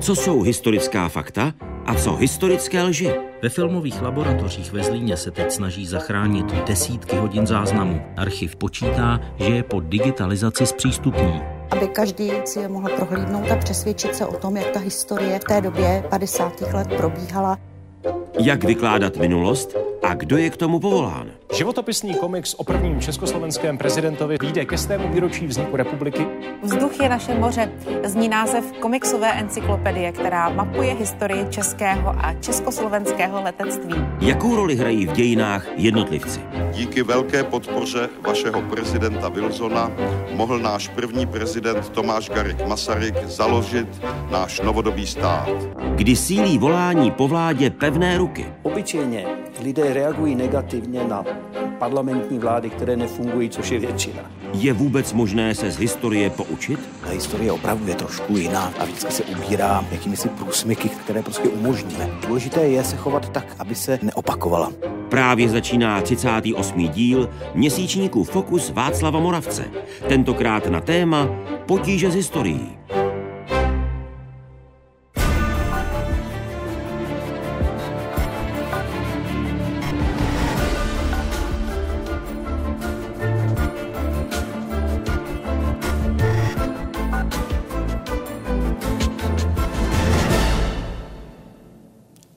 Co jsou historická fakta a co historické lži? Ve filmových laboratořích ve Zlíně se teď snaží zachránit desítky hodin záznamů. Archiv počítá, že je po digitalizaci zpřístupní. Aby každý si je mohl prohlídnout a přesvědčit se o tom, jak ta historie v té době 50. let probíhala. Jak vykládat minulost a kdo je k tomu povolán? Životopisný komiks o prvním československém prezidentovi vyjde ke stému výročí vzniku republiky. Vzduch je naše moře. Zní název komiksové encyklopedie, která mapuje historii českého a československého letectví. Jakou roli hrají v dějinách jednotlivci? Díky velké podpoře vašeho prezidenta Wilsona mohl náš první prezident Tomáš Garik Masaryk založit náš novodobý stát. Kdy sílí volání po vládě pevné ruky? Obyčejně lidé reagují negativně na parlamentní vlády, které nefungují, což je většina. Je vůbec možné se z historie poučit? Ta historie opravdu je trošku jiná a vždycky se ubírá jakými si průsmyky, které prostě umožníme. Důležité je se chovat tak, aby se neopakovala. Právě začíná 38. díl měsíčníku Fokus Václava Moravce. Tentokrát na téma Potíže z historií.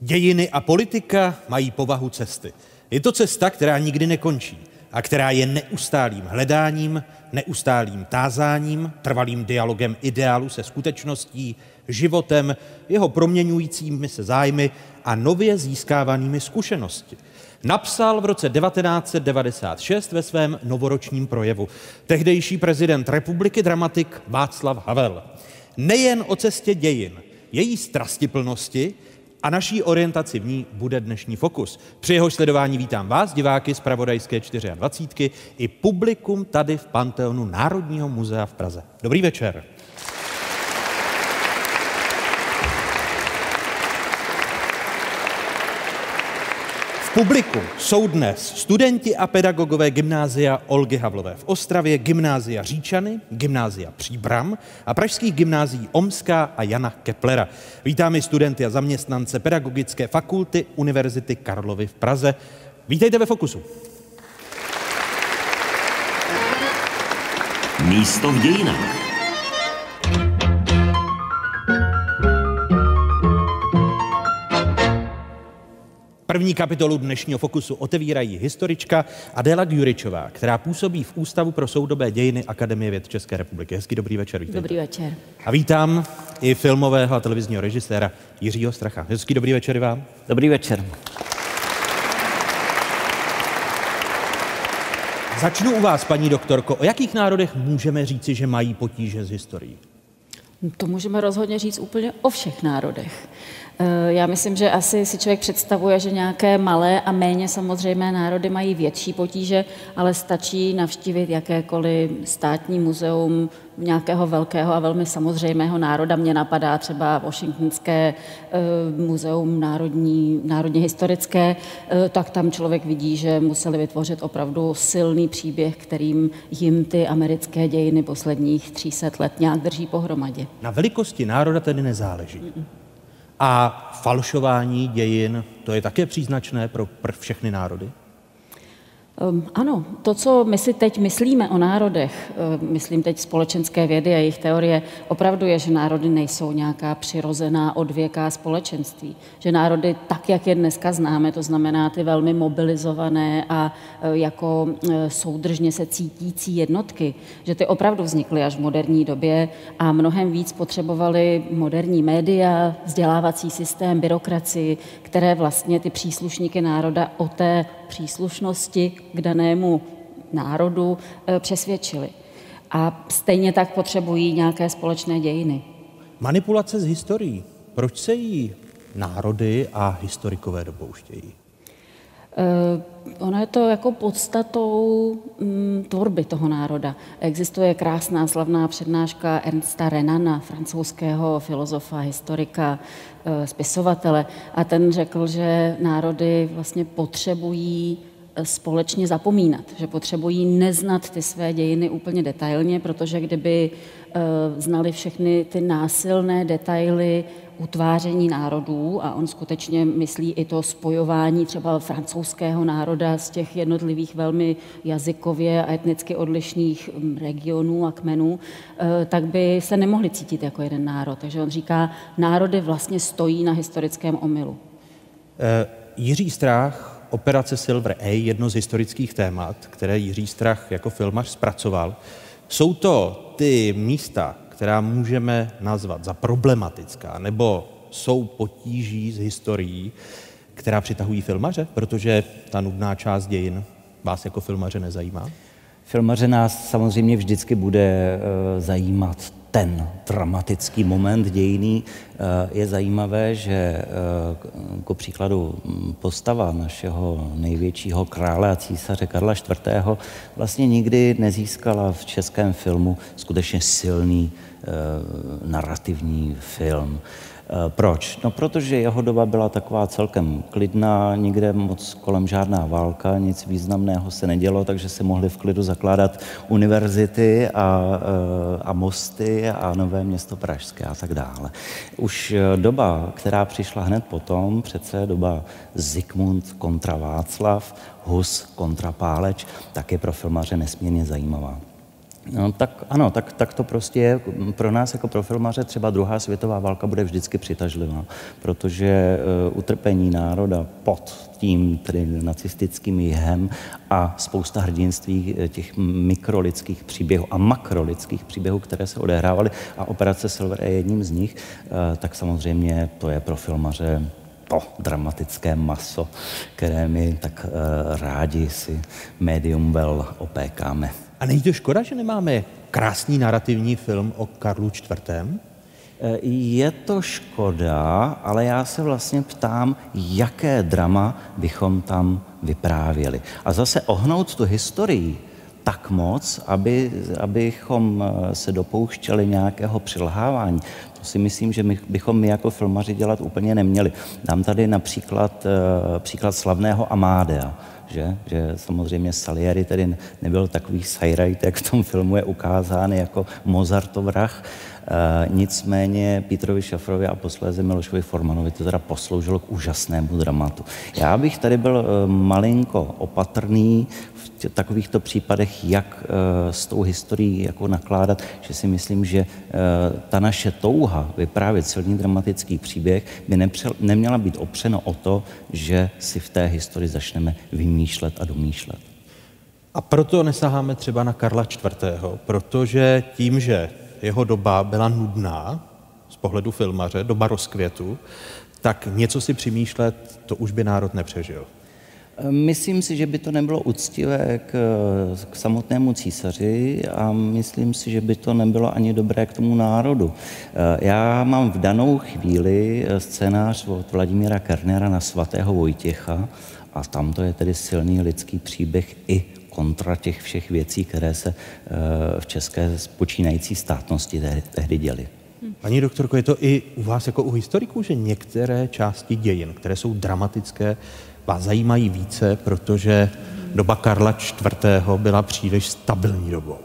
Dějiny a politika mají povahu cesty. Je to cesta, která nikdy nekončí a která je neustálým hledáním, neustálým tázáním, trvalým dialogem ideálu se skutečností, životem, jeho proměňujícími se zájmy a nově získávanými zkušenosti. Napsal v roce 1996 ve svém novoročním projevu tehdejší prezident republiky dramatik Václav Havel. Nejen o cestě dějin, její strastiplnosti, a naší orientaci v ní bude dnešní fokus. Při jeho sledování vítám vás, diváky z Pravodajské 24, i publikum tady v Panteonu Národního muzea v Praze. Dobrý večer. Publiku jsou dnes studenti a pedagogové gymnázia Olgy Havlové v Ostravě, gymnázia Říčany, gymnázia Příbram a pražských gymnázií Omská a Jana Keplera. Vítáme studenty a zaměstnance Pedagogické fakulty Univerzity Karlovy v Praze. Vítejte ve Fokusu. Místo v dějinách. První kapitolu dnešního Fokusu otevírají historička Adela Juričová, která působí v Ústavu pro soudobé dějiny Akademie věd České republiky. Hezký dobrý večer. Vítejte. Dobrý večer. A vítám i filmového a televizního režiséra Jiřího Stracha. Hezký dobrý večer vám. Dobrý večer. Začnu u vás, paní doktorko. O jakých národech můžeme říci, že mají potíže s historií? To můžeme rozhodně říct úplně o všech národech. Eh, já myslím, že asi si člověk představuje, že nějaké malé a méně samozřejmé národy mají větší potíže, ale stačí navštívit jakékoliv státní muzeum nějakého velkého a velmi samozřejmého národa. Mně napadá třeba Washingtonské eh, muzeum národní, národně historické, eh, tak tam člověk vidí, že museli vytvořit opravdu silný příběh, kterým jim ty americké dějiny posledních 300 let nějak drží pohromadě. Na velikosti národa tedy nezáleží. Mm-mm. A falšování dějin, to je také příznačné pro všechny národy? Um, ano, to, co my si teď myslíme o národech, uh, myslím teď společenské vědy a jejich teorie, opravdu je, že národy nejsou nějaká přirozená odvěká společenství. Že národy, tak jak je dneska známe, to znamená ty velmi mobilizované a uh, jako uh, soudržně se cítící jednotky, že ty opravdu vznikly až v moderní době a mnohem víc potřebovali moderní média, vzdělávací systém, byrokracii, které vlastně ty příslušníky národa o té příslušnosti k danému národu eh, přesvědčili. A stejně tak potřebují nějaké společné dějiny. Manipulace s historií. Proč se jí národy a historikové dopouštějí? Uh, ono je to jako podstatou mm, tvorby toho národa. Existuje krásná slavná přednáška Ernsta Renana, francouzského filozofa, historika, uh, spisovatele, a ten řekl, že národy vlastně potřebují společně zapomínat, že potřebují neznat ty své dějiny úplně detailně, protože kdyby znali všechny ty násilné detaily utváření národů a on skutečně myslí i to spojování třeba francouzského národa z těch jednotlivých velmi jazykově a etnicky odlišných mm, regionů a kmenů, eh, tak by se nemohli cítit jako jeden národ. Takže on říká, národy vlastně stojí na historickém omylu. Eh, Jiří Strach, operace Silver A, jedno z historických témat, které Jiří Strach jako filmař zpracoval. Jsou to ty místa, která můžeme nazvat za problematická, nebo jsou potíží z historií, která přitahují filmaře, protože ta nudná část dějin vás jako filmaře nezajímá? Filmaře nás samozřejmě vždycky bude uh, zajímat ten dramatický moment dějiný. Uh, je zajímavé, že uh, jako příkladu postava našeho největšího krále a císaře Karla IV. vlastně nikdy nezískala v českém filmu skutečně silný Eh, narrativní film. Eh, proč? No, protože jeho doba byla taková celkem klidná, nikde moc kolem žádná válka, nic významného se nedělo, takže se mohly v klidu zakládat univerzity a, eh, a mosty a nové město Pražské a tak dále. Už doba, která přišla hned potom, přece doba Zikmund kontra Václav, Hus kontra Páleč, tak je pro filmaře nesmírně zajímavá. No, tak ano, tak, tak to prostě je. Pro nás jako pro filmaře třeba druhá světová válka bude vždycky přitažlivá, protože uh, utrpení národa pod tím tedy nacistickým jihem a spousta hrdinství eh, těch mikrolidských příběhů a makrolidských příběhů, které se odehrávaly a operace Silver je jedním z nich, uh, tak samozřejmě to je pro filmaře to dramatické maso, které my tak uh, rádi si médium vel opékáme. A není to škoda, že nemáme krásný narrativní film o Karlu IV? Je to škoda, ale já se vlastně ptám, jaké drama bychom tam vyprávěli. A zase ohnout tu historii tak moc, aby, abychom eh, se dopouštěli nějakého přilhávání. To si myslím, že my bychom my jako filmaři dělat úplně neměli. Dám tady například eh, příklad slavného Amádea že, že samozřejmě Salieri tedy nebyl takový sajrajt, jak v tom filmu je ukázán jako Mozartov vrah, nicméně Petrovi Šafrovi a posléze Milošovi Formanovi to teda posloužilo k úžasnému dramatu. Já bych tady byl e, malinko opatrný takovýchto případech, jak eh, s tou historií jako nakládat, že si myslím, že eh, ta naše touha vyprávět silný dramatický příběh by nepřel, neměla být opřena o to, že si v té historii začneme vymýšlet a domýšlet. A proto nesaháme třeba na Karla IV., protože tím, že jeho doba byla nudná z pohledu filmaře, doba rozkvětu, tak něco si přemýšlet, to už by národ nepřežil. Myslím si, že by to nebylo úctivé k, k samotnému císaři a myslím si, že by to nebylo ani dobré k tomu národu. Já mám v danou chvíli scénář od Vladimíra Kernera na svatého Vojtěcha a tam to je tedy silný lidský příběh i kontra těch všech věcí, které se eh, v české počínající státnosti tehdy děly. Paní doktorko, je to i u vás jako u historiků, že některé části dějin, které jsou dramatické, vás zajímají více, protože doba Karla IV. byla příliš stabilní dobou.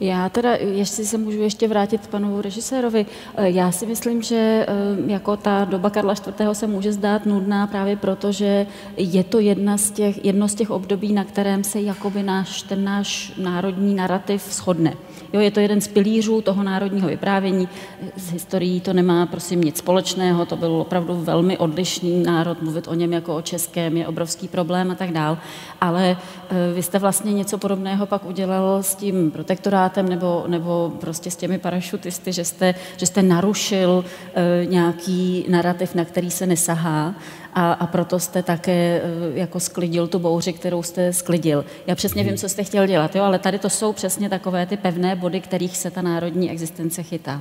Já teda, jestli se můžu ještě vrátit panu režisérovi, eh, já si myslím, že eh, jako ta doba Karla IV. se může zdát nudná právě proto, že je to jedna z těch, jedno z těch období, na kterém se jakoby náš, ten náš národní narrativ shodne. Jo, je to jeden z pilířů toho národního vyprávění. S historií to nemá prosím nic společného, to byl opravdu velmi odlišný národ, mluvit o něm jako o českém je obrovský problém a tak dál. Ale eh, vy jste vlastně něco podobného pak udělal s tím protektorátem nebo, nebo prostě s těmi parašutisty, že jste, že jste narušil e, nějaký narrativ, na který se nesahá a, a proto jste také e, jako sklidil tu bouři, kterou jste sklidil. Já přesně vím, co jste chtěl dělat, jo, ale tady to jsou přesně takové ty pevné body, kterých se ta národní existence chytá.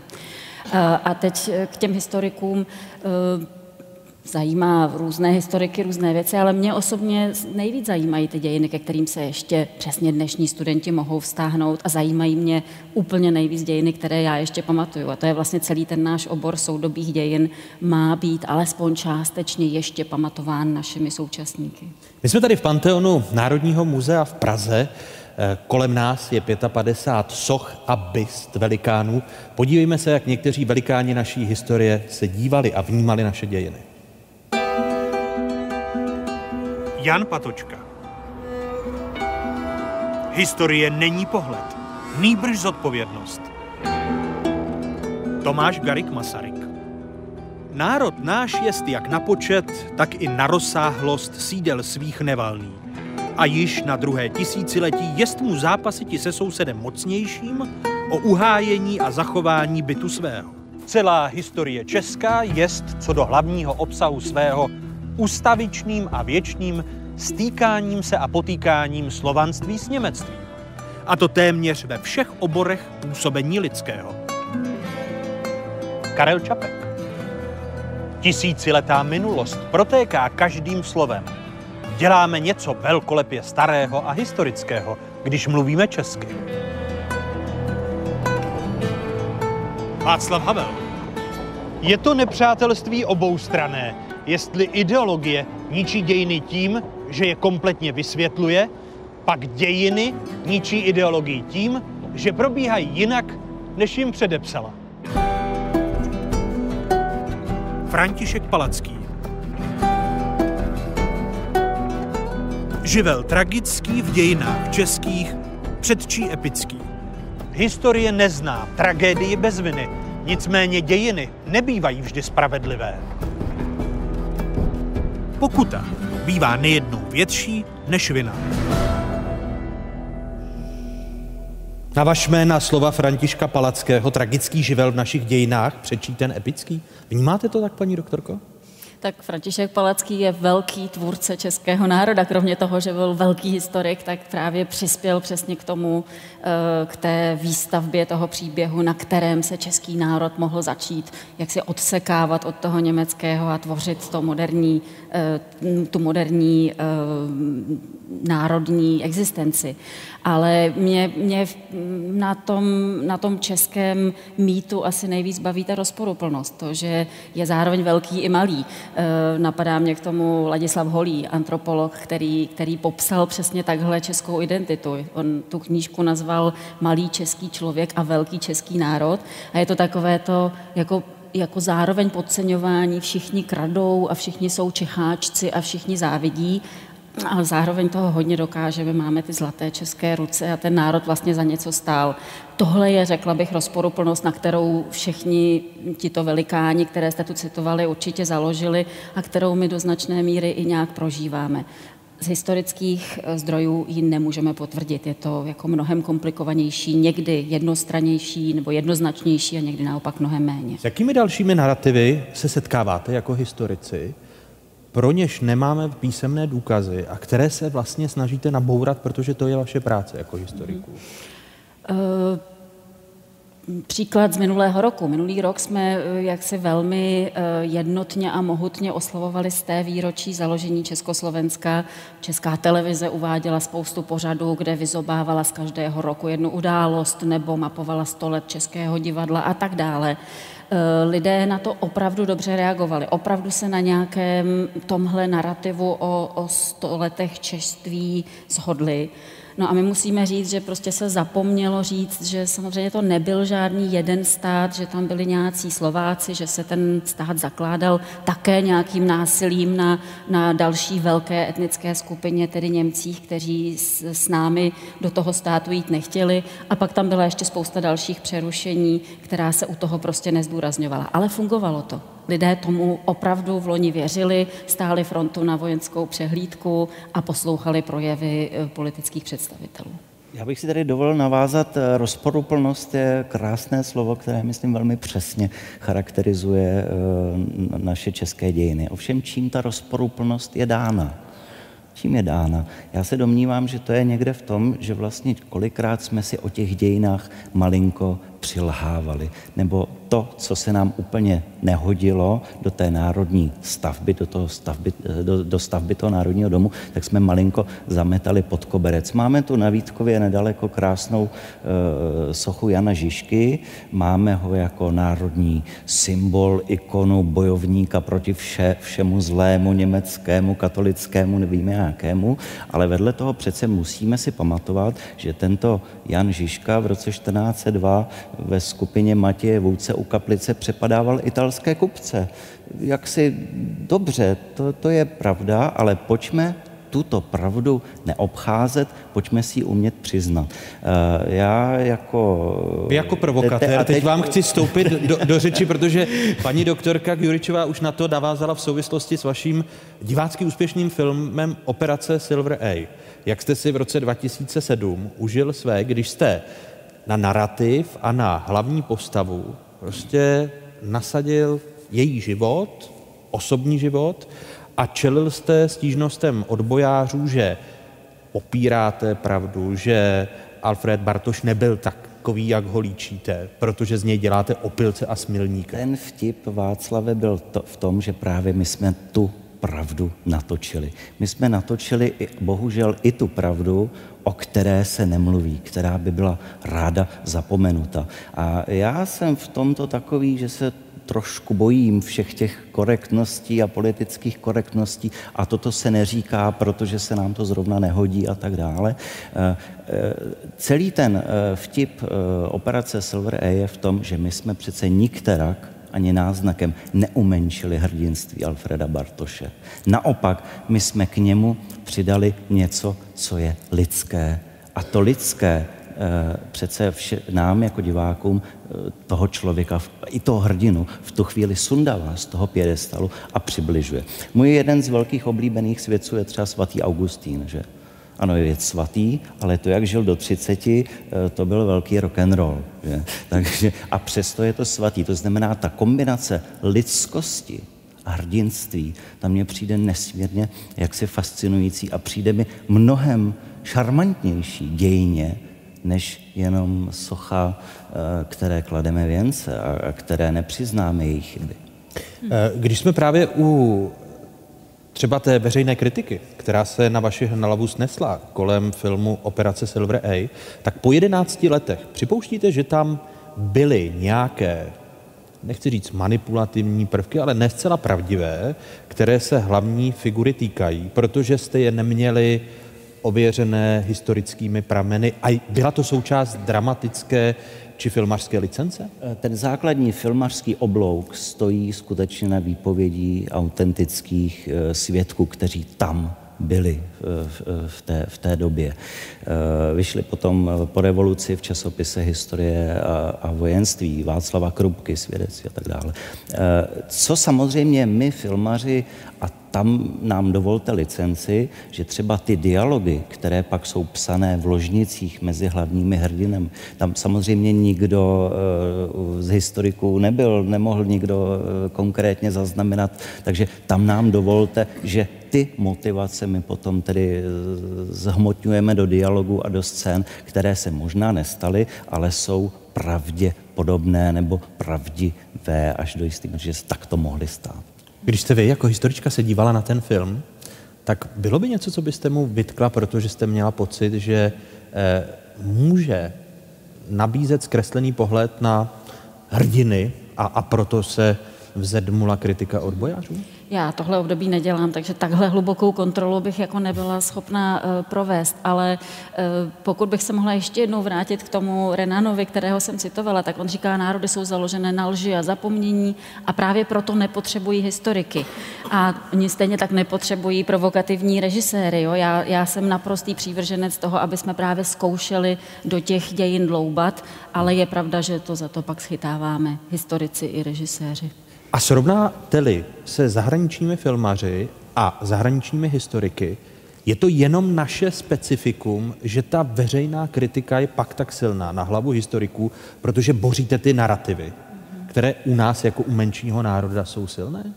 A, a teď k těm historikům zajímá různé historiky, různé věci, ale mě osobně nejvíc zajímají ty dějiny, ke kterým se ještě přesně dnešní studenti mohou vztáhnout a zajímají mě úplně nejvíc dějiny, které já ještě pamatuju. A to je vlastně celý ten náš obor soudobých dějin má být alespoň částečně ještě pamatován našimi současníky. My jsme tady v Panteonu Národního muzea v Praze. Eh, kolem nás je 55 soch a byst velikánů. Podívejme se, jak někteří velikáni naší historie se dívali a vnímali naše dějiny. Jan Patočka. Historie není pohled, nýbrž zodpovědnost. Tomáš Garik Masaryk. Národ náš jest jak na počet, tak i na rozsáhlost sídel svých nevalný. A již na druhé tisíciletí jest mu zápasiti se sousedem mocnějším o uhájení a zachování bytu svého. Celá historie česká jest co do hlavního obsahu svého ustavičným a věčným stýkáním se a potýkáním slovanství s němectvím. A to téměř ve všech oborech působení lidského. Karel Čapek. Tisíciletá minulost protéká každým slovem. Děláme něco velkolepě starého a historického, když mluvíme česky. Václav Havel. Je to nepřátelství oboustrané, jestli ideologie ničí dějiny tím, že je kompletně vysvětluje, pak dějiny ničí ideologii tím, že probíhají jinak, než jim předepsala. František Palacký Živel tragický v dějinách českých, předčí epický. Historie nezná tragédii bez viny, nicméně dějiny nebývají vždy spravedlivé. Pokuta bývá nejednou větší než vina. Navažme na slova Františka Palackého, tragický živel v našich dějinách, přečí ten epický. Vnímáte to tak, paní doktorko? Tak František Palacký je velký tvůrce českého národa. Kromě toho, že byl velký historik, tak právě přispěl přesně k tomu, eh, k té výstavbě toho příběhu, na kterém se český národ mohl začít, jak si odsekávat od toho německého a tvořit to moderní, eh, tu moderní eh, národní existenci. Ale mě, mě na, tom, na tom českém mýtu asi nejvíc baví ta rozporuplnost, to, že je zároveň velký i malý. E, napadá mě k tomu Ladislav Holý, antropolog, který, který popsal přesně takhle českou identitu. On tu knížku nazval Malý český člověk a velký český národ. A je to takové to jako jako zároveň podceňování, všichni kradou a všichni jsou čecháčci a všichni závidí ale zároveň toho hodně dokážeme, máme ty zlaté české ruce a ten národ vlastně za něco stál. Tohle je, řekla bych, rozporuplnost, na kterou všichni tito velikáni, které jste tu citovali, určitě založili a kterou my do značné míry i nějak prožíváme. Z historických eh, zdrojů ji nemůžeme potvrdit. Je to jako mnohem komplikovanější, někdy jednostranější nebo jednoznačnější a někdy naopak mnohem méně. S jakými dalšími narrativy se setkáváte jako historici? Pro něž nemáme písemné důkazy a které se vlastně snažíte nabourat, protože to je vaše práce jako historiků? Uh, Příklad z minulého roku. Minulý rok jsme eh, jaksi velmi eh, jednotně a mohutně oslovovali z té výročí založení Československa. Česká televize uváděla spoustu pořadů, kde vyzobávala z každého roku jednu událost nebo mapovala sto let Českého divadla a tak dále. Lidé na to opravdu dobře reagovali. Opravdu se na nějakém tomhle narrativu o, o sto letech češství shodli. No a my musíme říct, že prostě se zapomnělo říct, že samozřejmě to nebyl žádný jeden stát, že tam byli nějací Slováci, že se ten stát zakládal také nějakým násilím na, na další velké etnické skupině, tedy Němcích, kteří s, s námi do toho státu jít nechtěli. A pak tam byla ještě spousta dalších přerušení, která se u toho prostě nezdůrazňovala. Ale fungovalo to. Lidé tomu opravdu v loni věřili, stáli frontu na vojenskou přehlídku a poslouchali projevy eh, politických představitelů. Já bych si tady dovolil navázat. Eh, rozporuplnost je krásné slovo, které, myslím, velmi přesně charakterizuje eh, naše české dějiny. Ovšem, čím ta rozporuplnost je dána? Čím je dána? Já se domnívám, že to je někde v tom, že vlastně kolikrát jsme si o těch dějinách malinko přilhávali, nebo to, co se nám úplně nehodilo do té národní stavby, do, toho stavby, do, do stavby toho národního domu, tak jsme malinko zametali pod koberec. Máme tu na Vítkově nedaleko krásnou e, sochu Jana Žižky, máme ho jako národní symbol, ikonu bojovníka proti vše, všemu zlému, německému, katolickému, nevíme jakému, ale vedle toho přece musíme si pamatovat, že tento Jan Žižka v roce 1402 ve skupině Matěje Vůdce u kaplice přepadával italské kupce. Jak si dobře, to, to je pravda, ale pojďme tuto pravdu neobcházet, pojďme si ji umět přiznat. Eh, já jako... Vy jako provokatér, a teď vám chci stoupit do, do řeči, protože paní doktorka Juričová už na to navázala v souvislosti s vaším divácky úspěšným filmem Operace Silver A. Jak jste si v roce 2007 užil své, když jste na narrativ a na hlavní postavu prostě nasadil její život, osobní život a čelil jste stížnostem odbojářů, že popíráte pravdu, že Alfred Bartoš nebyl takový, jak ho líčíte, protože z něj děláte opilce a smilníka. Ten vtip Václave byl to, v tom, že právě my jsme tu pravdu natočili. My jsme natočili i, bohužel i tu pravdu, o které se nemluví, která by byla ráda zapomenuta. A já jsem v tomto takový, že se trošku bojím všech těch korektností a politických korektností a toto se neříká, protože se nám to zrovna nehodí a tak dále. Eh, eh, celý ten eh, vtip operace Silver A je v tom, že my jsme přece nikterak ani náznakem neumenšili hrdinství Alfreda Bartoše. Naopak, my jsme k němu přidali něco, co je lidské. A to lidské Eh, přece vše, nám jako divákům eh, toho člověka, i toho hrdinu, v tu chvíli sundává z toho pědestalu a přibližuje. Můj jeden z velkých oblíbených svědců je třeba svatý Augustín, že? Ano, je svatý, ale to, jak žil do 30, eh, to byl velký rock and roll. Že? Takže, a přesto je to svatý. To znamená, ta kombinace lidskosti hrdinství, tam mě přijde nesmírně jaksi fascinující a přijde mi mnohem šarmantnější dějně, než jenom socha, eh, které klademe věnce a které nepřiznáme jejich chyby. Eh, když jsme právě u třeba té veřejné kritiky, která se na vaši hlavu snesla kolem filmu Operace Silver A, tak po 11 letech připouštíte, že tam byly nějaké, nechci říct manipulativní prvky, ale ne zcela pravdivé, které se hlavní figury týkají, protože jste je neměli ověřené historickými prameny a byla to součást dramatické či filmařské licence? Eh, ten základní filmařský oblouk stojí skutečně na výpovědí autentických eh, svědků, kteří tam byli v té, v té době. Eh, vyšli potom po revoluci v časopise Historie a, a vojenství Václava Krupky, svědectví a tak dále. Co samozřejmě my, filmaři, a tam nám dovolte licenci, že třeba ty dialogy, které pak jsou psané v ložnicích mezi hlavními hrdinem, tam samozřejmě nikdo eh, z historiků nebyl, nemohl nikdo eh, konkrétně zaznamenat, takže tam nám dovolte, že ty motivace my potom tedy eh, zhmotňujeme do dialogu a do scén, které se možná nestaly, ale jsou pravdě podobné nebo pravdivé až do jistý, že se takto mohly stát. Když jste vy jako historička se dívala na ten film, tak bylo by něco, co byste mu vytkla, protože jste měla pocit, že eh, může nabízet zkreslený pohled na hrdiny a, a proto se vzedmula kritika odbojářů? Já tohle období nedělám, takže takhle hlubokou kontrolu bych jako nebyla schopná uh, provést, ale uh, pokud bych se mohla ještě jednou vrátit k tomu Renanovi, kterého jsem citovala, tak on říká, národy jsou založené na lži a zapomnění a právě proto nepotřebují historiky. A oni stejně tak nepotřebují provokativní režiséry. Jo? Já, já jsem naprostý přívrženec toho, aby jsme právě zkoušeli do těch dějin dloubat, ale je pravda, že to za to pak schytáváme historici i režiséři. A srovnáte-li se zahraničními filmaři a zahraničními historiky, je to jenom naše specifikum, že ta veřejná kritika je pak tak silná na hlavu historiků, protože boříte ty narrativy, které u nás jako u menšího národa jsou silné?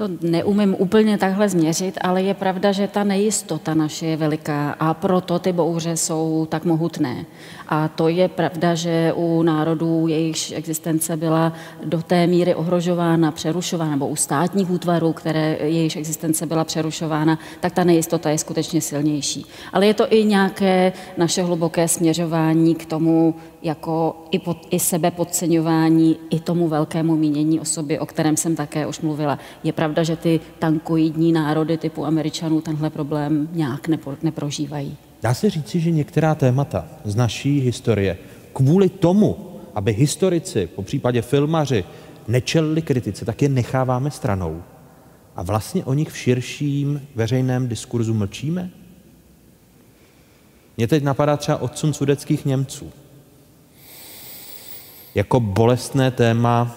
To neumím úplně takhle změřit, ale je pravda, že ta nejistota naše je veliká a proto ty bouře jsou tak mohutné. A to je pravda, že u národů jejichž existence byla do té míry ohrožována, přerušována, nebo u státních útvarů, které jejichž existence byla přerušována, tak ta nejistota je skutečně silnější. Ale je to i nějaké naše hluboké směřování k tomu, jako i, pod, i sebe podceňování, i tomu velkému mínění o sobě, o kterém jsem také už mluvila. Je pravda, že ty tankoidní národy typu Američanů tenhle problém nějak nepo, neprožívají. Dá se říci, že některá témata z naší historie kvůli tomu, aby historici, po případě filmaři, nečelili kritice, tak je necháváme stranou. A vlastně o nich v širším veřejném diskurzu mlčíme? Mě teď napadá třeba odsun sudeckých Němců. Jako bolestné téma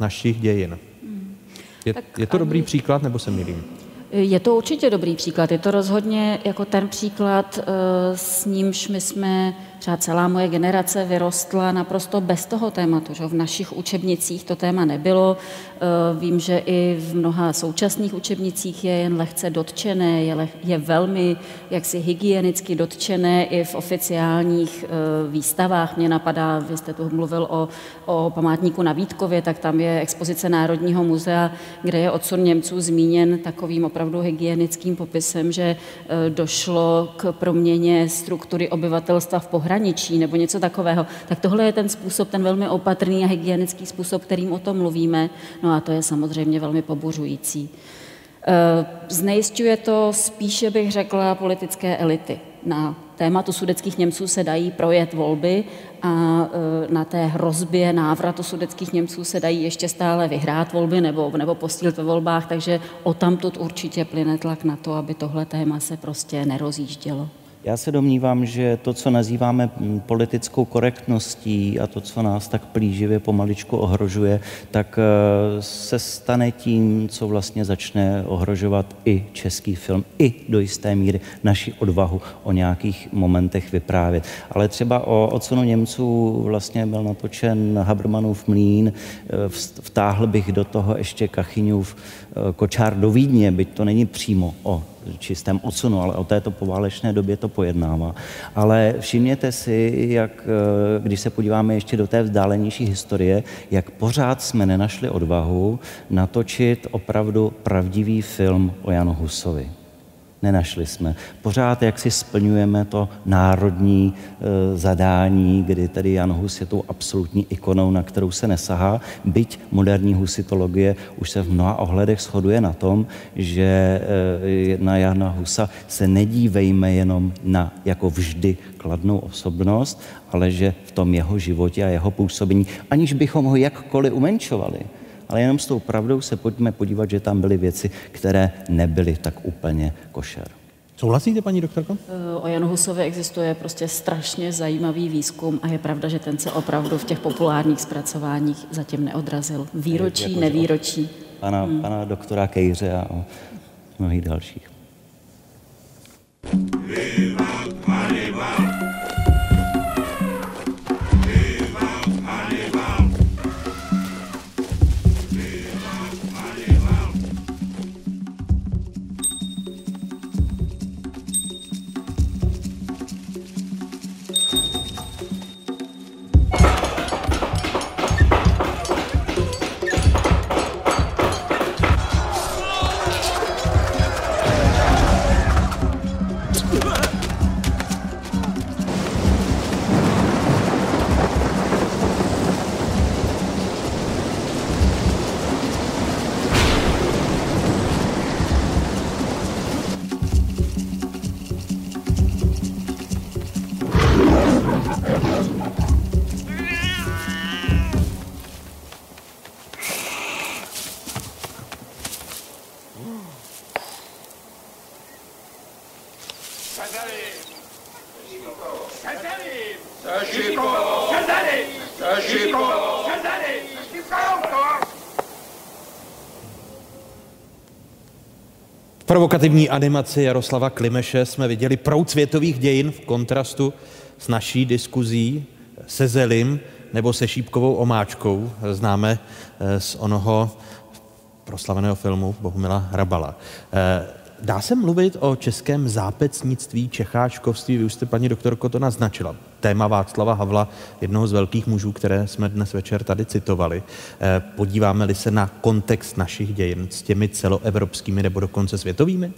našich dějin. Je, je to dobrý příklad, nebo se milím? Je to určitě dobrý příklad. Je to rozhodně jako ten příklad, eh, s nímž my jsme třeba celá moje generace vyrostla naprosto bez toho tématu. Že? V našich učebnicích to téma nebylo. Eh, vím, že i v mnoha současných učebnicích je jen lehce dotčené, je, leh, je velmi jaksi hygienicky dotčené i v oficiálních eh, výstavách. Mě napadá, vy jste tu mluvil o, o památníku na Vítkově, tak tam je expozice Národního muzea, kde je odsun Němců zmíněn takovým opravdu hygienickým popisem, že eh, došlo k proměně struktury obyvatelstva v pohraničí nebo něco takového, tak tohle je ten způsob, ten velmi opatrný a hygienický způsob, kterým o tom mluvíme. No a to je samozřejmě velmi pobuřující. Eh, znejistuje to spíše, bych řekla, politické elity. Na tématu sudeckých Němců se dají projet volby a eh, na té hrozbě návratu sudeckých Němců se dají ještě stále vyhrát volby nebo, nebo postílit ve volbách, takže o tamtud určitě plyne tlak na to, aby tohle téma se prostě nerozjíždělo. Já se domnívám, že to, co nazýváme politickou korektností a to, co nás tak plíživě pomaličku ohrožuje, tak eh, se stane tím, co vlastně začne ohrožovat i český film, i do jisté míry naši odvahu o nějakých momentech vyprávět. Ale třeba o odsunu Němců vlastně byl natočen Habermanův mlín, eh, vtáhl bych do toho ještě Kachyňův eh, kočár do Vídně, byť to není přímo o čistém odsunu, ale o této poválečné době to pojednává. Ale všimněte si, jak eh, když se podíváme ještě do té vzdálenější historie, jak pořád jsme nenašli odvahu natočit opravdu pravdivý film o Janu Husovi. Nenašli jsme. Pořád jak si splňujeme to národní e, zadání, kdy tedy Jan Hus je tou absolutní ikonou, na kterou se nesahá, byť moderní husitologie už se v mnoha ohledech shoduje na tom, že e, na Jana Husa se nedívejme jenom na jako vždy kladnou osobnost, ale že v tom jeho životě a jeho působení, aniž bychom ho jakkoliv umenčovali, ale jenom s tou pravdou se pojďme podívat, že tam byly věci, které nebyly tak úplně košer. Souhlasíte, paní doktorko? Eh, o Janu Husovi existuje prostě strašně zajímavý výzkum a je pravda, že ten se opravdu v těch populárních zpracováních zatím neodrazil. Výročí, nevýročí. Pana, hmm. pana doktora Kejře a o mnohých dalších. Provokativní animaci Jaroslava Klimeše jsme viděli proud světových dějin v kontrastu s naší diskuzí se Zelim nebo se šípkovou omáčkou. Známe eh, z onoho proslaveného filmu Bohumila Hrabala. Dá se mluvit o českém zápecnictví, čecháčkovství? Vy už jste, paní doktorko, to naznačila. Téma Václava Havla, jednoho z velkých mužů, které jsme dnes večer tady citovali. Podíváme-li se na kontext našich dějin s těmi celoevropskými nebo dokonce světovými?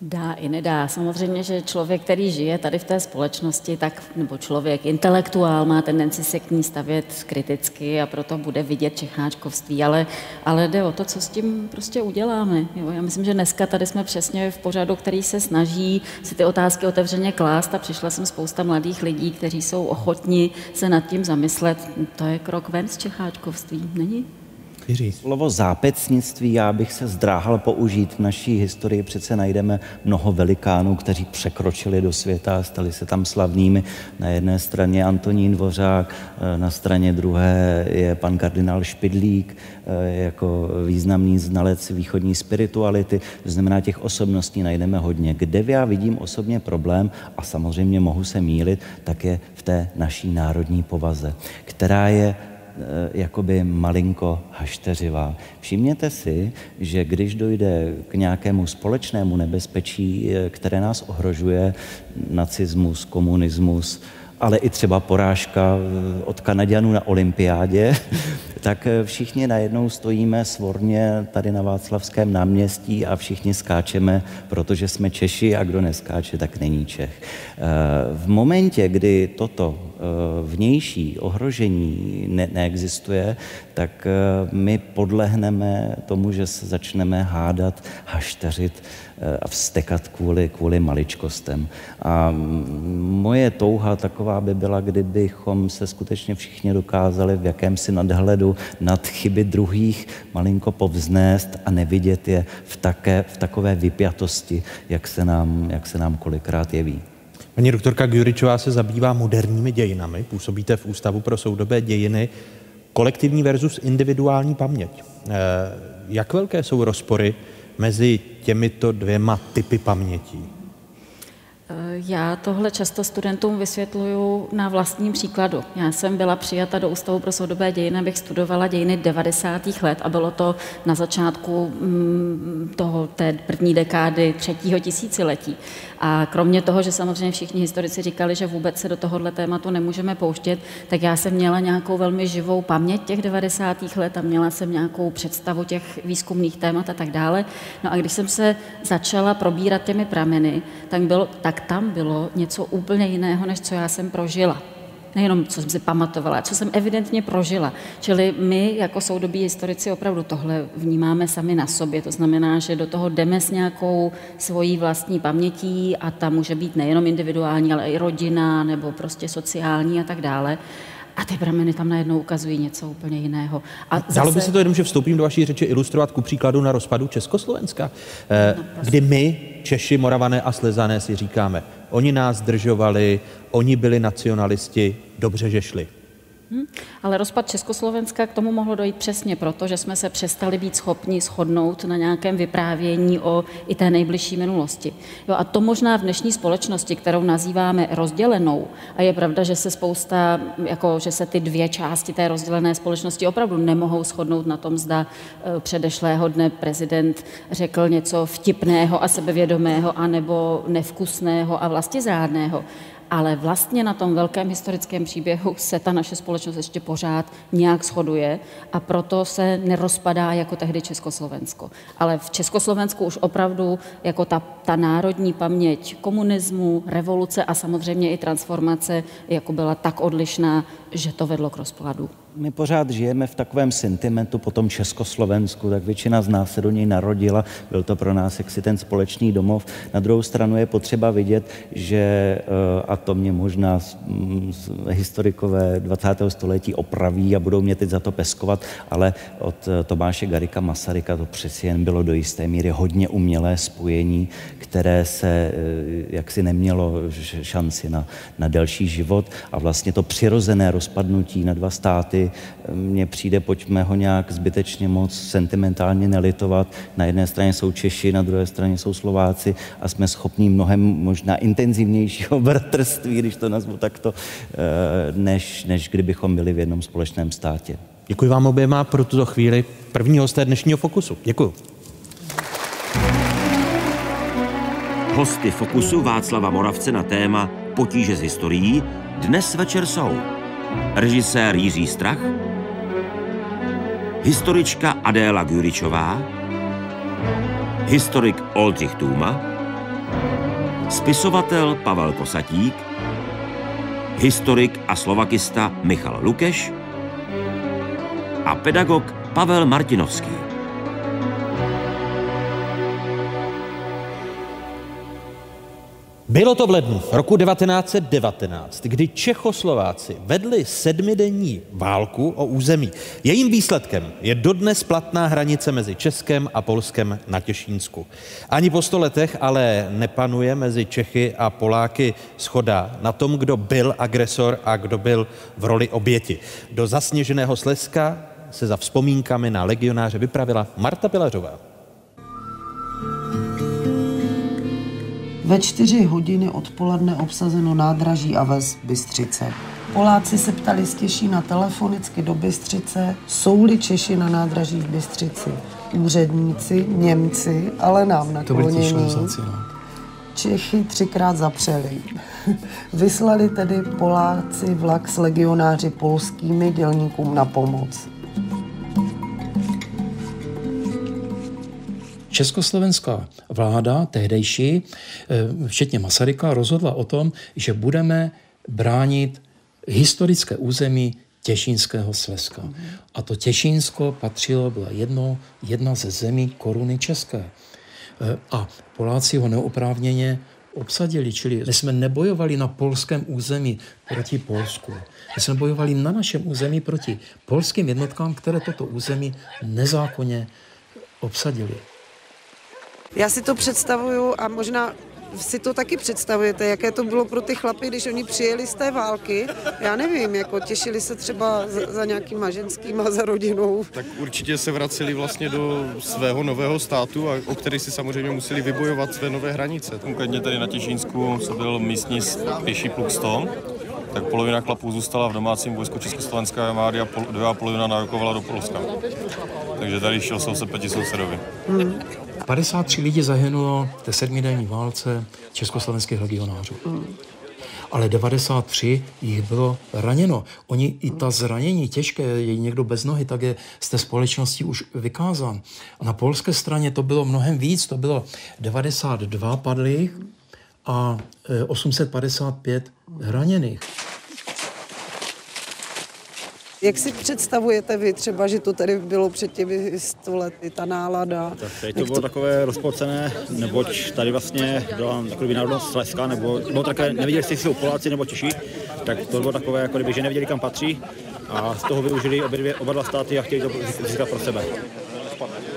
Dá i nedá. Samozřejmě, že člověk, který žije tady v té společnosti, tak, nebo člověk, intelektuál, má tendenci se k ní stavět kriticky a proto bude vidět čecháčkovství, ale, ale jde o to, co s tím prostě uděláme. Jo, já myslím, že dneska tady jsme přesně v pořadu, který se snaží si ty otázky otevřeně klást a přišla jsem spousta mladých lidí, kteří jsou ochotni se nad tím zamyslet. To je krok ven z čecháčkovství, není? Jiří. Slovo zápecnictví já bych se zdráhal použít. V naší historii přece najdeme mnoho velikánů, kteří překročili do světa a stali se tam slavnými. Na jedné straně Antonín Dvořák, eh, na straně druhé je pan kardinál Špidlík eh, jako významný znalec východní spirituality. To znamená, těch osobností najdeme hodně. Kde já vidím osobně problém, a samozřejmě mohu se mílit, tak je v té naší národní povaze, která je jakoby malinko hašteřivá. Všimněte si, že když dojde k nějakému společnému nebezpečí, eh, které nás ohrožuje, nacismus, komunismus, ale i třeba porážka eh, od Kanaďanů na olympiádě, tak všichni najednou stojíme svorně tady na Václavském náměstí a všichni skáčeme, protože jsme Češi a kdo neskáče, tak není Čech. V momentě, kdy toto Eh, vnější ohrožení ne- neexistuje, tak eh, my podlehneme tomu, že se začneme hádat, hašteřit eh, a vstekat kvůli, kvůli maličkostem. A moje touha taková by byla, kdybychom se skutečně všichni dokázali v jakémsi nadhledu nad chyby druhých malinko povznést a nevidět je v, také, v takové vypjatosti, jak se nám, jak se nám kolikrát jeví. Paní doktorka Gjuričová se zabývá moderními dějinami, působíte v Ústavu pro soudobé dějiny, kolektivní versus individuální paměť. Eh, jak velké jsou rozpory mezi těmito dvěma typy pamětí? Já tohle často studentům vysvětluju na vlastním příkladu. Já jsem byla přijata do Ústavu pro soudobé dějiny, abych studovala dějiny 90. let a bylo to na začátku mm, toho, té první dekády třetího tisíciletí. A kromě toho, že samozřejmě všichni historici říkali, že vůbec se do tohohle tématu nemůžeme pouštět, tak já jsem měla nějakou velmi živou paměť těch 90. let a měla jsem nějakou představu těch výzkumných témat a tak dále. No a když jsem se začala probírat těmi prameny, tak, bylo, tak tam bylo něco úplně jiného, než co já jsem prožila nejenom co jsem si pamatovala, co jsem evidentně prožila. Čili my jako soudobí historici opravdu tohle vnímáme sami na sobě. To znamená, že do toho jdeme s nějakou svojí vlastní pamětí a ta může být nejenom individuální, ale i rodina nebo prostě sociální a tak dále. A ty prameny tam najednou ukazují něco úplně jiného. A zase... Dalo by se to jenom, že vstoupím do vaší řeči, ilustrovat ku příkladu na rozpadu Československa, eh, no, kdy my, Češi, Moravané a Slezané, si říkáme, oni nás držovali, oni byli nacionalisti, dobře, že šli. Hmm. Ale rozpad Československa k tomu mohlo dojít přesně proto, že jsme se přestali být schopni shodnout na nějakém vyprávění o i té nejbližší minulosti. Jo, a to možná v dnešní společnosti, kterou nazýváme rozdělenou, a je pravda, že se spousta, jako, že se ty dvě části té rozdělené společnosti opravdu nemohou shodnout na tom, zda e, předešlého dne prezident řekl něco vtipného a sebevědomého, anebo nevkusného a vlastizrádného ale vlastně na tom velkém historickém příběhu se ta naše společnost ještě pořád nějak shoduje a proto se nerozpadá jako tehdy Československo. Ale v Československu už opravdu jako ta, ta národní paměť komunismu, revoluce a samozřejmě i transformace jako byla tak odlišná, že to vedlo k rozpadu my pořád žijeme v takovém sentimentu po tom Československu, tak většina z nás se do něj narodila, byl to pro nás jaksi ten společný domov. Na druhou stranu je potřeba vidět, že, eh, a to mě možná historikové 20. století opraví a budou mě teď za to peskovat, ale od eh, Tomáše Garika Masaryka to přeci jen bylo do jisté míry hodně umělé spojení, které se eh, jaksi nemělo šanci na, na delší život a vlastně to přirozené rozpadnutí na dva státy mně přijde, pojďme ho nějak zbytečně moc sentimentálně nelitovat. Na jedné straně jsou Češi, na druhé straně jsou Slováci a jsme schopni mnohem možná intenzivnějšího bratrství, když to nazvu takto, eh, než, než kdybychom byli v jednom společném státě. Děkuji vám oběma pro tuto chvíli první hosté dnešního Fokusu. Děkuji. Hosty Fokusu Václava Moravce na téma Potíže s historií dnes večer jsou režisér Jiří Strach, historička Adéla Guričová, historik Oldřich Tůma, spisovatel Pavel Kosatík, historik a slovakista Michal Lukeš a pedagog Pavel Martinovský. Bylo to v lednu roku 1919, kdy Čechoslováci vedli sedmidenní válku o území. Jejím výsledkem je dodnes platná hranice mezi Českem a Polskem na Těšínsku. Ani po sto letech ale nepanuje mezi Čechy a Poláky schoda na tom, kdo byl agresor a kdo byl v roli oběti. Do zasněženého Slezska se za vzpomínkami na legionáře vypravila Marta Pilařová. Ve čtyři hodiny odpoledne obsazeno nádraží a ves Bystřice. Poláci se ptali z na telefonicky do Bystřice, jsou-li Češi na nádraží v Bystřici. Úředníci, Němci, ale nám naklonění. No. Čechy třikrát zapřeli. Vyslali tedy Poláci vlak s legionáři polskými dělníkům na pomoc. Československá vláda, tehdejší, eh, včetně Masaryka, rozhodla o tom, že budeme bránit historické území Těšínského Slezska. A to Těšínsko patřilo, byla jedno, jedna ze zemí koruny české. Eh, a Poláci ho neoprávněně obsadili, čili my jsme nebojovali na polském území proti Polsku. My jsme bojovali na našem území proti polským jednotkám, které toto území nezákonně obsadili. Já si to představuju a možná si to taky představujete, jaké to bylo pro ty chlapy, když oni přijeli z té války. Já nevím, jako těšili se třeba za, za nějakýma ženskýma, za rodinou. Tak určitě se vraceli vlastně do svého nového státu, a o který si samozřejmě museli vybojovat své nové hranice. Konkrétně tady na Těšínsku se byl místní pěší pluk 100, tak polovina chlapů zůstala v domácím vojsku Československé armády a pol, druhá polovina narokovala do Polska. Takže tady šel jsem se proti sousedovi. Hmm. 53 lidí zahynulo v té sedmidenní válce československých legionářů. Hmm. Ale 93 jich bylo raněno. Oni i ta zranění těžké, je někdo bez nohy, tak je z té společnosti už vykázán. A na polské straně to bylo mnohem víc, to bylo 92 padlých a 855 e, raněných. Jak si představujete vy třeba, že to tady bylo před těmi sto lety, ta nálada? Tak tady to bylo to... takové rozpolcené, neboť tady vlastně byla takový národnost Slezska, nebo bylo takové, nevěděli, jestli jsou Poláci nebo Češi, tak to bylo takové, jako kdyby, že nevěděli, kam patří a z toho využili obě dvě, oba dva státy a chtěli to získat pro sebe.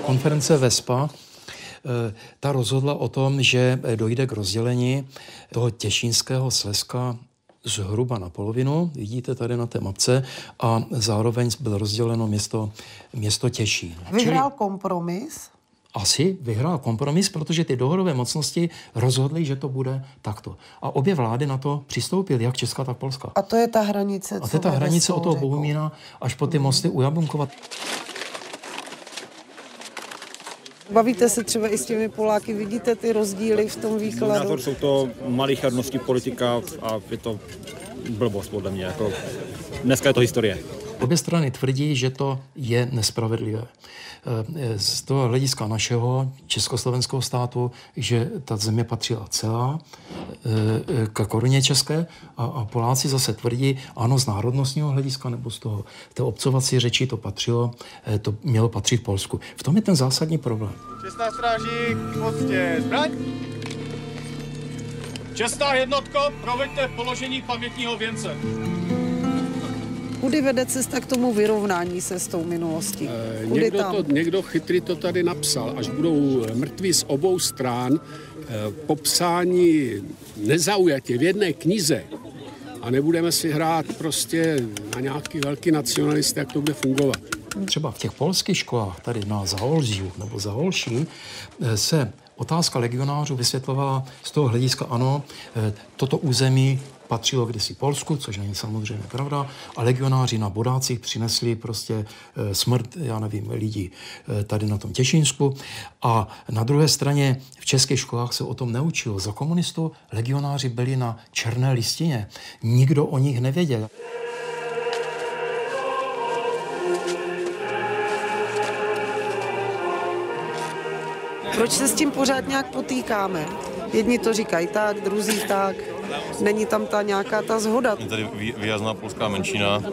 Konference VESPA eh, ta rozhodla o tom, že dojde k rozdělení toho těšínského Slezska zhruba na polovinu, vidíte tady na té mapce, a zároveň bylo rozděleno město, město Těšín. Vyhrál Čili... kompromis? Asi vyhrál kompromis, protože ty dohodové mocnosti rozhodly, že to bude takto. A obě vlády na to přistoupily, jak Česká, tak Polska. A to je ta hranice, A to je ta hranice od toho Bohumína až po ty mosty u Jabunkova. Bavíte se třeba i s těmi Poláky, vidíte ty rozdíly v tom výkladu? Názor jsou to malichernosti politika a je to blbost podle mě. Jako dneska je to historie. Obě strany tvrdí, že to je nespravedlivé. Eh, z toho hlediska našeho československého státu, že ta země patřila celá eh, k koruně české a, a Poláci zase tvrdí, ano, z národnostního hlediska nebo z toho té obcovací řeči to patřilo, eh, to mělo patřit Polsku. V tom je ten zásadní problém. Čestná stráží, poctě zbraň. Čestná jednotko, proveďte položení pamětního věnce. Kudy vede cesta k tomu vyrovnání se s tou minulostí? E, někdo, tam? To, někdo chytrý to tady napsal. Až budou mrtví z obou strán, e, popsání nezaujatě v jedné knize a nebudeme si hrát prostě na nějaký velký nacionalist, jak to bude fungovat. Třeba v těch polských školách, tady na Zaholžiu nebo Zaholší, eh, se otázka legionářů vysvětlovala z toho hlediska, ano, toto území patřilo kdysi Polsku, což není samozřejmě pravda, a legionáři na Bodácích přinesli prostě eh, smrt, já nevím, lidí eh, tady na tom Těšínsku. A na druhé straně v českých školách se o tom neučilo. Za komunistů legionáři byli na černé listině. Nikdo o nich nevěděl. Proč se s tím pořád nějak potýkáme? Jedni to říkají tak, druzí tak. Není tam ta nějaká ta zhoda. Je tady výjazná polská menšina,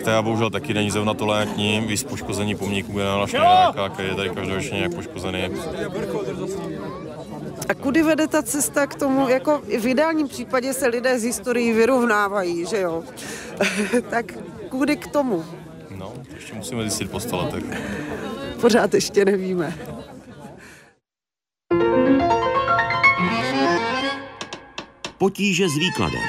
která bohužel taky není zrovna tolerantní, víc poškození pomníků generála Štajnáka, který je tady každoročně nějak poškozený. A kudy vede ta cesta k tomu, jako v ideálním případě se lidé z historií vyrovnávají, že jo? tak kudy k tomu? No, ještě musíme zjistit po sto letech. Pořád ještě nevíme. Potíže s výkladem.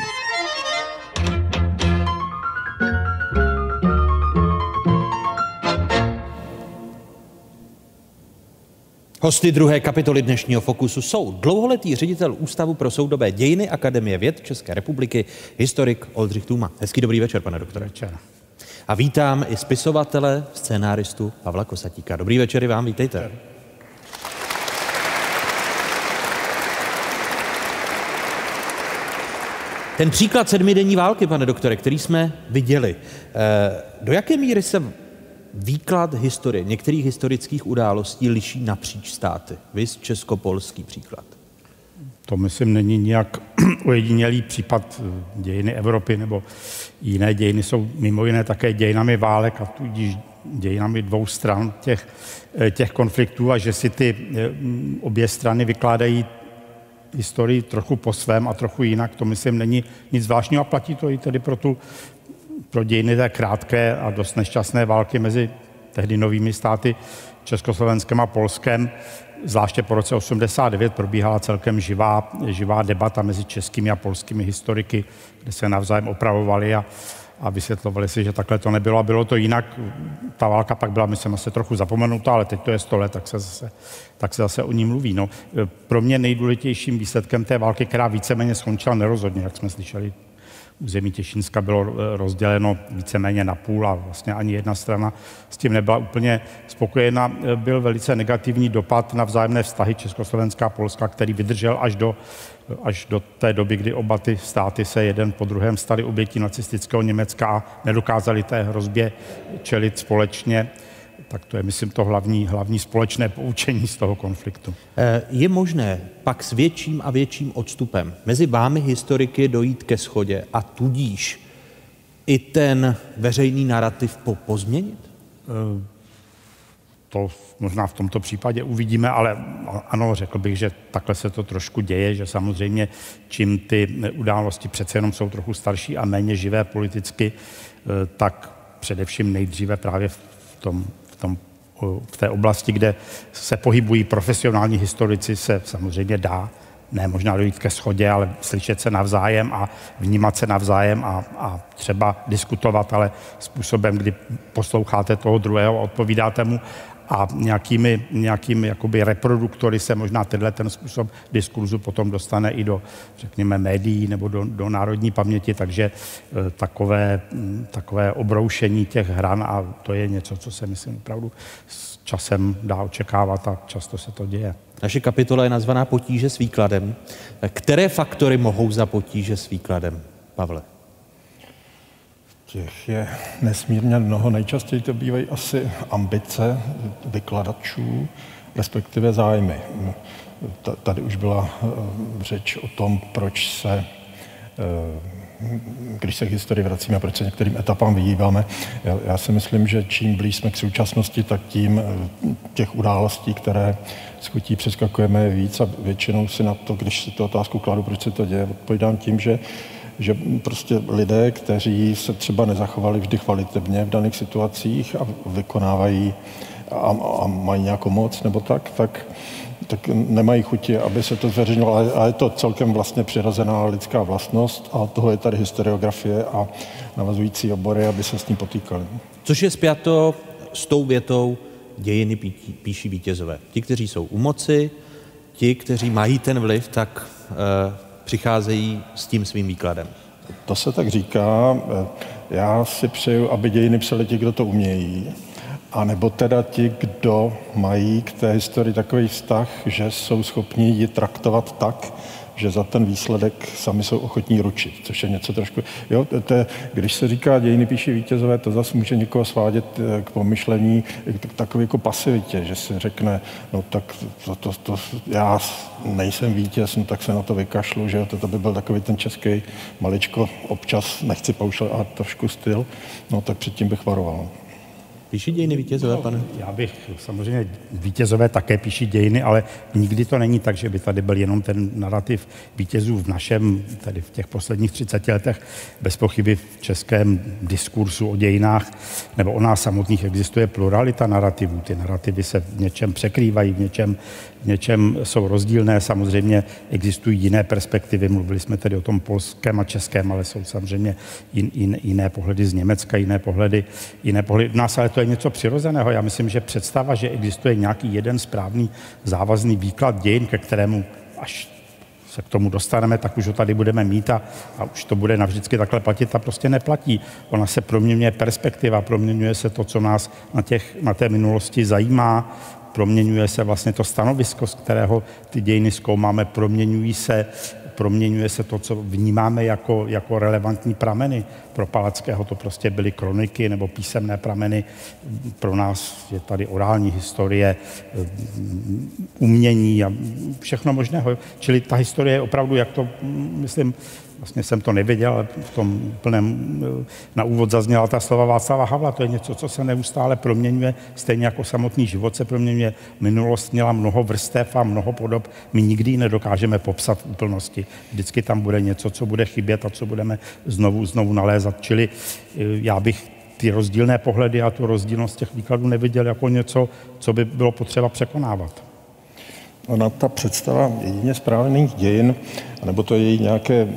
Hosty druhé kapitoly dnešního Fokusu jsou dlouholetý ředitel Ústavu pro soudobé dějiny Akademie věd České republiky, historik Oldřich Tuma. Hezký dobrý večer, pane doktore. Večer. A vítám i spisovatele, scénáristu Pavla Kosatíka. Dobrý večer i vám, vítejte. Večer. Ten příklad sedmidenní války, pane doktore, který jsme viděli, eh, do jaké míry se výklad historie, některých historických událostí liší napříč státy? Vy českopolský příklad. To myslím není nějak ojedinělý případ eh, dějiny Evropy nebo jiné dějiny jsou mimo jiné také dějinami válek a tudíž dějinami dvou stran těch, eh, těch konfliktů a že si ty obě strany vykládají historii trochu po svém a trochu jinak. To myslím není nic zvláštního a platí to i tedy pro, tu, pro dějiny té krátké a dost nešťastné války mezi tehdy novými státy Československem a Polskem. Zvláště po roce 89 probíhala celkem živá, živá debata mezi českými a polskými historiky, kde se navzájem opravovali a, a vysvětlovali si, že takhle to nebylo a bylo to jinak. Ta válka pak byla, myslím, asi trochu zapomenutá, ale teď to je 100 let, tak se zase, tak se zase o ní mluví. No, pro mě nejdůležitějším výsledkem té války, která víceméně skončila nerozhodně, jak jsme slyšeli, území Těšínska bylo eh, rozděleno víceméně na půl a vlastně ani jedna strana s tím nebyla úplně spokojená. Eh, byl velice negativní dopad na vzájemné vztahy Československá a Polska, který vydržel až do až do té doby, kdy oba ty státy se jeden po druhém stali obětí nacistického Německa a nedokázali té hrozbě čelit společně. Tak to je, myslím, to hlavní, hlavní společné poučení z toho konfliktu. Eh, je možné pak s větším a větším odstupem mezi vámi historiky dojít ke schodě a tudíž i ten veřejný narrativ po pozměnit? To možná v tomto případě uvidíme, ale ano, řekl bych, že takhle se to trošku děje, že samozřejmě čím ty události přece jenom jsou trochu starší a méně živé politicky, eh, tak především nejdříve právě v, tom, v, tom, v té oblasti, kde se pohybují profesionální historici, se samozřejmě dá ne možná dojít ke schodě, ale slyšet se navzájem a vnímat se navzájem a, a třeba diskutovat, ale způsobem, kdy posloucháte toho druhého a odpovídáte mu a nějakými, nějakými jakoby reproduktory se možná tenhle ten způsob diskurzu potom dostane i do, řekněme, médií nebo do, do národní paměti, takže e, takové, takové obroušení těch hran a to je něco, co se myslím opravdu s časem dá očekávat a často se to děje. Naše kapitola je nazvaná Potíže s výkladem. Které faktory mohou za potíže s výkladem, Pavle? Těch je nesmírně mnoho. Nejčastěji to bývají asi ambice vykladačů, respektive zájmy. Tady už byla eh, řeč o tom, proč se eh, když se k historii vracíme, proč se některým etapám vyhýbáme. Já, si myslím, že čím blíž jsme k současnosti, tak tím eh, těch událostí, které schutí přeskakujeme víc a většinou si na to, když si tu otázku kladu, proč se to děje, odpovídám tím, že že prostě lidé, kteří se třeba nezachovali vždy kvalitevně v daných situacích a vykonávají a, a mají nějakou moc nebo tak, tak, tak nemají chuti, aby se to zveřejnilo. A je to celkem vlastně přirozená lidská vlastnost a toho je tady historiografie a navazující obory, aby se s tím potýkali. Což je spjato s tou větou dějiny píší vítězové. Ti, kteří jsou u moci, ti, kteří mají ten vliv, tak e, přicházejí s tím svým výkladem. To se tak říká. Já si přeju, aby dějiny psali ti, kdo to umějí. A nebo teda ti, kdo mají k té historii takový vztah, že jsou schopni ji traktovat tak, že za ten výsledek sami jsou ochotní ručit, což je něco trošku... Jo, to je, když se říká dějiny píší vítězové, to zase může někoho svádět eh, k pomyšlení k takové jako pasivitě, že si řekne, no tak to, to, to, já nejsem vítěz, no tak se na to vykašlu, že to, to by byl takový ten český maličko, občas nechci paušovat, a trošku styl, no tak předtím bych varoval. Píší dějiny vítězové, pane? Já bych, samozřejmě vítězové také píší dějiny, ale nikdy to není tak, že by tady byl jenom ten narrativ vítězů v našem, tedy v těch posledních 30 letech. Bez pochyby v českém diskursu o dějinách nebo o nás samotných existuje pluralita narrativů. Ty narrativy se v něčem překrývají, v něčem něčem jsou rozdílné. Samozřejmě existují jiné perspektivy. Mluvili jsme tedy o tom polském a českém, ale jsou samozřejmě jin, jin, jiné pohledy z Německa, jiné pohledy, jiné pohledy v nás, ale to je něco přirozeného. Já myslím, že představa, že existuje nějaký jeden správný závazný výklad dějin, ke kterému až se k tomu dostaneme, tak už ho tady budeme mít a, a už to bude navždycky takhle platit a prostě neplatí. Ona se proměňuje perspektiva, proměňuje se to, co nás na, těch, na té minulosti zajímá, proměňuje se vlastně to stanovisko, z kterého ty dějiny zkoumáme, proměňují se, proměňuje se to, co vnímáme jako, jako relevantní prameny. Pro Palackého to prostě byly kroniky nebo písemné prameny. Pro nás je tady orální historie, umění a všechno možného. Čili ta historie je opravdu, jak to, myslím, vlastně jsem to nevěděl, ale v tom plném na úvod zazněla ta slova Václava Havla. To je něco, co se neustále proměňuje, stejně jako samotný život se proměňuje. Minulost měla mnoho vrstev a mnoho podob. My nikdy ji nedokážeme popsat v úplnosti. Vždycky tam bude něco, co bude chybět a co budeme znovu, znovu nalézat. Čili eh, já bych ty rozdílné pohledy a tu rozdílnost těch výkladů neviděl jako něco, co by bylo potřeba překonávat. Ona ta představa jedině správných dějin nebo to je její nějaké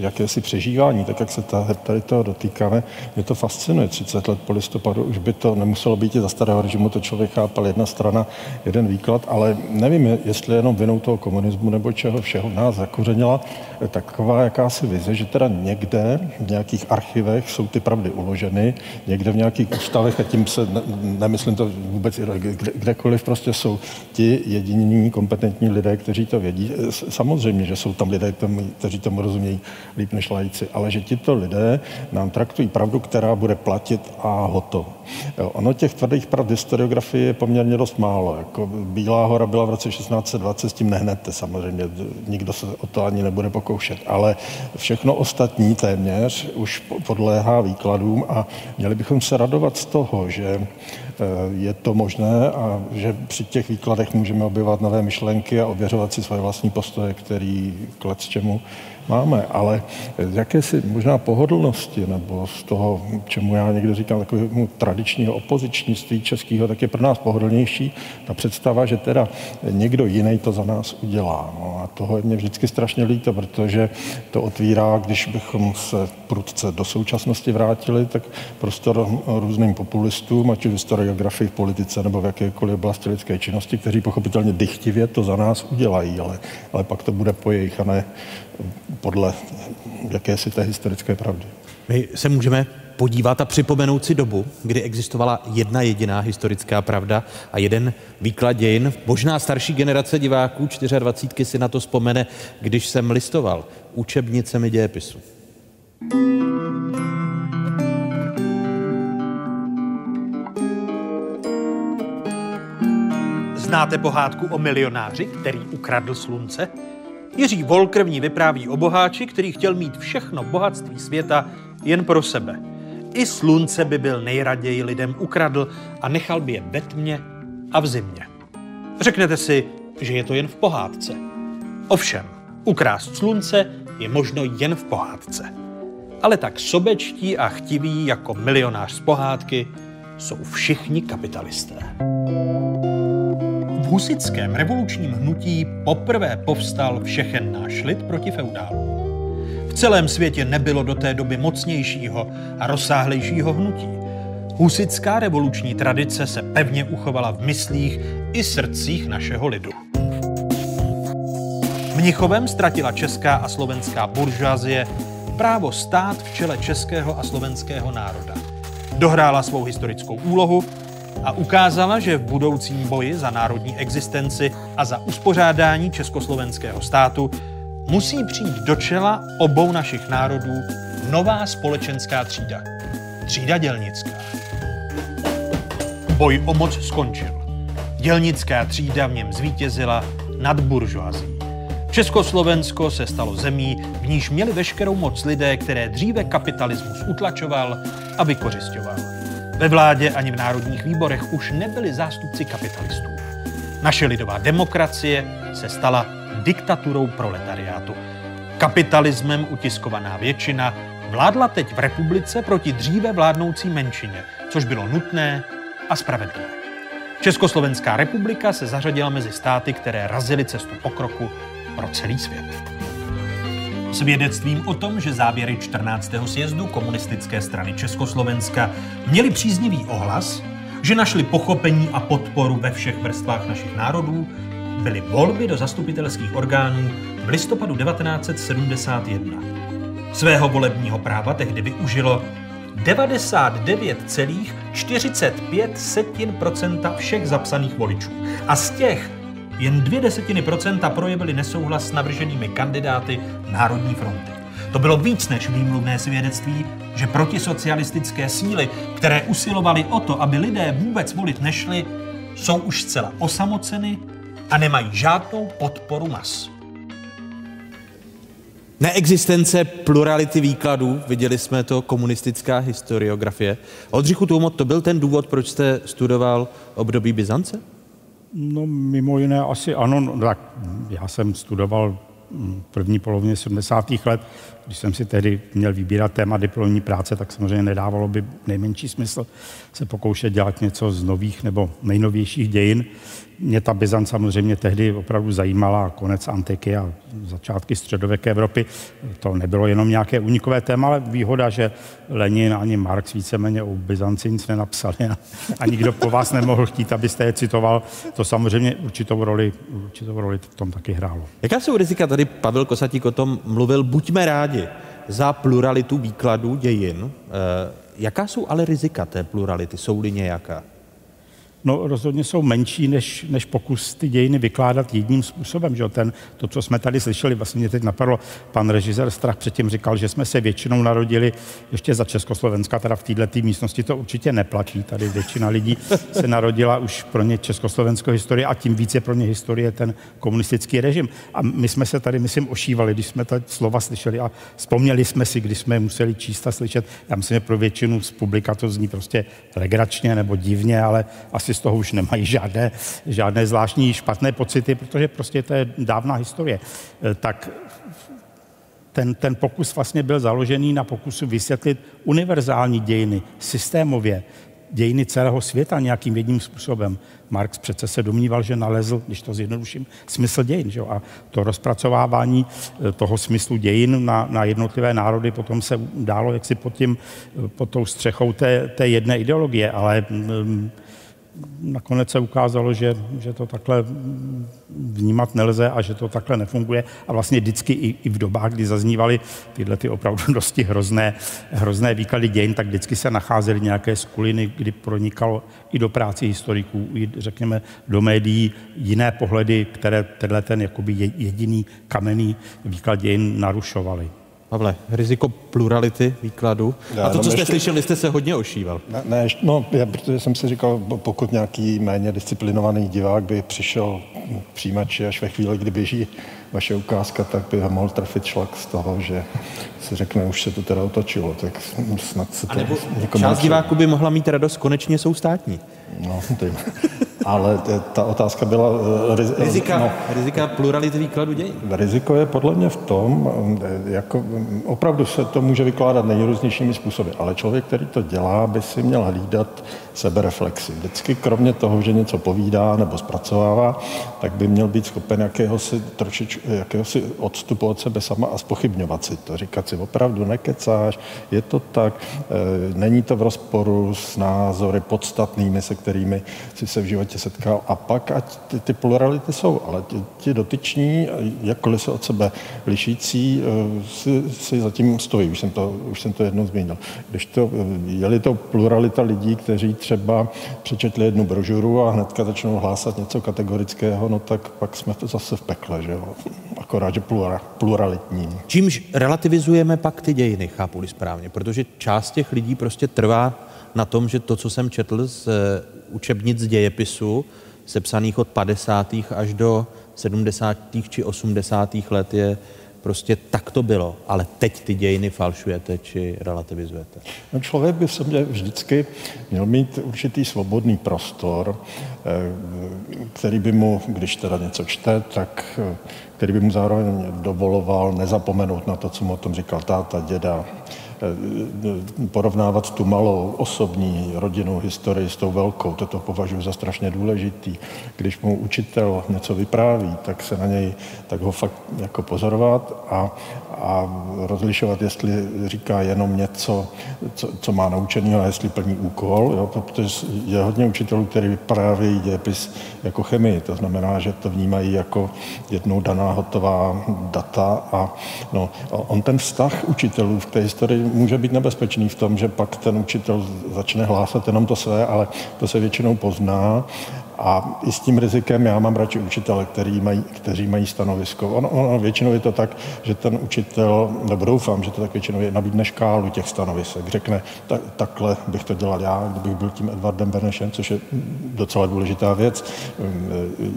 jakési přežívání, tak jak se tady toho dotýkáme, mě to fascinuje. 30 let po listopadu už by to nemuselo být za starého režimu, to člověk chápal jedna strana, jeden výklad, ale nevím, jestli jenom vinou toho komunismu nebo čeho všeho nás zakořenila taková jakási vize, že teda někde v nějakých archivech jsou ty pravdy uloženy, někde v nějakých ústavech, a tím se ne, nemyslím to vůbec kde, kdekoliv, prostě jsou ti jediní kompetentní lidé, kteří to vědí. Samozřejmě, že jsou tam lidé, lidé, kteří tomu rozumějí líp než lajci, ale že tito lidé nám traktují pravdu, která bude platit a hotovo. Ono těch tvrdých pravd historiografie je poměrně dost málo. Jako Bílá hora byla v roce 1620, s tím nehnete samozřejmě, nikdo se o to ani nebude pokoušet, ale všechno ostatní téměř už podléhá výkladům a měli bychom se radovat z toho, že je to možné a že při těch výkladech můžeme objevovat nové myšlenky a ověřovat si svoje vlastní postoje, který k čemu máme, ale z jakési možná pohodlnosti nebo z toho, čemu já někdy říkám takovému tradičního opozičnictví českého, tak je pro nás pohodlnější ta představa, že teda někdo jiný to za nás udělá. No a toho je mě vždycky strašně líto, protože to otvírá, když bychom se prudce do současnosti vrátili, tak prostor různým populistům, ať už v historiografii, v politice nebo v jakékoliv oblasti lidské činnosti, kteří pochopitelně dychtivě to za nás udělají, ale, ale pak to bude po jejich a ne podle jakési té historické pravdy. My se můžeme podívat a připomenout si dobu, kdy existovala jedna jediná historická pravda a jeden výklad dějin. Možná starší generace diváků 24 si na to vzpomene, když jsem listoval učebnicemi dějepisu. Znáte pohádku o milionáři, který ukradl slunce? Jiří Volker v ní vypráví o boháči, který chtěl mít všechno bohatství světa jen pro sebe. I slunce by byl nejraději lidem ukradl a nechal by je ve tmě a v zimě. Řeknete si, že je to jen v pohádce. Ovšem, ukrást slunce je možno jen v pohádce. Ale tak sobečtí a chtiví jako milionář z pohádky jsou všichni kapitalisté husickém revolučním hnutí poprvé povstal všechen náš lid proti feudálům. V celém světě nebylo do té doby mocnějšího a rozsáhlejšího hnutí. Husická revoluční tradice se pevně uchovala v myslích i srdcích našeho lidu. Mnichovem ztratila česká a slovenská buržázie právo stát v čele českého a slovenského národa. Dohrála svou historickou úlohu a ukázala, že v budoucím boji za národní existenci a za uspořádání československého státu musí přijít do čela obou našich národů nová společenská třída. Třída dělnická. Boj o moc skončil. Dělnická třída v něm zvítězila nad buržoazí. Československo se stalo zemí, v níž měli veškerou moc lidé, které dříve kapitalismus utlačoval a vykořišťoval. Ve vládě ani v národních výborech už nebyli zástupci kapitalistů. Naše lidová demokracie se stala diktaturou proletariátu. Kapitalismem utiskovaná většina vládla teď v republice proti dříve vládnoucí menšině, což bylo nutné a spravedlivé. Československá republika se zařadila mezi státy, které razily cestu pokroku pro celý svět. Svědectvím o tom, že závěry 14. sjezdu komunistické strany Československa měly příznivý ohlas, že našli pochopení a podporu ve všech vrstvách našich národů, byly volby do zastupitelských orgánů v listopadu 1971. Svého volebního práva tehdy využilo 99,45% všech zapsaných voličů. A z těch jen dvě desetiny procenta projevili nesouhlas s navrženými kandidáty Národní fronty. To bylo víc než výmluvné svědectví, že protisocialistické síly, které usilovaly o to, aby lidé vůbec volit nešli, jsou už zcela osamoceny a nemají žádnou podporu mas. Neexistence plurality výkladů, viděli jsme to, komunistická historiografie. Oldřichu Toumot, to byl ten důvod, proč jste studoval období Byzance? No mimo jiné asi ano, no, tak já jsem studoval v první polovině 70. let, když jsem si tehdy měl vybírat téma diplomní práce, tak samozřejmě nedávalo by nejmenší smysl se pokoušet dělat něco z nových nebo nejnovějších dějin mě ta Byzant samozřejmě tehdy opravdu zajímala, konec antiky a začátky středověké Evropy. To nebylo jenom nějaké unikové téma, ale výhoda, že Lenin ani Marx víceméně o Byzanci nic nenapsali a, a nikdo po vás nemohl chtít, abyste je citoval. To samozřejmě určitou roli, určitou roli v tom taky hrálo. Jaká jsou rizika? Tady Pavel Kosatík o tom mluvil. Buďme rádi za pluralitu výkladů dějin. E, jaká jsou ale rizika té plurality? Jsou-li nějaká? No rozhodně jsou menší, než, než pokus ty dějiny vykládat jedním způsobem. Že? Ten, to, co jsme tady slyšeli, vlastně mě teď napadlo, pan režisér Strach předtím říkal, že jsme se většinou narodili ještě za Československa, teda v této místnosti to určitě neplatí. Tady většina lidí se narodila už pro ně československou historii a tím více pro ně historie ten komunistický režim. A my jsme se tady, myslím, ošívali, když jsme ta slova slyšeli a vzpomněli jsme si, když jsme museli číst a slyšet. Já myslím, že pro většinu z publika to zní prostě legračně nebo divně, ale asi z toho už nemají žádné, žádné zvláštní špatné pocity, protože prostě to je dávná historie. Eh, tak ten, ten pokus vlastně byl založený na pokusu vysvětlit univerzální dějiny systémově, dějiny celého světa nějakým jedním způsobem. Marx přece se domníval, že nalezl, když to zjednoduším, smysl dějin. Že? A to rozpracovávání eh, toho smyslu dějin na, na jednotlivé národy potom se dálo jaksi pod, tím, eh, pod tou střechou té, té jedné ideologie, ale mm, nakonec se ukázalo, že, že to takhle vnímat nelze a že to takhle nefunguje. A vlastně vždycky i, i v dobách, kdy zaznívaly tyhle ty opravdu dosti hrozné, hrozné výklady dějin, tak vždycky se nacházely nějaké skuliny, kdy pronikalo i do práci historiků, i řekněme do médií jiné pohledy, které tenhle ten jakoby jediný kamenný výklad dějin narušovaly. Pavle, riziko plurality výkladu. Já, a to, co jste ještě... slyšeli, jste se hodně ošíval. Ne, ne no, já, protože jsem si říkal, pokud nějaký méně disciplinovaný divák by přišel přijímači až ve chvíli, kdy běží vaše ukázka, tak by ho mohl trefit šlak z toho, že si řekne, už se to teda otočilo, tak snad se to... část diváků by mohla mít radost, konečně jsou státní. No, ty. Ale ta otázka byla... Eh, riz, rizika, no, rizika plurality výkladu dějin. Riziko je podle mě v tom, eh, jako opravdu se to může vykládat nejrůznějšími způsoby, ale člověk, který to dělá, by si měl hlídat sebereflexi. Vždycky kromě toho, že něco povídá nebo zpracovává, tak by měl být schopen jakéhosi, trošič, jakéhosi odstupu od sebe sama a spochybňovat si to. Říkat si opravdu nekecáš, je to tak, e, není to v rozporu s názory podstatnými, se kterými si se v životě setkal. A pak, ať ty, ty plurality jsou, ale ti, ti dotyční, jakkoliv se od sebe lišící, e, si, si zatím stojí. Už jsem to, už jsem to jednou zmínil. Když to, je-li to pluralita lidí, kteří třeba přečetli jednu brožuru a hnedka začnou hlásat něco kategorického, no tak pak jsme to zase v pekle, že jo. Akorát, že plura, pluralitní. Čímž relativizujeme pak ty dějiny, chápu správně, protože část těch lidí prostě trvá na tom, že to, co jsem četl z eh, učebnic dějepisu, sepsaných od 50. až do 70. či 80. let, je Prostě tak to bylo, ale teď ty dějiny falšujete či relativizujete. No člověk by se mě vždycky měl mít určitý svobodný prostor, eh, který by mu, když teda něco čte, tak eh, který by mu zároveň dovoloval nezapomenout na to, co mu o tom říkal táta, děda, porovnávat tu malou osobní rodinnou historii s tou velkou, toto považuji za strašně důležitý. Když mu učitel něco vypráví, tak se na něj, tak ho fakt jako pozorovat a, a rozlišovat, jestli říká jenom něco, co, co má naučeného a jestli plní úkol, jo, protože je hodně učitelů, který vyprávějí dějepis jako chemii, to znamená, že to vnímají jako jednou daná hotová data a no, on ten vztah učitelů v té historii může být nebezpečný v tom, že pak ten učitel začne hlásat jenom to své, ale to se většinou pozná a i s tím rizikem já mám radši učitele, který mají, kteří mají stanovisko. Ono, ono většinou je to tak, že ten učitel, nebo doufám, že to tak většinou je, nabídne škálu těch stanovisek. Řekne, tak, takhle bych to dělal já, kdybych byl tím Edvardem Benešem, což je docela důležitá věc,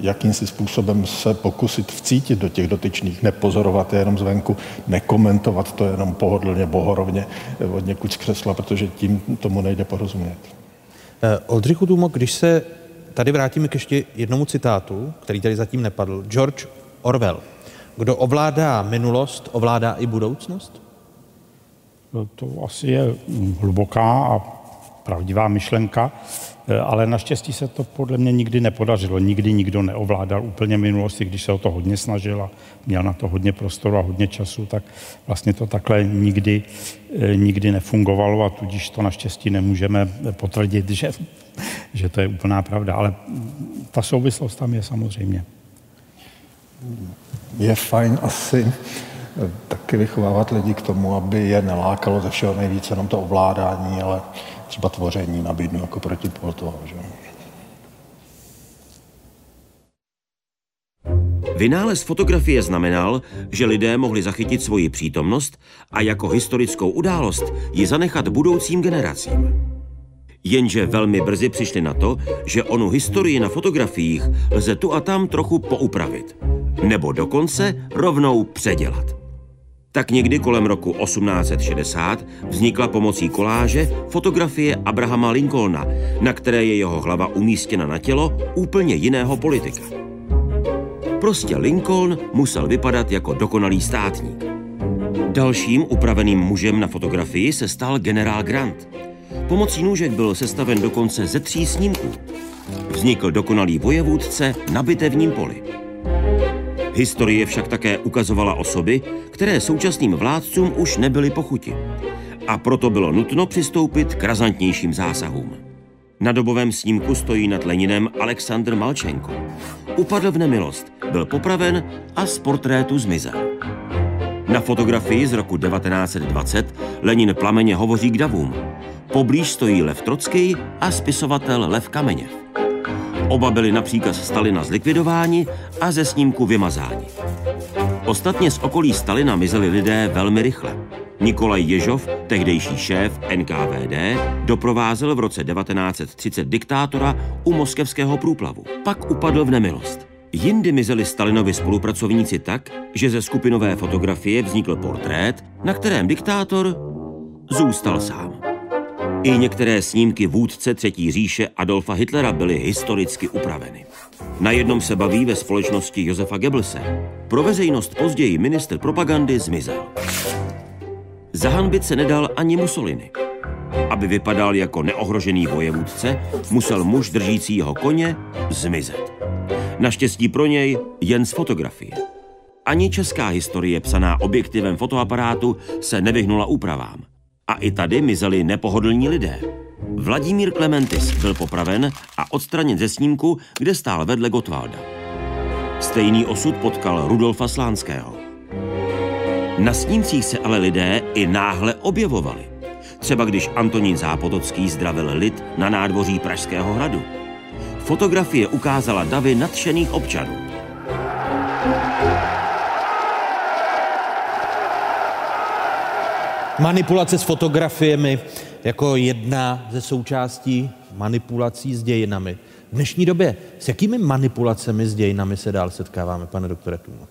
jakým si způsobem se pokusit vcítit do těch dotyčných, nepozorovat je jenom zvenku, nekomentovat to jenom pohodlně, bohorovně od někud z křesla, protože tím tomu nejde porozumět. Eh, Oldřichu Tumo, když se tady vrátíme k ještě jednomu citátu, který tady zatím nepadl. George Orwell. Kdo ovládá minulost, ovládá i budoucnost? No, to asi je hluboká a pravdivá myšlenka, ale naštěstí se to podle mě nikdy nepodařilo. Nikdy nikdo neovládal úplně minulosti, když se o to hodně snažil a měl na to hodně prostoru a hodně času, tak vlastně to takhle nikdy, eh, nikdy nefungovalo a tudíž to naštěstí nemůžeme potvrdit, že že to je úplná pravda, ale ta souvislost tam je samozřejmě. Je fajn asi taky vychovávat lidi k tomu, aby je nelákalo ze všeho nejvíce jenom to ovládání, ale třeba tvoření nabídnu jako protipol toho. Že? Vynález fotografie znamenal, že lidé mohli zachytit svoji přítomnost a jako historickou událost ji zanechat budoucím generacím. Jenže velmi brzy přišli na to, že onu historii na fotografiích lze tu a tam trochu poupravit. Nebo dokonce rovnou předělat. Tak někdy kolem roku 1860 vznikla pomocí koláže fotografie Abrahama Lincolna, na které je jeho hlava umístěna na tělo úplně jiného politika. Prostě Lincoln musel vypadat jako dokonalý státník. Dalším upraveným mužem na fotografii se stal generál Grant – Pomocí nůžek byl sestaven dokonce ze tří snímků. Vznikl dokonalý vojevůdce na bitevním poli. Historie však také ukazovala osoby, které současným vládcům už nebyly pochuti. A proto bylo nutno přistoupit k razantnějším zásahům. Na dobovém snímku stojí nad Leninem Aleksandr Malčenko. Upadl v nemilost, byl popraven a z portrétu zmizel. Na fotografii z roku 1920 Lenin plameně hovoří k davům. Poblíž stojí Lev Trocký a spisovatel Lev Kameněv. Oba byli na příkaz Stalina zlikvidováni a ze snímku vymazáni. Ostatně z okolí Stalina mizeli lidé velmi rychle. Nikolaj Ježov, tehdejší šéf NKVD, doprovázel v roce 1930 diktátora u moskevského průplavu. Pak upadl v nemilost. Jindy mizeli Stalinovi spolupracovníci tak, že ze skupinové fotografie vznikl portrét, na kterém diktátor zůstal sám. I některé snímky vůdce Třetí říše Adolfa Hitlera byly historicky upraveny. Na jednom se baví ve společnosti Josefa Goebbelse. Pro veřejnost později minister propagandy zmizel. Zahanbit se nedal ani Mussolini. Aby vypadal jako neohrožený vojevůdce, musel muž držící jeho koně zmizet. Naštěstí pro něj jen z fotografie. Ani česká historie psaná objektivem fotoaparátu se nevyhnula úpravám. A i tady mizeli nepohodlní lidé. Vladimír Klementis byl popraven a odstraněn ze snímku, kde stál vedle Gotwalda. Stejný osud potkal Rudolfa Slánského. Na snímcích se ale lidé i náhle objevovali. Třeba když Antonín Zápotocký zdravil lid na nádvoří Pražského hradu. Fotografie ukázala davy nadšených občanů. Manipulace s fotografiemi jako jedna ze součástí manipulací s dějinami. V dnešní době s jakými manipulacemi s dějinami se dál setkáváme, pane doktore Tůmo?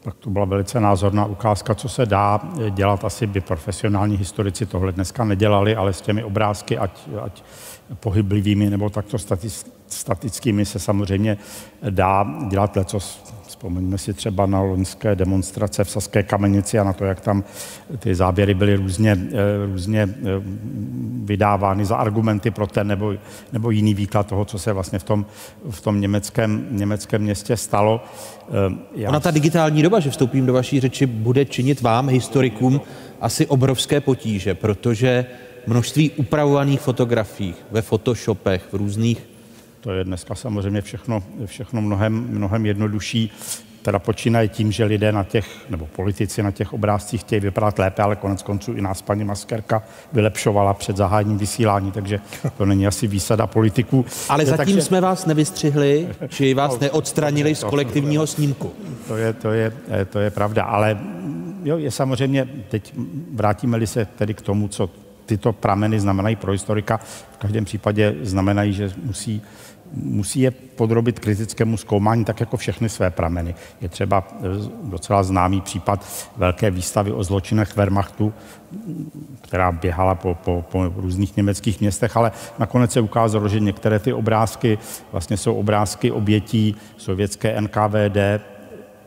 Tak to byla velice názorná ukázka, co se dá dělat. Asi by profesionální historici tohle dneska nedělali, ale s těmi obrázky, ať, ať pohyblivými nebo takto statickými se samozřejmě dá dělat lecos Vzpomeňme si třeba na loňské demonstrace v Saské kamenici a na to, jak tam ty záběry byly různě, eh, různě eh, vydávány za argumenty pro ten nebo, nebo jiný výklad toho, co se vlastně v tom, v tom německém, německém městě stalo. Eh, já... Ona ta digitální doba, že vstoupím do vaší řeči, bude činit vám, historikům, asi obrovské potíže, protože množství upravovaných fotografií ve Photoshopech, v různých to je dneska samozřejmě všechno, všechno mnohem, mnohem jednodušší. Teda počínají tím, že lidé na těch, nebo politici na těch obrázcích chtějí vypadat lépe, ale konec konců i nás paní Maskerka vylepšovala před zahájením vysílání, takže to není asi výsada politiků. Ale zatím takže... jsme vás nevystřihli, že vás no, neodstranili z kolektivního snímku. To je, to je, to je pravda, ale jo, je samozřejmě, teď vrátíme-li se tedy k tomu, co tyto prameny znamenají pro historika, v každém případě znamenají, že musí musí je podrobit kritickému zkoumání, tak jako všechny své prameny. Je třeba eh, docela známý případ velké výstavy o zločinech Wehrmachtu, která běhala po, po, po různých německých městech, ale nakonec se ukázalo, že některé ty obrázky vlastně jsou obrázky obětí sovětské NKVD,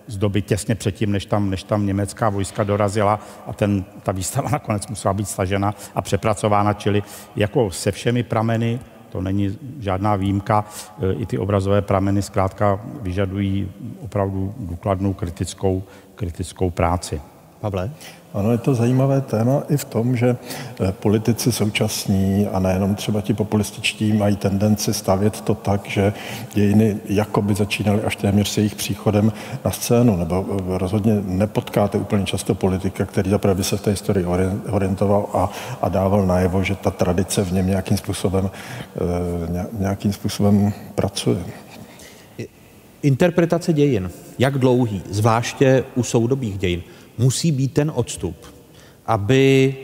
z doby těsně předtím, než tam, než tam německá vojska dorazila a ten, ta výstava nakonec musela být stažena a přepracována, čili jako se všemi prameny to není žádná výjimka. E, I ty obrazové prameny zkrátka vyžadují opravdu důkladnou kritickou, kritickou práci. Pavle? Ano, je to zajímavé téma i v tom, že eh, politici současní a nejenom třeba ti populističtí mají tendenci stavět to tak, že dějiny jakoby začínaly až téměř s jejich příchodem na scénu, nebo eh, rozhodně nepotkáte úplně často politika, který zaprvé se v té historii orientoval a, a dával najevo, že ta tradice v něm nějakým způsobem, eh, nějakým způsobem pracuje. Interpretace dějin, jak dlouhý, zvláště u soudobých dějin, musí být ten odstup, aby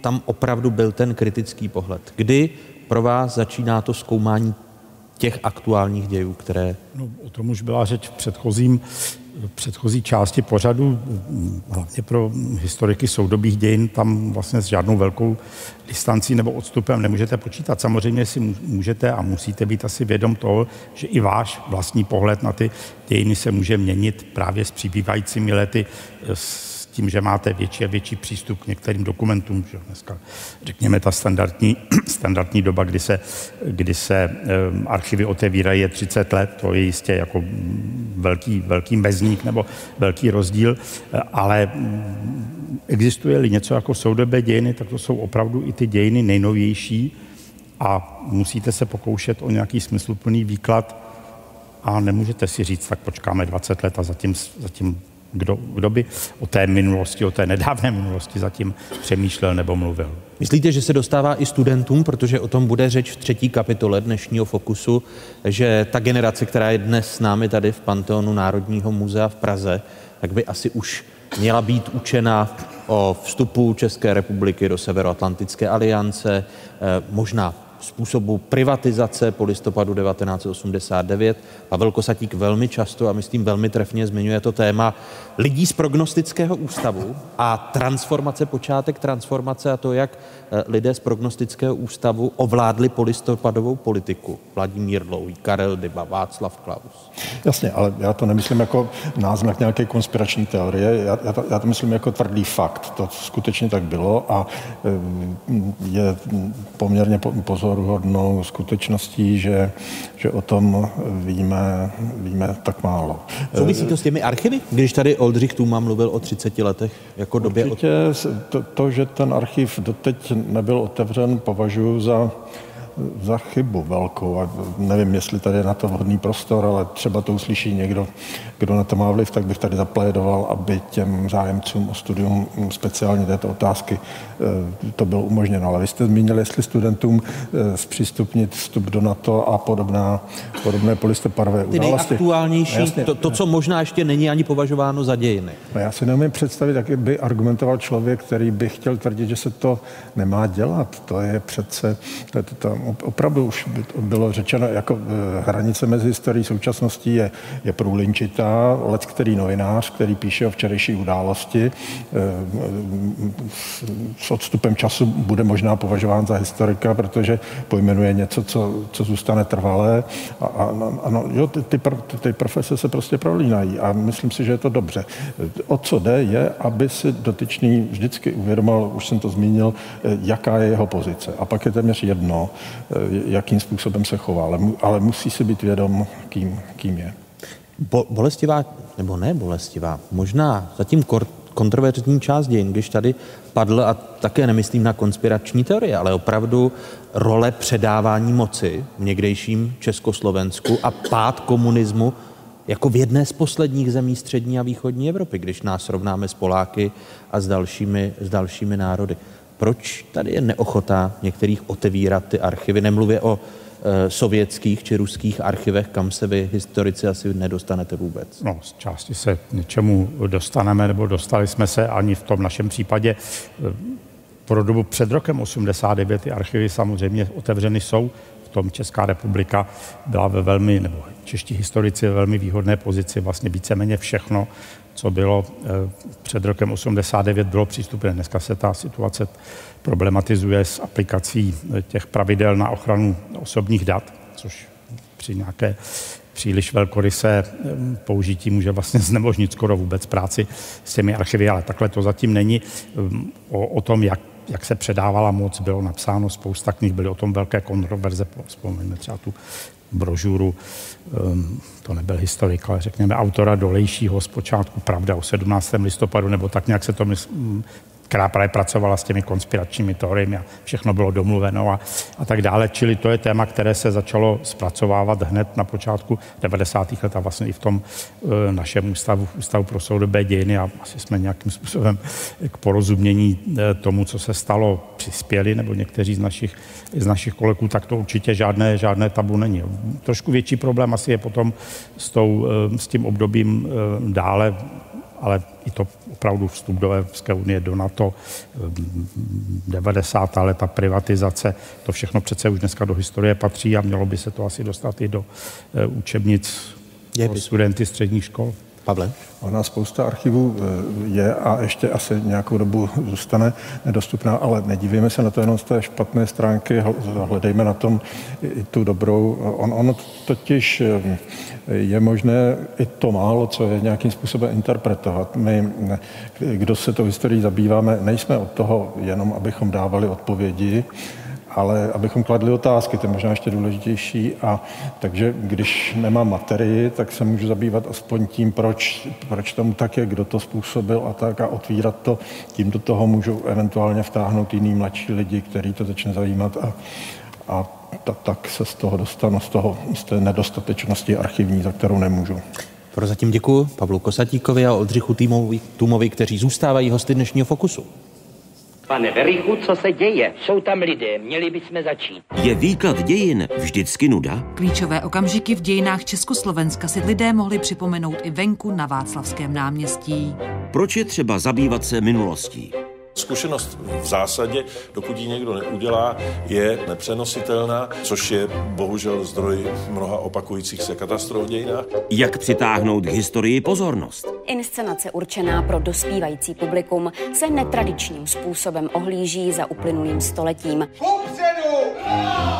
tam opravdu byl ten kritický pohled. Kdy pro vás začíná to zkoumání těch aktuálních dějů, které... No, o tom už byla řeč v předchozím předchozí části pořadu, hlavně pro historiky soudobých dějin, tam vlastně s žádnou velkou distancí nebo odstupem nemůžete počítat. Samozřejmě si můžete a musíte být asi vědom toho, že i váš vlastní pohled na ty dějiny se může měnit právě s přibývajícími lety, s tím, že máte větší a větší přístup k některým dokumentům. Že dneska, řekněme, ta standardní, standardní doba, kdy se, kdy se um, archivy otevírají, je 30 let, to je jistě jako velký, velký mezník nebo velký rozdíl, ale existuje-li něco jako soudobé dějiny, tak to jsou opravdu i ty dějiny nejnovější a musíte se pokoušet o nějaký smysluplný výklad a nemůžete si říct, tak počkáme 20 let a zatím, zatím kdo, kdo by o té minulosti, o té nedávné minulosti zatím přemýšlel nebo mluvil. Myslíte, že se dostává i studentům, protože o tom bude řeč v třetí kapitole dnešního Fokusu, že ta generace, která je dnes s námi tady v Panteonu Národního muzea v Praze, tak by asi už měla být učena o vstupu České republiky do Severoatlantické aliance, eh, možná způsobu privatizace po listopadu 1989. Pavel Kosatík velmi často a myslím velmi trefně zmiňuje to téma lidí z prognostického ústavu a transformace, počátek transformace a to, jak lidé z prognostického ústavu ovládli polistopadovou politiku. Vladimír Dlouhý, Karel Dyba, Václav Klaus. Jasně, ale já to nemyslím jako náznak nějaké konspirační teorie, já, já, to, já to myslím jako tvrdý fakt. To skutečně tak bylo a eh, je poměrně pozoruhodnou skutečností, že, že o tom víme, víme tak málo. Souvisí to s těmi archivy? Když tady Oldřich Tuma mluvil o 30 letech jako době... Určitě to, to, že ten archiv doteď nebyl otevřen, považuji za za chybu velkou a nevím, jestli tady je na to vhodný prostor, ale třeba to uslyší někdo, kdo na to má vliv, tak bych tady zaplédoval, aby těm zájemcům o studium speciálně této otázky eh, to bylo umožněno. Ale vy jste zmínil, jestli studentům eh, zpřístupnit vstup do NATO a podobná, podobné polistopadové Ty události. nejaktuálnější, Jasně. to, to, co možná ještě není ani považováno za dějiny. No já si neumím představit, jak by argumentoval člověk, který by chtěl tvrdit, že se to nemá dělat. To je přece, to, je to, to opravdu už bylo řečeno, jako eh, hranice mezi historií současností je, je průlinčitá, let který novinář, který píše o včerejší události, eh, s odstupem času bude možná považován za historika, protože pojmenuje něco, co, co zůstane trvalé. A, a, a no, jo, ty, ty, ty profese se prostě prolínají a myslím si, že je to dobře. O co jde, je, aby si dotyčný vždycky uvědomil, už jsem to zmínil, jaká je jeho pozice. A pak je téměř jedno, jakým způsobem se chová, ale, ale musí si být vědom, kým, kým je. Bo, bolestivá, nebo ne bolestivá, možná zatím kor, kontroverzní část dějin, když tady padl, a také nemyslím na konspirační teorie, ale opravdu role předávání moci v někdejším Československu a pád komunismu jako v jedné z posledních zemí střední a východní Evropy, když nás srovnáme s Poláky a s dalšími, s dalšími národy. Proč tady je neochota některých otevírat ty archivy? Nemluvě o e, sovětských či ruských archivech, kam se vy historici asi nedostanete vůbec. No, z části se něčemu dostaneme, nebo dostali jsme se ani v tom našem případě. Pro dobu před rokem 89 ty archivy samozřejmě otevřeny jsou. V tom Česká republika byla ve velmi, nebo čeští historici ve velmi výhodné pozici, vlastně víceméně všechno, co bylo před rokem 89, bylo přístupné. Dneska se ta situace problematizuje s aplikací těch pravidel na ochranu osobních dat, což při nějaké příliš velkorysé použití může vlastně znemožnit skoro vůbec práci s těmi archivy, ale takhle to zatím není. O, o tom, jak, jak se předávala moc, bylo napsáno spousta knih, byly o tom velké kontroverze, vzpomeňme třeba tu brožuru, to nebyl historik, ale řekněme autora Dolejšího zpočátku Pravda o 17. listopadu, nebo tak nějak se to která právě pracovala s těmi konspiračními teoriemi a všechno bylo domluveno a, a tak dále. Čili to je téma, které se začalo zpracovávat hned na počátku 90. let a vlastně i v tom e, našem ústavu, ústavu pro soudobé dějiny a asi jsme nějakým způsobem k porozumění e, tomu, co se stalo, přispěli, nebo někteří z našich, z našich kolegů, tak to určitě žádné, žádné tabu není. Trošku větší problém asi je potom s, tou, e, s tím obdobím e, dále, ale i to opravdu vstup do Evropské unie, do NATO, 90. leta privatizace, to všechno přece už dneska do historie patří a mělo by se to asi dostat i do učebnic pro studenty středních škol. Pavle? Ona spousta archivů je a ještě asi nějakou dobu zůstane nedostupná, ale nedívejme se na to jenom z té špatné stránky, hledejme na tom i tu dobrou. On, ono totiž je možné i to málo, co je nějakým způsobem interpretovat. My, kdo se to historií zabýváme, nejsme od toho jenom, abychom dávali odpovědi, ale abychom kladli otázky, to je možná ještě důležitější. A takže když nemám materii, tak se můžu zabývat aspoň tím, proč, proč tomu tak je, kdo to způsobil a tak a otvírat to. Tím do toho můžu eventuálně vtáhnout jiný mladší lidi, který to začne zajímat a, a ta, tak se z toho dostanu, z, toho, z té nedostatečnosti archivní, za kterou nemůžu. Prozatím děkuji Pavlu Kosatíkovi a Oldřichu Týmovi, Tumovi, kteří zůstávají hosty dnešního Fokusu. Pane Verichu, co se děje? Jsou tam lidé, měli bychom začít. Je výklad dějin vždycky nuda? Klíčové okamžiky v dějinách Československa si lidé mohli připomenout i venku na Václavském náměstí. Proč je třeba zabývat se minulostí? Zkušenost v zásadě, dokud ji někdo neudělá, je nepřenositelná, což je bohužel zdroj mnoha opakujících se katastrof v dějinách. Jak přitáhnout k historii pozornost? Inscenace určená pro dospívající publikum se netradičním způsobem ohlíží za uplynulým stoletím.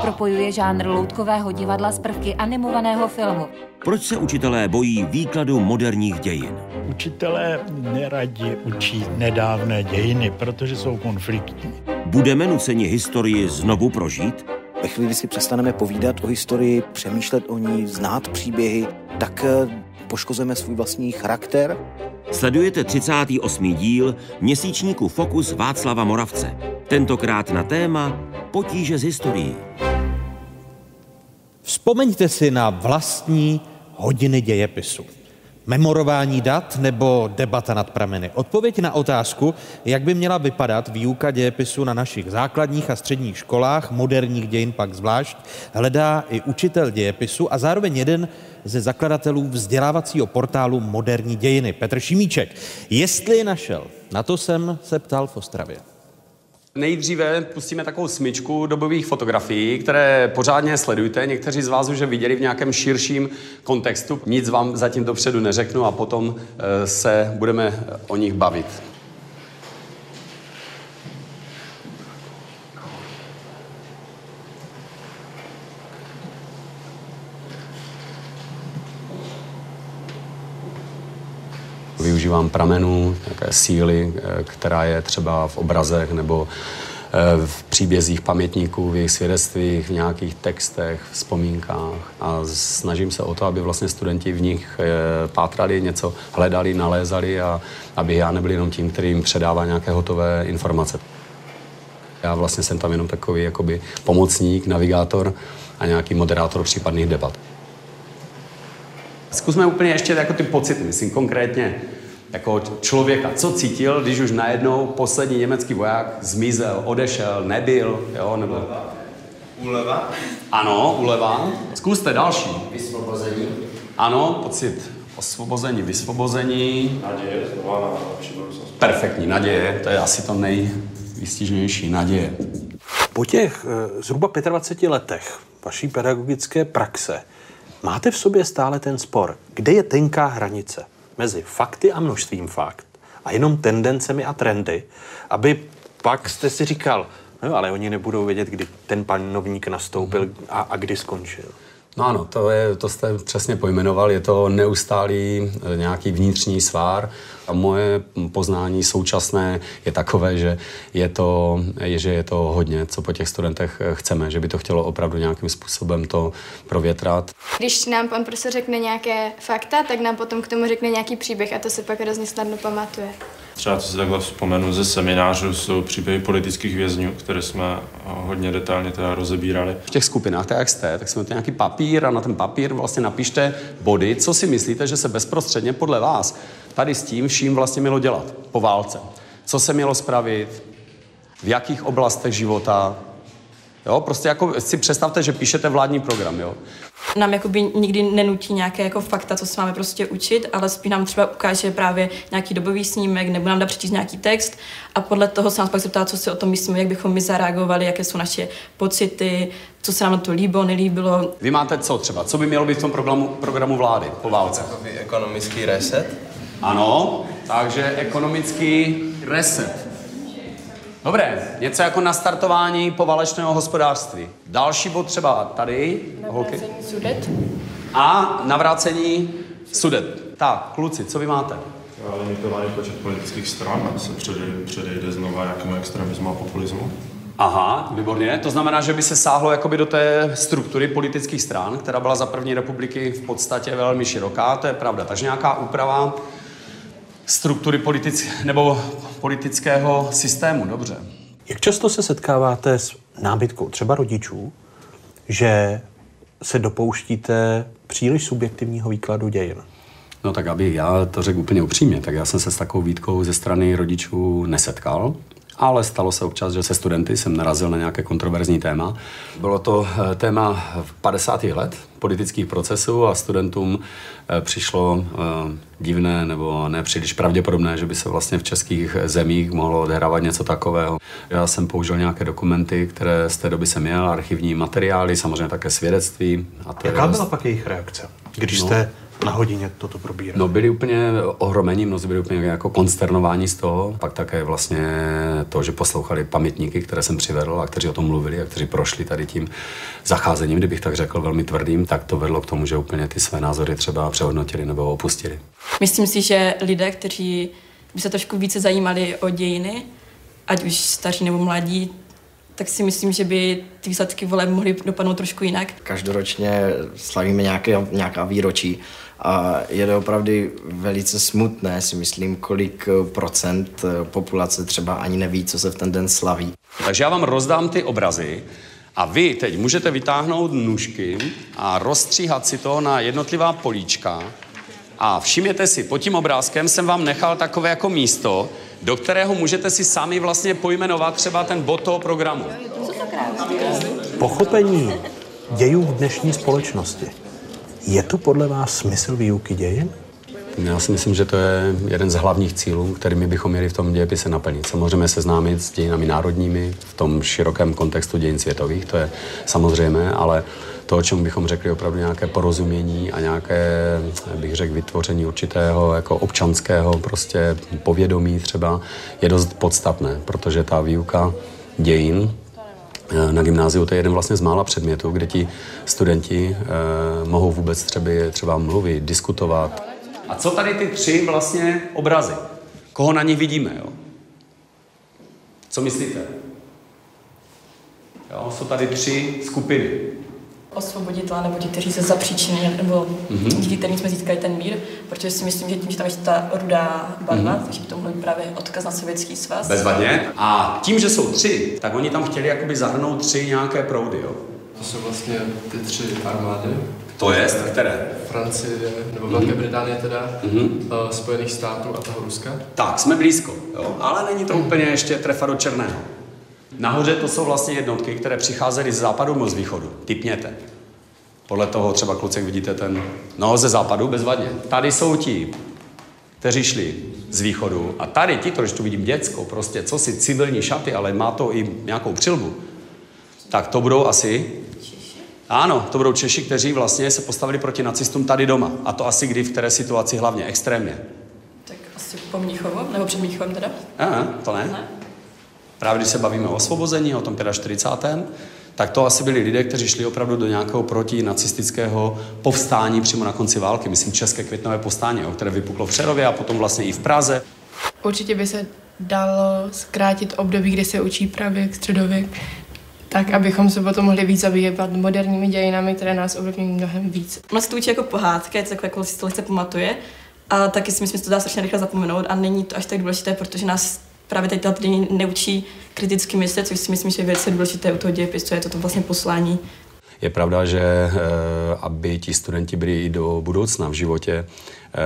Propojuje žánr loutkového divadla s prvky animovaného filmu. Proč se učitelé bojí výkladu moderních dějin? Učitelé neradi učí nedávné dějiny, protože jsou konfliktní. Budeme nuceni historii znovu prožít? Ve chvíli, kdy si přestaneme povídat o historii, přemýšlet o ní, znát příběhy, tak eh, poškozujeme svůj vlastní charakter. Sledujete 38. díl měsíčníku Fokus Václava Moravce. Tentokrát na téma potíže z historií. Vzpomeňte si na vlastní hodiny dějepisu. Memorování dat nebo debata nad prameny? Odpověď na otázku, jak by měla vypadat výuka dějepisu na našich základních a středních školách, moderních dějin pak zvlášť, hledá i učitel dějepisu a zároveň jeden ze zakladatelů vzdělávacího portálu Moderní dějiny, Petr Šimíček. Jestli je našel, na to jsem se ptal v Ostravě. Nejdříve pustíme takovou smyčku dobových fotografií, které pořádně sledujte. Někteří z vás už je viděli v nějakém širším kontextu. Nic vám zatím dopředu neřeknu a potom eh, se budeme o nich bavit. Využívám pramenů, nějaké síly, eh, která je třeba v obrazech nebo eh, v příbězích pamětníků, v jejich svědectvích, v nějakých textech, vzpomínkách a snažím se o to, aby vlastně studenti v nich eh, pátrali, něco hledali, nalézali a aby já nebyl jenom tím, který jim předává nějaké hotové informace. Já vlastně jsem tam jenom takový jakoby pomocník, navigátor a nějaký moderátor případných debat. Zkusme úplně ještě jako ty pocity, myslím konkrétně jako člověka. Co cítil, když už najednou poslední německý voják zmizel, odešel, nebyl, jo, nebo... Úleva? Ano, úleva. Zkuste další. Vysvobození. Ano, pocit osvobození, vysvobození. Naděje, znova na lepší budoucnost. Perfektní, naděje, to je asi to nejvýstižnější, naděje. Po těch eh, zhruba 25 letech vaší pedagogické praxe máte v sobě stále ten spor. Kde je tenká hranice mezi fakty a množstvím fakt a jenom tendencemi a trendy, aby pak jste si říkal, no ale oni nebudou vědět, kdy ten panovník nastoupil a, a kdy skončil. No ano, to, je, to jste přesně pojmenoval, je to neustálý eh, nějaký vnitřní svár a moje poznání současné je takové, že je to, je, že je to hodně, co po těch studentech eh, chceme, že by to chtělo opravdu nějakým způsobem to provětrat. Když nám pan profesor řekne nějaké fakta, tak nám potom k tomu řekne nějaký příběh a to se pak hrozně snadno pamatuje. Třeba co si takhle vzpomenu ze seminářů, jsou příběhy politických vězňů, které jsme hodně detailně teda rozebírali. V těch skupinách, tak jak jste, tak jsme to nějaký papír a na ten papír vlastně napište body, co si myslíte, že se bezprostředně podle vás tady s tím vším vlastně mělo dělat po válce. Co se mělo spravit, v jakých oblastech života, Jo, prostě jako si představte, že píšete vládní program, jo. Nám jakoby nikdy nenutí nějaké jako fakta, co se máme prostě učit, ale spíš nám třeba ukáže právě nějaký dobový snímek, nebo nám dá přečíst nějaký text a podle toho se nás pak zeptá, co si o tom myslíme, jak bychom my zareagovali, jaké jsou naše pocity, co se nám na to líbilo, nelíbilo. Vy máte co třeba? Co by mělo být v tom programu, programu vlády po válce? Takový ekonomický reset? Ano, takže ekonomický reset. Dobré, něco jako nastartování poválečného hospodářství. Další bod třeba tady. Holky. Sudet. A navrácení sudet. Tak, kluci, co vy máte? Limitovaný počet politických stran, se předejde, předejde znova nějakému extremismu a populismu. Aha, výborně. To znamená, že by se sáhlo jakoby do té struktury politických stran, která byla za první republiky v podstatě velmi široká, to je pravda. Takže nějaká úprava struktury politic, nebo politického systému, dobře. Jak často se setkáváte s nábytkou třeba rodičů, že se dopouštíte příliš subjektivního výkladu dějin? No tak abych já to řekl úplně upřímně, tak já jsem se s takovou výtkou ze strany rodičů nesetkal, ale stalo se občas, že se studenty jsem narazil na nějaké kontroverzní téma. Bylo to eh, téma v 50. let politických procesů a studentům eh, přišlo eh, divné nebo nepříliš pravděpodobné, že by se vlastně v českých zemích mohlo odehrávat něco takového. Já jsem použil nějaké dokumenty, které z té doby jsem měl, archivní materiály, samozřejmě také svědectví. A to Jaká byla pak jejich reakce, když no. jste na hodině toto probírat? No byli úplně ohromení, mnozí byli úplně jako konsternováni z toho. Pak také vlastně to, že poslouchali pamětníky, které jsem přivedl a kteří o tom mluvili a kteří prošli tady tím zacházením, kdybych tak řekl, velmi tvrdým, tak to vedlo k tomu, že úplně ty své názory třeba přehodnotili nebo opustili. Myslím si, že lidé, kteří by se trošku více zajímali o dějiny, ať už staří nebo mladí, tak si myslím, že by ty výsledky voleb mohly dopadnout trošku jinak. Každoročně slavíme nějaké, nějaká výročí a je to opravdu velice smutné, si myslím, kolik procent populace třeba ani neví, co se v ten den slaví. Takže já vám rozdám ty obrazy a vy teď můžete vytáhnout nůžky a rozstříhat si to na jednotlivá políčka a všimněte si, pod tím obrázkem jsem vám nechal takové jako místo, do kterého můžete si sami vlastně pojmenovat třeba ten bod toho programu. Pochopení dějů v dnešní společnosti. Je to podle vás smysl výuky dějin? Já si myslím, že to je jeden z hlavních cílů, kterými bychom měli v tom dějepise naplnit. Samozřejmě seznámit s dějinami národními v tom širokém kontextu dějin světových, to je samozřejmé, ale to, o čem bychom řekli opravdu nějaké porozumění a nějaké, bych řekl, vytvoření určitého jako občanského prostě povědomí třeba, je dost podstatné, protože ta výuka dějin na gymnáziu to je jeden vlastně z mála předmětů, kde ti studenti eh, mohou vůbec třeba, třeba mluvit, diskutovat. A co tady ty tři vlastně obrazy? Koho na nich vidíme, jo? Co myslíte? Jo, jsou tady tři skupiny osvoboditele nebo ti, kteří se zapříčinili, nebo mm-hmm. díky kterým jsme získali ten mír, protože si myslím, že tím, že tam je ta rudá barva, mm-hmm. takže to mohlo být právě odkaz na sovětský svaz. Bezvadně. A tím, že jsou tři, tak oni tam chtěli jakoby zahrnout tři nějaké proudy, jo? To jsou vlastně ty tři armády. To je, které? Francie, nebo mm-hmm. Velké Británie teda, mm-hmm. uh, Spojených států a toho Ruska. Tak, jsme blízko, jo? ale není to úplně ještě trefa do černého. Nahoře to jsou vlastně jednotky, které přicházely z západu nebo z východu. Typněte. Podle toho třeba kluci, vidíte ten, no ze západu bezvadně. Tady jsou ti, kteří šli z východu a tady ti, kteří tu vidím děcko, prostě co si civilní šaty, ale má to i nějakou přilbu, tak to budou asi ano, to budou Češi, kteří vlastně se postavili proti nacistům tady doma. A to asi kdy, v které situaci hlavně, extrémně. Tak asi po Mníchovu, nebo před Mníchovem teda? Aha, to ne. ne. Právě když se bavíme o osvobození, o tom 45. tak to asi byli lidé, kteří šli opravdu do nějakého protinacistického povstání přímo na konci války. Myslím České květnové povstání, které vypuklo v Přerově a potom vlastně i v Praze. Určitě by se dalo zkrátit období, kdy se učí pravěk, středověk, tak, abychom se potom mohli víc zabývat moderními dějinami, které nás ovlivňují mnohem víc. Ono se to učí jako pohádka, je to takové, jako si to lehce pamatuje, a taky si myslím, že to dá strašně rychle zapomenout a není to až tak důležité, protože nás právě teď ta neučí kriticky myslet, což si myslím, že je velice důležité u toho dějepisu, je to, to vlastně poslání. Je pravda, že eh, aby ti studenti byli i do budoucna v životě, eh,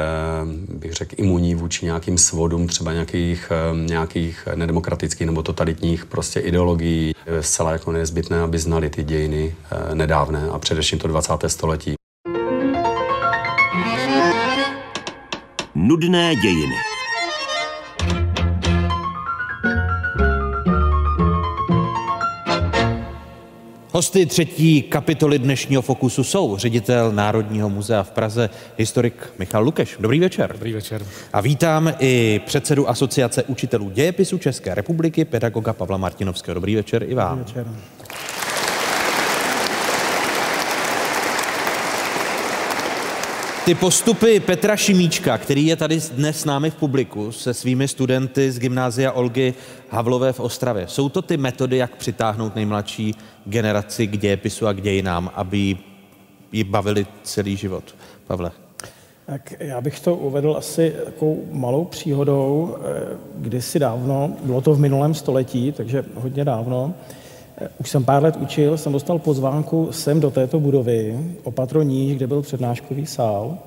bych řekl, imunní vůči nějakým svodům třeba nějakých, eh, nějakých nedemokratických nebo totalitních prostě ideologií, je zcela jako nezbytné, aby znali ty dějiny nedávné a především to 20. století. Nudné dějiny. Hosty třetí kapitoly dnešního Fokusu jsou ředitel Národního muzea v Praze, historik Michal Lukeš. Dobrý večer. Dobrý večer. A vítám i předsedu Asociace učitelů dějepisu České republiky, pedagoga Pavla Martinovského. Dobrý večer i vám. Dobrý večer. Ty postupy Petra Šimíčka, který je tady dnes s námi v publiku se svými studenty z gymnázia Olgy Havlové v Ostravě, jsou to ty metody, jak přitáhnout nejmladší generaci k dějepisu a k dějinám, aby ji bavili celý život? Pavle. Tak já bych to uvedl asi takovou malou příhodou. Eh, kdysi dávno, bylo to v minulém století, takže hodně dávno, Eh, už jsem pár let učil, jsem dostal pozvánku sem do této budovy, opatro níž, kde byl přednáškový sál,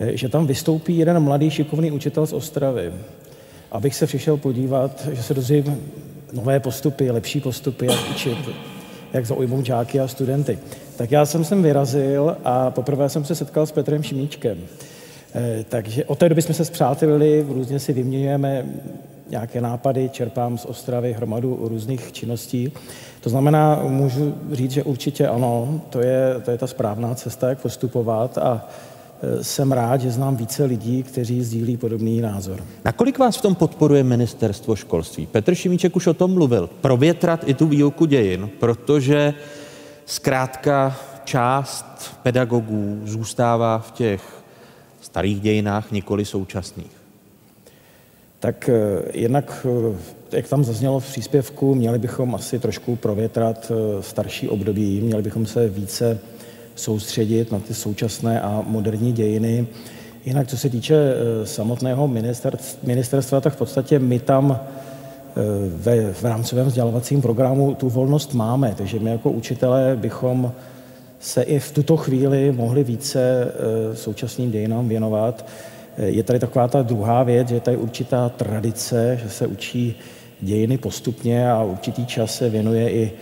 eh, že tam vystoupí jeden mladý šikovný učitel z Ostravy. abych se přišel podívat, že se dozvím nové postupy, lepší postupy, jak učit, jak zaujmout žáky a studenty. Tak já jsem sem vyrazil a poprvé jsem se setkal s Petrem Šimíčkem. Eh, takže od té doby jsme se zpřátelili, různě si vyměňujeme nějaké nápady, čerpám z Ostravy hromadu různých činností. To znamená, můžu říct, že určitě ano, to je, to je ta správná cesta, jak postupovat a jsem rád, že znám více lidí, kteří sdílí podobný názor. Nakolik vás v tom podporuje ministerstvo školství? Petr Šimíček už o tom mluvil. Provětrat i tu výuku dějin, protože zkrátka část pedagogů zůstává v těch starých dějinách, nikoli současných tak eh, jednak, eh, jak tam zaznělo v příspěvku, měli bychom asi trošku provětrat eh, starší období, měli bychom se více soustředit na ty současné a moderní dějiny. Jinak, co se týče samotného ministerstva, tak v podstatě my tam ve, v rámcovém vzdělávacím programu tu volnost máme, takže my jako učitelé bychom se i v tuto chvíli mohli více současným dějinám věnovat. Je tady taková ta druhá věc, že je tady určitá tradice, že se učí dějiny postupně a určitý čas se věnuje i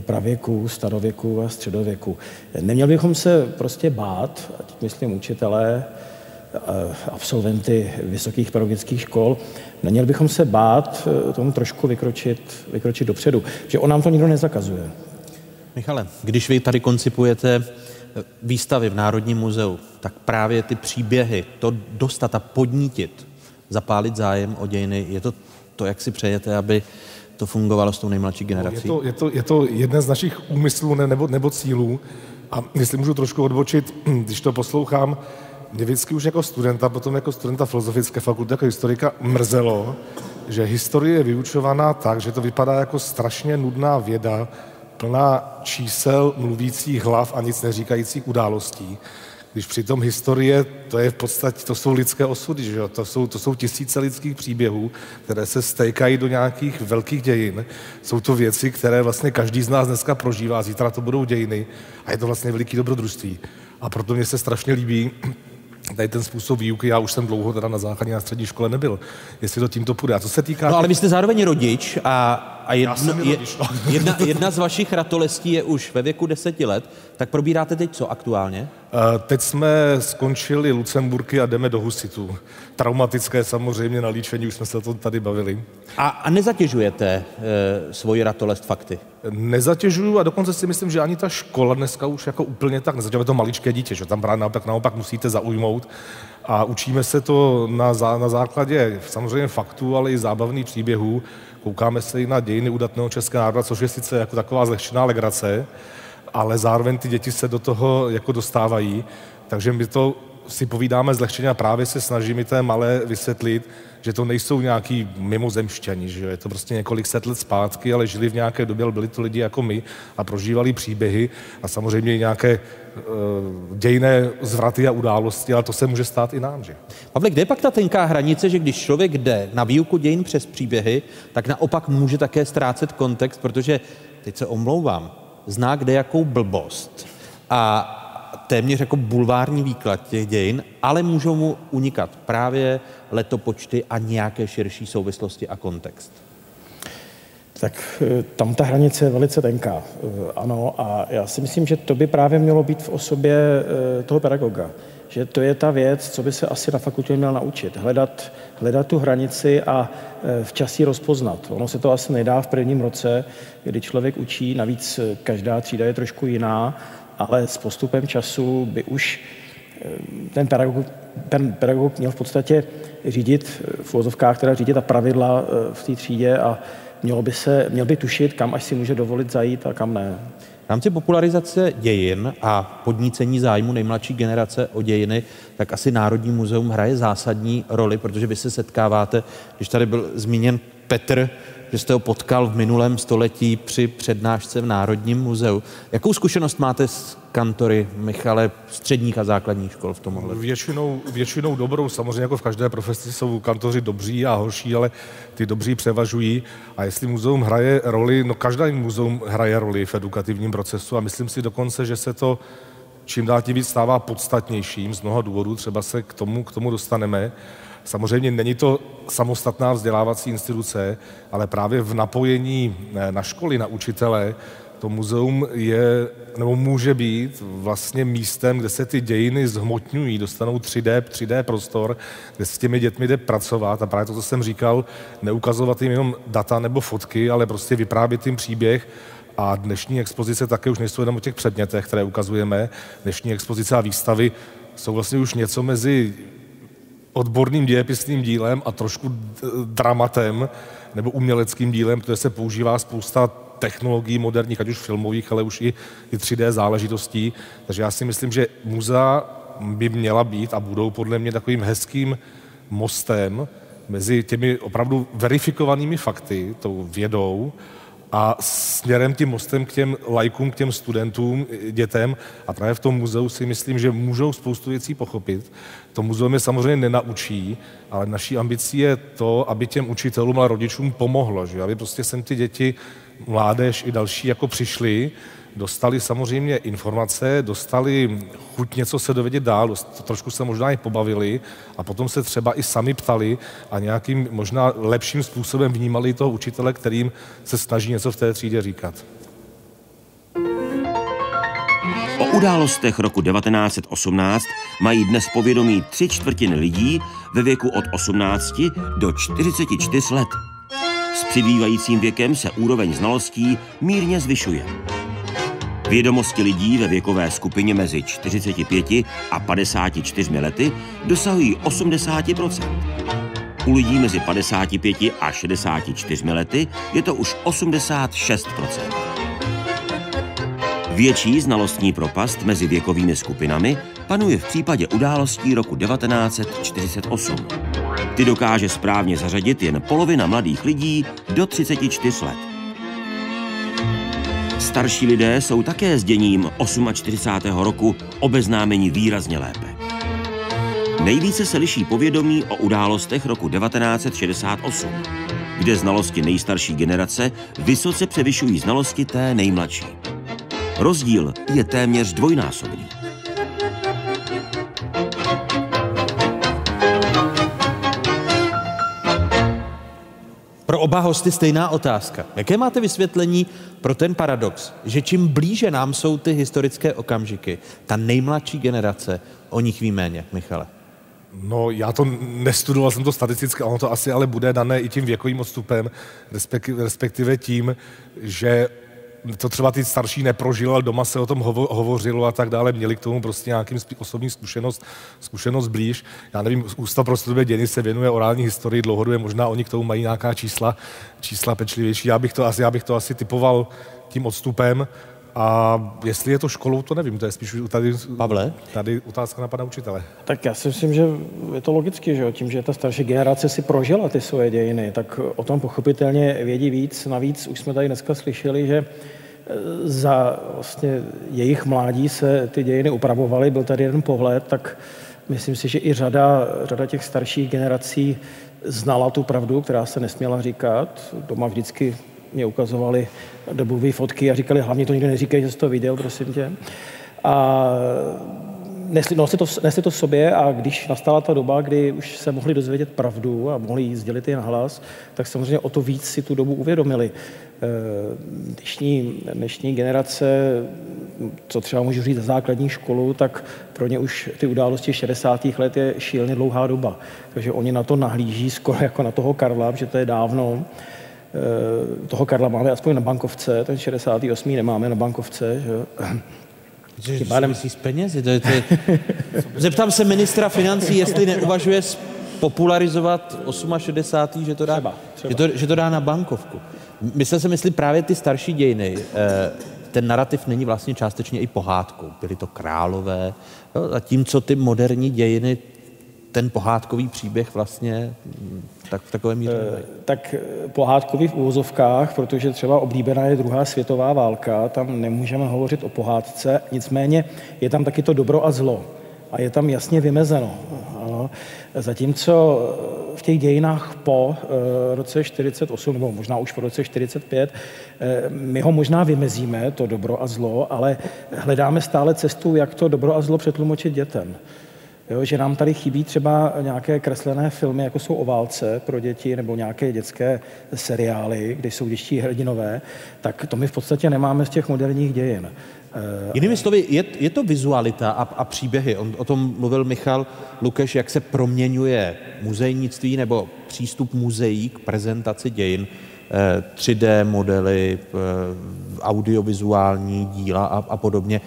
pravěku, starověku a středověku. Neměli bychom se prostě bát, ať myslím učitelé, eh, absolventy vysokých pedagogických škol, neměli bychom se bát eh, tomu trošku vykročit, vykročit dopředu, že on nám to nikdo nezakazuje. Michale, když vy tady koncipujete výstavy v Národním muzeu, tak právě ty příběhy, to dostat a podnítit, zapálit zájem o dějiny, je to to, jak si přejete, aby to fungovalo s tou nejmladší generací? Je to, je to, je to jeden z našich úmyslů nebo, nebo cílů a jestli můžu trošku odbočit, když to poslouchám, mě vždycky už jako studenta, potom jako studenta filozofické fakulty, jako historika, mrzelo, že historie je vyučovaná tak, že to vypadá jako strašně nudná věda, plná čísel, mluvících hlav a nic neříkajících událostí. Když přitom historie, to je v podstatě, to jsou lidské osudy, že jo? To, jsou, to jsou tisíce lidských příběhů, které se stékají do nějakých velkých dějin. Jsou to věci, které vlastně každý z nás dneska prožívá, zítra to budou dějiny a je to vlastně veliký dobrodružství. A proto mě se strašně líbí tady ten způsob výuky, já už jsem dlouho teda na základní a střední škole nebyl, jestli to tímto půjde. A co se týká... No ale vy jste zároveň rodič a, a jedno, je, jedna, jedna z vašich ratolestí je už ve věku deseti let, tak probíráte teď co aktuálně? Uh, teď jsme skončili Lucemburky a jdeme do Husitu. Traumatické samozřejmě na líčení, už jsme se o tom tady bavili. A, a nezatěžujete uh, svoji ratolest fakty? Nezatěžuju a dokonce si myslím, že ani ta škola dneska už jako úplně tak nezatěžuje to maličké dítě, že tam právě naopak, naopak musíte zaujmout a učíme se to na, na základě samozřejmě faktů, ale i zábavných příběhů. Koukáme se i na dějiny udatného českého národa, což je sice jako taková zlehčená legrace, ale zároveň ty děti se do toho jako dostávají, takže my to si povídáme zlehčeně a právě se snažíme té malé vysvětlit, že to nejsou nějaký mimozemšťani, že je to prostě několik set let zpátky, ale žili v nějaké době, byli to lidi jako my a prožívali příběhy a samozřejmě nějaké dějné zvraty a události, ale to se může stát i nám, že? Pavle, kde je pak ta tenká hranice, že když člověk jde na výuku dějin přes příběhy, tak naopak může také ztrácet kontext, protože, teď se omlouvám, zná kde jakou blbost a téměř jako bulvární výklad těch dějin, ale můžou mu unikat právě letopočty a nějaké širší souvislosti a kontext. Tak eh, tam ta hranice je velice tenká, eh, ano, a já si myslím, že to by právě mělo být v osobě eh, toho pedagoga. Že to je ta věc, co by se asi na fakultě měl naučit. Hledat, hledat tu hranici a včas ji rozpoznat. Ono se to asi nedá v prvním roce, kdy člověk učí, navíc každá třída je trošku jiná, ale s postupem času by už ten pedagog, ten pedagog měl v podstatě řídit v úvozovkách, teda řídit ta pravidla v té třídě a mělo by se, měl by tušit, kam až si může dovolit zajít a kam ne. V rámci popularizace dějin a podnícení zájmu nejmladší generace o dějiny, tak asi Národní muzeum hraje zásadní roli, protože vy se setkáváte, když tady byl zmíněn Petr, že jste ho potkal v minulém století při přednášce v Národním muzeu. Jakou zkušenost máte s kantory, Michale, středních a základních škol v tomhle? Většinou, většinou dobrou, samozřejmě jako v každé profesi jsou kantoři dobří a horší, ale ty dobří převažují. A jestli muzeum hraje roli, no každý muzeum hraje roli v edukativním procesu a myslím si dokonce, že se to čím dál tím víc stává podstatnějším z mnoha důvodů, třeba se k tomu, k tomu dostaneme. Samozřejmě není to samostatná vzdělávací instituce, ale právě v napojení eh, na školy, na učitele, to muzeum je, nebo může být vlastně místem, kde se ty dějiny zhmotňují, dostanou 3D, 3D prostor, kde s těmi dětmi jde pracovat a právě to, co jsem říkal, neukazovat jim jenom data nebo fotky, ale prostě vyprávět jim příběh a dnešní expozice také už nejsou jenom o těch předmětech, které ukazujeme. Dnešní expozice a výstavy jsou vlastně už něco mezi odborným dějepisným dílem a trošku dramatem nebo uměleckým dílem, protože se používá spousta technologií moderních, ať už filmových, ale už i, i 3D záležitostí. Takže já si myslím, že muzea by měla být a budou podle mě takovým hezkým mostem mezi těmi opravdu verifikovanými fakty, tou vědou, a směrem tím mostem k těm lajkům, k těm studentům, dětem. A právě v tom muzeu si myslím, že můžou spoustu věcí pochopit. To muzeum je samozřejmě nenaučí, ale naší ambicí je to, aby těm učitelům a rodičům pomohlo, že? aby prostě sem ty děti mládež i další jako přišli, dostali samozřejmě informace, dostali chuť něco se dovědět dál, trošku se možná i pobavili a potom se třeba i sami ptali a nějakým možná lepším způsobem vnímali toho učitele, kterým se snaží něco v té třídě říkat. O událostech roku 1918 mají dnes povědomí tři čtvrtiny lidí ve věku od 18 do 44 let. S přibývajícím věkem se úroveň znalostí mírně zvyšuje. Vědomosti lidí ve věkové skupině mezi 45 a 54 lety dosahují 80% U lidí mezi 55 a 64 lety je to už 86 Větší znalostní propast mezi věkovými skupinami panuje v případě událostí roku 1948. Ty dokáže správně zařadit jen polovina mladých lidí do 34 let. Starší lidé jsou také s děním 48. roku obeznámeni výrazně lépe. Nejvíce se liší povědomí o událostech roku 1968, kde znalosti nejstarší generace vysoce převyšují znalosti té nejmladší. Rozdíl je téměř dvojnásobný. Pro oba hosty stejná otázka. Jaké máte vysvětlení pro ten paradox, že čím blíže nám jsou ty historické okamžiky, ta nejmladší generace o nich ví méně, Michale? No, já to nestudoval jsem to statisticky, ono to asi ale bude dané i tím věkovým odstupem, respektive tím, že to třeba ty starší neprožil, ale doma se o tom hovo, hovořilo a tak dále, měli k tomu prostě nějakým osobní zkušenost, zkušenost blíž. Já nevím, Ústav pro studie dějiny se věnuje orální historii dlouhodobě, možná oni k tomu mají nějaká čísla, čísla pečlivější. Já bych to asi, já bych to asi typoval tím odstupem. A jestli je to školou, to nevím, to je spíš tady, Pavle? tady otázka na pana učitele. Tak já si myslím, že je to logicky, že jo? tím, že ta starší generace si prožila ty svoje dějiny, tak o tom pochopitelně vědí víc. Navíc už jsme tady dneska slyšeli, že za vlastně jejich mládí se ty dějiny upravovaly, byl tady jeden pohled, tak myslím si, že i řada, řada těch starších generací znala tu pravdu, která se nesměla říkat. Doma vždycky mě ukazovali dobové fotky a říkali, hlavně to nikdo neříkej, že jsi to viděl, prosím tě. A nesli, no, to, nesli to v sobě a když nastala ta doba, kdy už se mohli dozvědět pravdu a mohli jí sdělit jen hlas, tak samozřejmě o to víc si tu dobu uvědomili. Eh, dnešní, dnešní generace, co třeba můžu říct za základní školu, tak pro ně už ty události 60. let je šíleně dlouhá doba. Takže oni na to nahlíží skoro jako na toho Karla, že to je dávno. Eh, toho Karla máme aspoň na bankovce, ten 68. nemáme na bankovce. Že? Tím pádem si s penězi. To je, to je... Zeptám se ministra financí, jestli neuvažuje popularizovat 68. že to dá, třeba, třeba. Že to, že to dá na bankovku. Myslel jsem, jestli právě ty starší dějiny, eh, ten narrativ není vlastně částečně i pohádkou. Byly to králové, jo, zatímco ty moderní dějiny ten pohádkový příběh vlastně tak v takovém míře e, Tak pohádkový v úvozovkách, protože třeba oblíbená je druhá světová válka, tam nemůžeme hovořit o pohádce, nicméně je tam taky to dobro a zlo. A je tam jasně vymezeno. Ano. Zatímco v těch dějinách po roce 48, nebo možná už po roce 45. E, my ho možná vymezíme, to dobro a zlo, ale hledáme stále cestu, jak to dobro a zlo přetlumočit dětem. Jo, že nám tady chybí třeba nějaké kreslené filmy, jako jsou o válce pro děti, nebo nějaké dětské seriály, kde jsou dětští hrdinové, tak to my v podstatě nemáme z těch moderních dějin. Eh, Jinými slovy, je, je to vizualita a, a příběhy. On, o tom mluvil Michal Lukeš, jak se proměňuje muzejnictví nebo přístup muzeí k prezentaci dějin, 3D eh, modely, eh, audiovizuální díla a, a podobně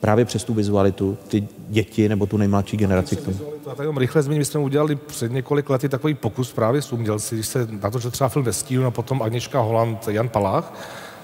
právě přes tu vizualitu ty děti nebo tu nejmladší generaci k tomu. Já tady rychle zmíním, my jsme udělali před několik lety takový pokus právě s umělci, když se natočil třeba film ve stínu a potom Agněška Holand, Jan Palach,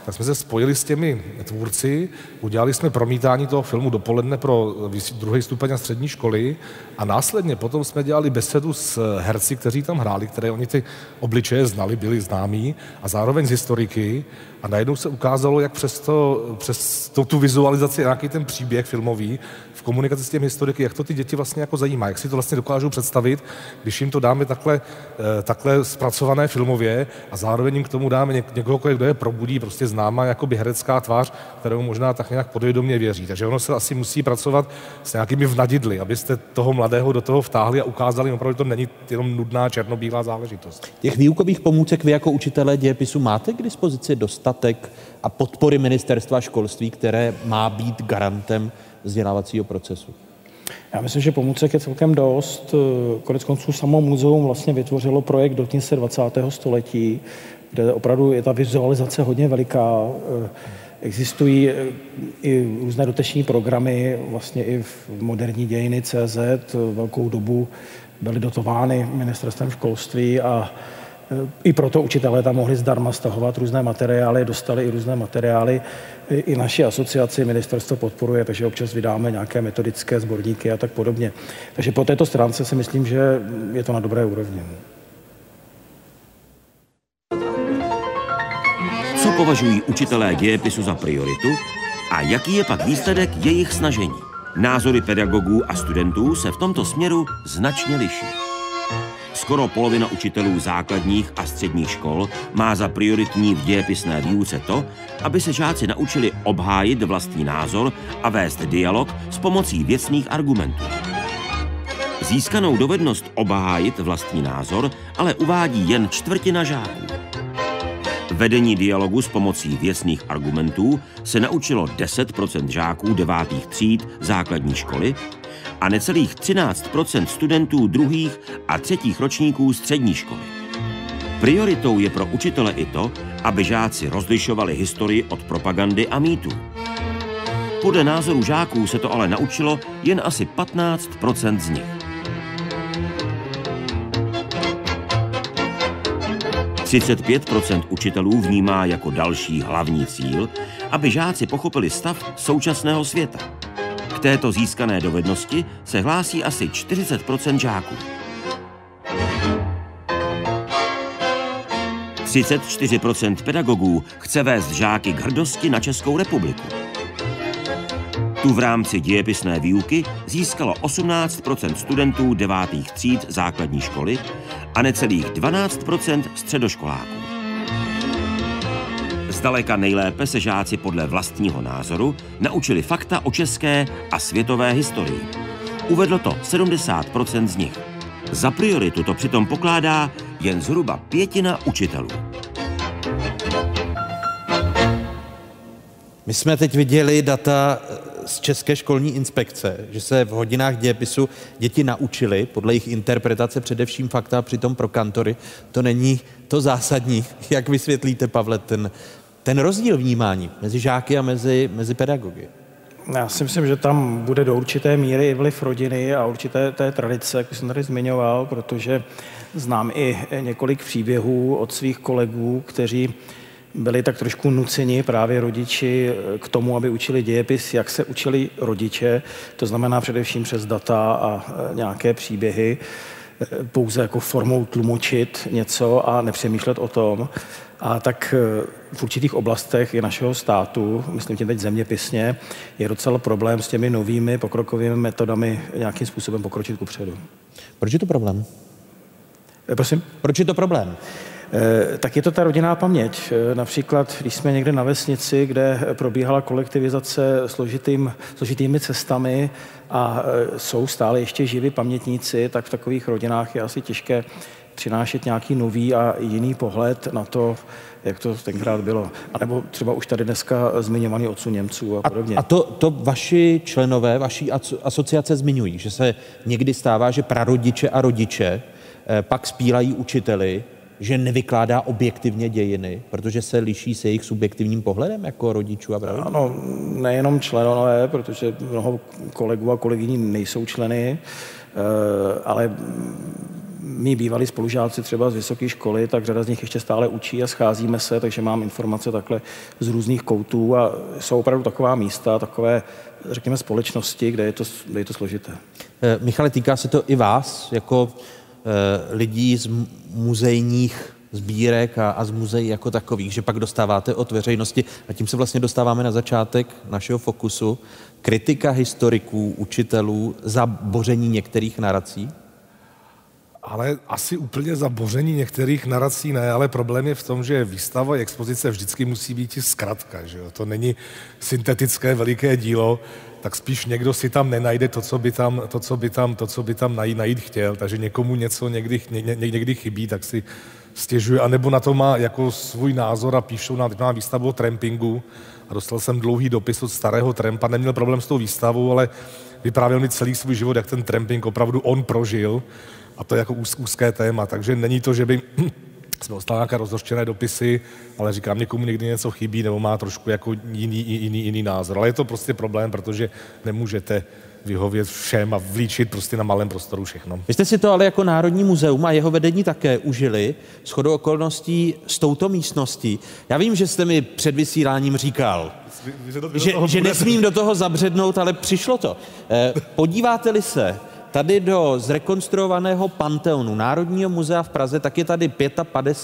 tak jsme se spojili s těmi tvůrci, udělali jsme promítání toho filmu dopoledne pro druhý stupeň a střední školy a následně potom jsme dělali besedu s herci, kteří tam hráli, které oni ty obličeje znali, byli známí a zároveň z historiky a najednou se ukázalo, jak přes, to, přes to, tu vizualizaci, nějaký ten příběh filmový, komunikaci s těmi historiky, jak to ty děti vlastně jako zajímá, jak si to vlastně dokážou představit, když jim to dáme takhle, eh, takhle zpracované filmově a zároveň jim k tomu dáme někoho, kdo je probudí, prostě známá jako by herecká tvář, kterou možná tak nějak podvědomě věří. Takže ono se asi musí pracovat s nějakými vnadidly, abyste toho mladého do toho vtáhli a ukázali, opravdu to není jenom nudná černobílá záležitost. Těch výukových pomůcek vy jako učitelé dějepisu máte k dispozici dostatek a podpory ministerstva školství, které má být garantem vzdělávacího procesu? Já myslím, že pomůcek je celkem dost. Konec konců samo muzeum vlastně vytvořilo projekt Dotkni 20. století, kde opravdu je ta vizualizace hodně veliká. Existují i různé doteční programy, vlastně i v moderní dějiny CZ velkou dobu byly dotovány ministerstvem školství a i proto učitelé tam mohli zdarma stahovat různé materiály, dostali i různé materiály. I naši asociaci ministerstvo podporuje, takže občas vydáme nějaké metodické sborníky a tak podobně. Takže po této stránce si myslím, že je to na dobré úrovni. Co považují učitelé dějepisu za prioritu a jaký je pak výsledek jejich snažení? Názory pedagogů a studentů se v tomto směru značně liší. Skoro polovina učitelů základních a středních škol má za prioritní v dějepisné výuce to, aby se žáci naučili obhájit vlastní názor a vést dialog s pomocí věcných argumentů. Získanou dovednost obhájit vlastní názor ale uvádí jen čtvrtina žáků. Vedení dialogu s pomocí věcných argumentů se naučilo 10% žáků devátých tříd základní školy a necelých 13% studentů druhých a třetích ročníků střední školy. Prioritou je pro učitele i to, aby žáci rozlišovali historii od propagandy a mýtů. Podle názoru žáků se to ale naučilo jen asi 15% z nich. procent učitelů vnímá jako další hlavní cíl, aby žáci pochopili stav současného světa této získané dovednosti se hlásí asi 40% žáků. 34% pedagogů chce vést žáky k hrdosti na Českou republiku. Tu v rámci dějepisné výuky získalo 18% studentů devátých tříd základní školy a necelých 12% středoškoláků. Zdaleka nejlépe se žáci podle vlastního názoru naučili fakta o české a světové historii. Uvedlo to 70% z nich. Za prioritu to přitom pokládá jen zhruba pětina učitelů. My jsme teď viděli data z České školní inspekce, že se v hodinách dějepisu děti naučili podle jejich interpretace především fakta, přitom pro kantory to není to zásadní. Jak vysvětlíte, Pavle, ten ten rozdíl vnímání mezi žáky a mezi, mezi pedagogy? Já si myslím, že tam bude do určité míry i vliv rodiny a určité té tradice, jak jsem tady zmiňoval, protože znám i několik příběhů od svých kolegů, kteří byli tak trošku nuceni právě rodiči k tomu, aby učili dějepis, jak se učili rodiče, to znamená především přes data a nějaké příběhy, pouze jako formou tlumočit něco a nepřemýšlet o tom. A tak eh, v určitých oblastech i našeho státu, myslím tím teď zeměpisně, je docela problém s těmi novými pokrokovými metodami nějakým způsobem pokročit ku předu. Proč je to problém? Eh, Prosím? Proč je to problém? Eh, Tak je to ta rodinná paměť. Například, když jsme někde na vesnici, kde probíhala kolektivizace složitým, složitými cestami a jsou stále ještě živí pamětníci, tak v takových rodinách je asi těžké přinášet nějaký nový a jiný pohled na to, jak to tenkrát bylo. A nebo třeba už tady dneska zmiňovaný odsun Němců a podobně. A to, to vaši členové, vaší aso- asociace zmiňují, že se někdy stává, že prarodiče a rodiče eh, pak spílají učiteli, že nevykládá objektivně dějiny, protože se liší se jejich subjektivním pohledem jako rodičů a prarodičů? Ano, nejenom členové, protože mnoho kolegů a kolegyní nejsou členy, eh, ale mý bývalí spolužáci třeba z vysoké školy, tak řada z nich ještě stále učí a scházíme se, takže mám informace takhle z různých koutů a jsou opravdu taková místa, takové, řekněme, společnosti, kde je to, kde je to složité. Eh, Michale, týká se to i vás, jako eh, lidí z muzejních sbírek a, a z muzeí jako takových, že pak dostáváte od veřejnosti, a tím se vlastně dostáváme na začátek našeho fokusu, kritika historiků, učitelů za boření některých narací? Ale asi úplně za boření některých narací ne, ale problém je v tom, že výstava a expozice vždycky musí být i zkratka, že jo? To není syntetické veliké dílo, tak spíš někdo si tam nenajde to, co by tam, to, co by tam, to, co by tam najít, najít chtěl, takže někomu něco někdy, ně, ně, někdy chybí, tak si stěžuje, anebo na to má jako svůj názor a píšou na, na výstavu o trampingu. A dostal jsem dlouhý dopis od starého trampa, neměl problém s tou výstavou, ale vyprávěl mi celý svůj život, jak ten tramping opravdu on prožil a to je jako úz, úzké téma, takže není to, že by jsme dostali nějaké rozhořčené dopisy, ale říkám, někomu někdy něco chybí nebo má trošku jako jiný, jiný, jiný názor. Ale je to prostě problém, protože nemůžete vyhovět všem a vlíčit prostě na malém prostoru všechno. Vy jste si to ale jako Národní muzeum a jeho vedení také užili s chodou okolností s touto místností. Já vím, že jste mi před vysíláním říkal, že, že nesmím do toho zabřednout, ale přišlo to. Eh, Podíváte-li se tady do zrekonstruovaného Panteonu Národního muzea v Praze, tak je tady 55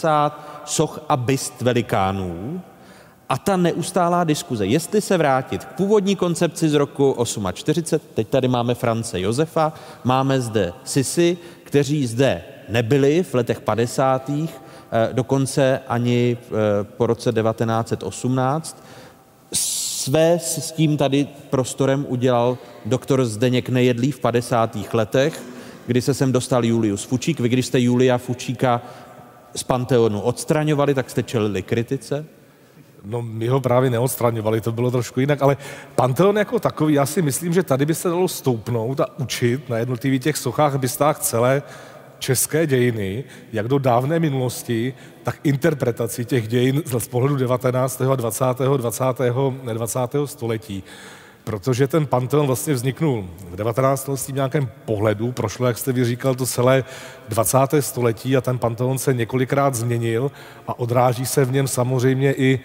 soch a byst velikánů a ta neustálá diskuze, jestli se vrátit k původní koncepci z roku 48, teď tady máme France Josefa, máme zde Sisi, kteří zde nebyli v letech 50. eh, dokonce ani eh, po roce 1918. Své s tím tady prostorem udělal doktor Zdeněk Nejedlý v 50. letech, kdy se sem dostal Julius Fučík. Vy, když jste Julia Fučíka z Panteonu odstraňovali, tak jste čelili kritice? No, my ho právě neodstraňovali, to bylo trošku jinak, ale Panteon jako takový, já si myslím, že tady by se dalo stoupnout a učit na jednotlivých těch sochách, bystách celé české dějiny, jak do dávné minulosti, tak interpretaci těch dějin z pohledu 19. a 20. 20. 20. století. Protože ten Panteon vlastně vzniknul v 19. století v nějakém pohledu, prošlo, jak jste vy říkal, to celé 20. století a ten Panteon se několikrát změnil a odráží se v něm samozřejmě i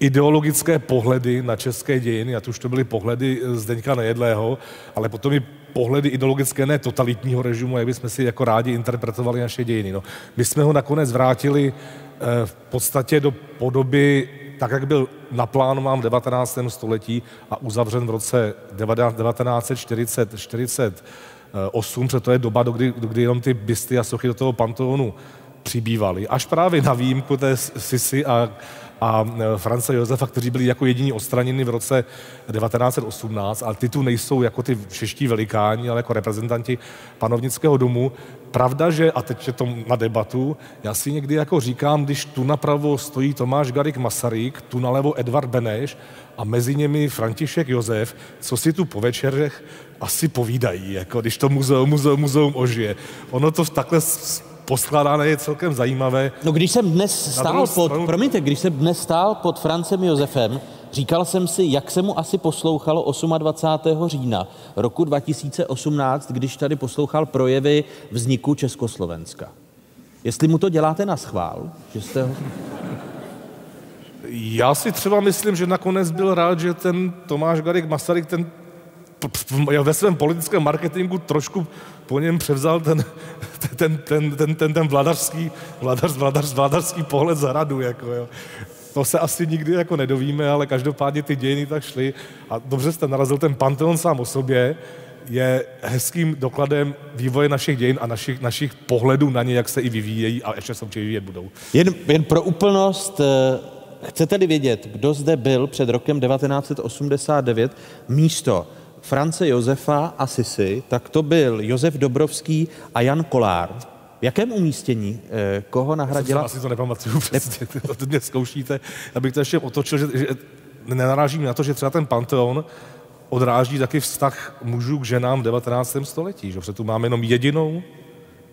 ideologické pohledy na české dějiny, ať už to byly pohledy Zdeňka Nejedlého, ale potom i pohledy ideologické ne totalitního režimu, jak bychom si jako rádi interpretovali naše dějiny. No, my jsme ho nakonec vrátili eh, v podstatě do podoby tak, jak byl naplánován v 19. století a uzavřen v roce 1948, protože to je doba, do kdy, do kdy jenom ty bysty a sochy do toho panteonu přibývaly. Až právě na výjimku té Sisy a, a e, France Josefa, kteří byli jako jediní odstraněni v roce 1918, ale ty tu nejsou jako ty čeští velikáni, ale jako reprezentanti panovnického domu. Pravda, že, a teď je to na debatu, já si někdy jako říkám, když tu napravo stojí Tomáš Garik Masaryk, tu nalevo Edvard Beneš a mezi nimi František Josef, co si tu po večerech asi povídají, jako když to muzeum, muzeum, muzeum ožije. Ono to takhle s- poskládané je celkem zajímavé. No když jsem dnes stál pod, stranu- promiňte, když jsem dnes stál pod Francem Josefem, říkal jsem si, jak se mu asi poslouchalo 28. října roku 2018, když tady poslouchal projevy vzniku Československa. Jestli mu to děláte na schvál, že jste ho... Já si třeba myslím, že nakonec byl rád, že ten Tomáš Garik Masaryk ten ve svém politickém marketingu trošku po něm převzal ten, ten, ten, ten, ten, ten vladařský, vladař, vladař, vladařský pohled z hradu. Jako, jo. To se asi nikdy jako nedovíme, ale každopádně ty dějiny tak šly. A dobře jste narazil ten Panteon sám o sobě, je hezkým dokladem vývoje našich dějin a našich, našich pohledů na ně, jak se i vyvíjejí a ještě se určitě vyvíjet budou. Jen, jen pro úplnost, eh, chcete-li vědět, kdo zde byl před rokem 1989 místo France Josefa a Sisy, tak to byl Josef Dobrovský a Jan Kolár. V jakém umístění? eh, Koho nahradila? Já si to nepamatuju přesně, to mě zkoušíte. Abych to ještě otočil, že, že nenarážím na to, že třeba ten Panteon odráží taky vztah mužů k ženám v 19. století. Že? Protože tu máme jenom jedinou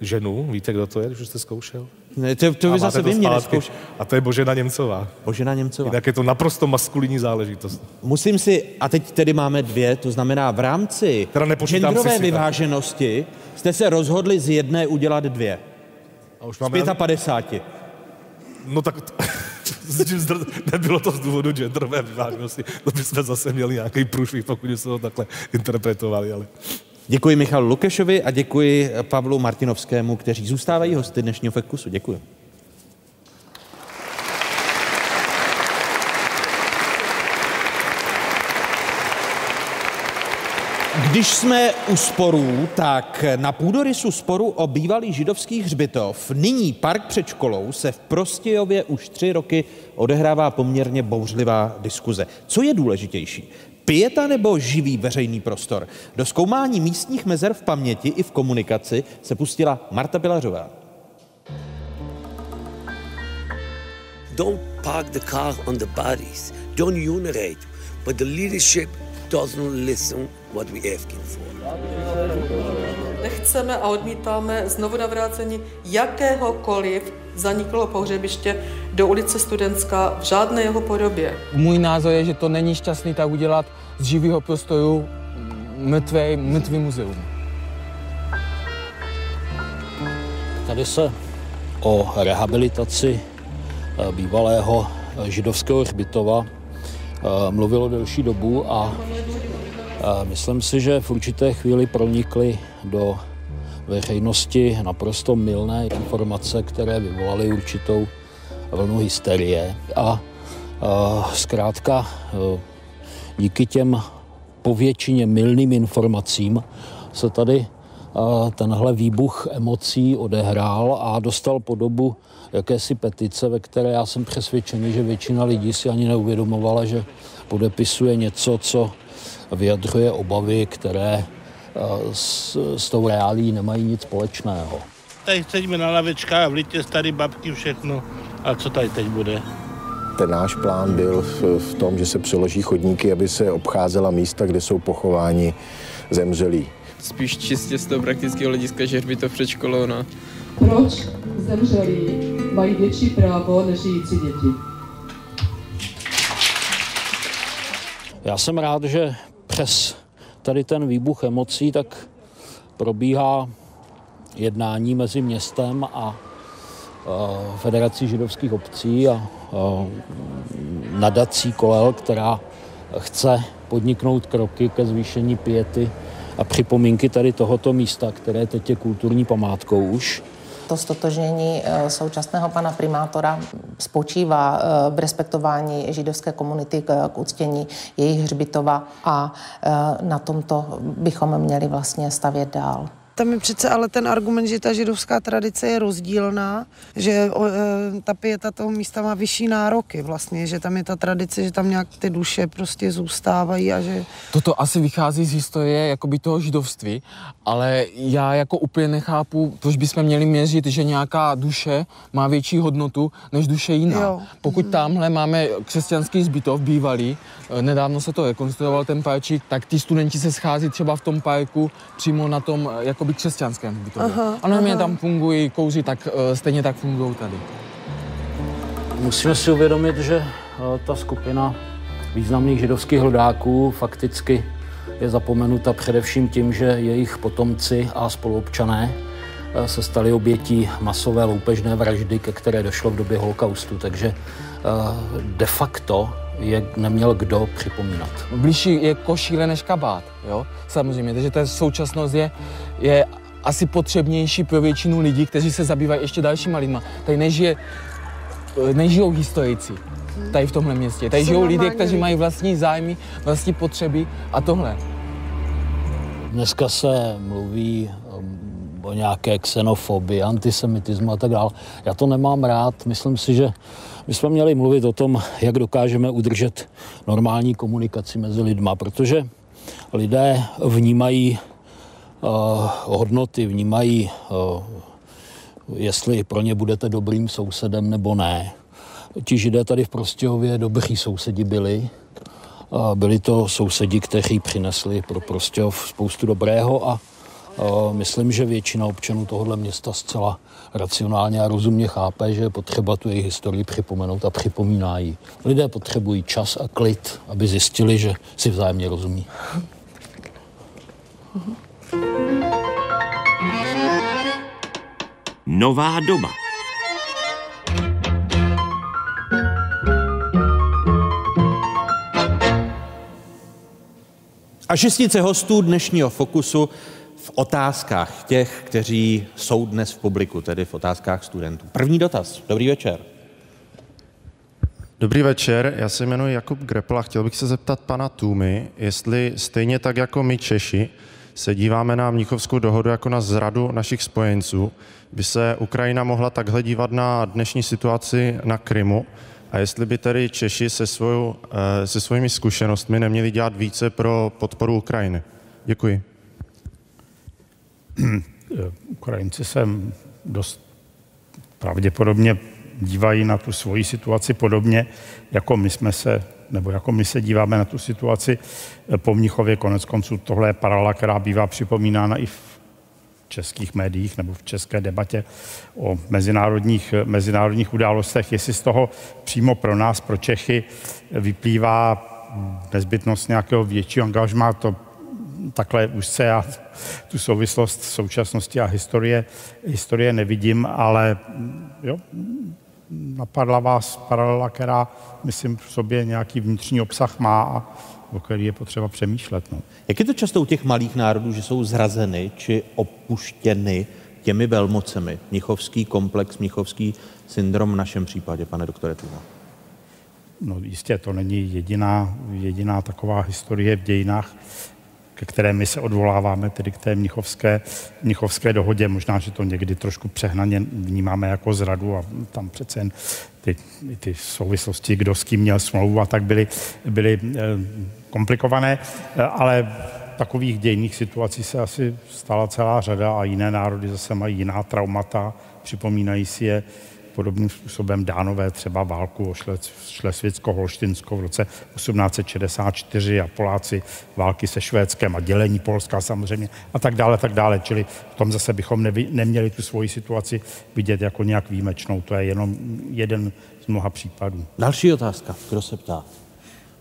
ženu, víte, kdo to je, když jste zkoušel? Ne, to, to vy zase vy mě zpátky. neskouš. A to je Božena Němcová. Božena Němcová. Jinak je to naprosto maskulinní záležitost. Musím si, a teď tedy máme dvě, to znamená v rámci genderové vyváženosti jste se rozhodli z jedné udělat dvě. A už Z 55. No tak nebylo to z důvodu genderové vyváženosti. To bychom zase měli nějaký průšvih, pokud jsme to takhle interpretovali. Ale... Děkuji Michalu Lukešovi a děkuji Pavlu Martinovskému, kteří zůstávají hosty dnešního Fekusu. Děkuji. Když jsme u sporů, tak na půdorysu sporu o bývalý židovský hřbitov, nyní park před školou, se v Prostějově už tři roky odehrává poměrně bouřlivá diskuze. Co je důležitější? Pieta nebo živý veřejný prostor? Do zkoumání místních mezer v paměti i v komunikaci se pustila Marta Pilařová. Don't park the car on the bodies. Don't urinate. But the leadership doesn't listen what we asking for. Nechceme a odmítáme znovu navrácení jakéhokoliv zaniklého pohřebiště do ulice Studentská v žádné jeho podobě. Můj názor je, že to není šťastný tak udělat z živého prostoru mrtvý, mrtvý muzeum. Tady se o rehabilitaci eh, bývalého židovského hřbitova eh, mluvilo delší dobu a eh, myslím si, že v určité chvíli pronikly do veřejnosti naprosto mylné informace, které vyvolaly určitou vlnu hysterie. A zkrátka eh, díky těm povětšině mylným informacím se tady a tenhle výbuch emocí odehrál a dostal podobu jakési petice, ve které já jsem přesvědčený, že většina lidí si ani neuvědomovala, že podepisuje něco, co vyjadřuje obavy, které s, s tou reálí nemají nic společného. Tady sedíme na lavičkách a v litě starý babky všechno. A co tady teď bude? Ten náš plán byl v, v tom, že se přeloží chodníky, aby se obcházela místa, kde jsou pochováni zemřelí. Spíš čistě z toho praktického hlediska, že hřbitov před školou, no. Proč zemřelí mají větší právo než žijící děti? Já jsem rád, že přes tady ten výbuch emocí tak probíhá jednání mezi městem a Federací židovských obcí a nadací Kolel, která chce podniknout kroky ke zvýšení piety a připomínky tady tohoto místa, které teď je kulturní památkou už. To stotožnění eh, současného pana primátora spočívá eh, v respektování židovské komunity k k uctění jejich hřbitova a eh, na tomto bychom měli vlastně stavět dál. Tam je přece ale ten argument, že ta židovská tradice je rozdílná, že o, e, ta pieta toho místa má vyšší nároky vlastně, že tam je ta tradice, že tam nějak ty duše prostě zůstávají a že... Toto asi vychází z historie jakoby toho židovství, ale já jako úplně nechápu, proč bychom měli měřit, že nějaká duše má větší hodnotu než duše jiná. Jo. Pokud tamhle máme křesťanský zbytov bývalý, eh, nedávno se to rekonstruoval ten parčík, tak ty studenti se schází třeba v tom parku přímo na tom eh, jakoby křesťanském. Aha, A normálně aha. tam fungují kouři, tak eh, stejně tak fungují tady. Musíme si uvědomit, že eh, ta skupina významných židovských hledáků fakticky je zapomenuta především tím, že jejich potomci a spoluobčané eh, se stali obětí masové loupežné vraždy, ke které došlo v době holokaustu. Takže de facto je neměl kdo připomínat. Blížší je košíle než kabát, jo? Samozřejmě, takže ta současnost je, je asi potřebnější pro většinu lidí, kteří se zabývají ještě dalšíma lidma. Tady nežije, nežijou historici tady v tomhle městě. Tady Jsou žijou lidé, kteří mají vlastní zájmy, vlastní potřeby a tohle. Dneska se mluví um, o nějaké xenofobii, antisemitismu a tak dále. Já to nemám rád. Myslím si, že my jsme měli mluvit o tom, jak dokážeme udržet normální komunikaci mezi lidma, protože lidé vnímají uh, hodnoty, vnímají, uh, jestli pro ně budete dobrým sousedem nebo ne. Ti židé tady v Prostějově dobří sousedi byli. Uh, byli to sousedi, kteří přinesli pro Prostějov spoustu dobrého a Myslím, že většina občanů tohohle města zcela racionálně a rozumně chápe, že je potřeba tu jejich historii připomenout a připomíná ji. Lidé potřebují čas a klid, aby zjistili, že si vzájemně rozumí. Nová doba. A šestice hostů dnešního Fokusu otázkách těch, kteří jsou dnes v publiku, tedy v otázkách studentů. První dotaz. Dobrý večer. Dobrý večer, já se jmenuji Jakub Grepl a chtěl bych se zeptat pana Tůmy, jestli stejně tak jako my Češi se díváme na Mnichovskou dohodu jako na zradu našich spojenců, by se Ukrajina mohla takhle dívat na dnešní situaci na Krymu a jestli by tedy Češi se, svou, eh, se svými zkušenostmi neměli dělat více pro podporu Ukrajiny. Děkuji. Ukrajinci se dost pravděpodobně dívají na tu svoji situaci podobně, jako my jsme se, nebo jako my se díváme na tu situaci po Mnichově. Konec konců tohle je paralela, která bývá připomínána i v českých médiích nebo v české debatě o mezinárodních, mezinárodních událostech. Jestli z toho přímo pro nás, pro Čechy, vyplývá nezbytnost nějakého většího angažmá, to takhle úzce a tu souvislost současnosti a historie, historie nevidím, ale jo, napadla vás paralela, která, myslím, v sobě nějaký vnitřní obsah má a o který je potřeba přemýšlet. No. Jak je to často u těch malých národů, že jsou zrazeny či opuštěny těmi velmocemi? Mnichovský komplex, Mnichovský syndrom v našem případě, pane doktore Tuma. No jistě, to není jediná, jediná taková historie v dějinách ke které my se odvoláváme, tedy k té mnichovské, mnichovské dohodě. Možná, že to někdy trošku přehnaně vnímáme jako zradu a tam přece jen ty, ty souvislosti, kdo s kým měl smlouvu a tak byly, byly eh, komplikované, eh, ale takových dějných situací se asi stala celá řada a jiné národy zase mají jiná traumata, připomínají si je podobným způsobem dánové třeba válku o Šlesvicko-Holštinsko v roce 1864 a Poláci války se Švédskem a dělení Polska samozřejmě a tak dále, tak dále. Čili v tom zase bychom nevy, neměli tu svoji situaci vidět jako nějak výjimečnou. To je jenom jeden z mnoha případů. Další otázka. Kdo se ptá?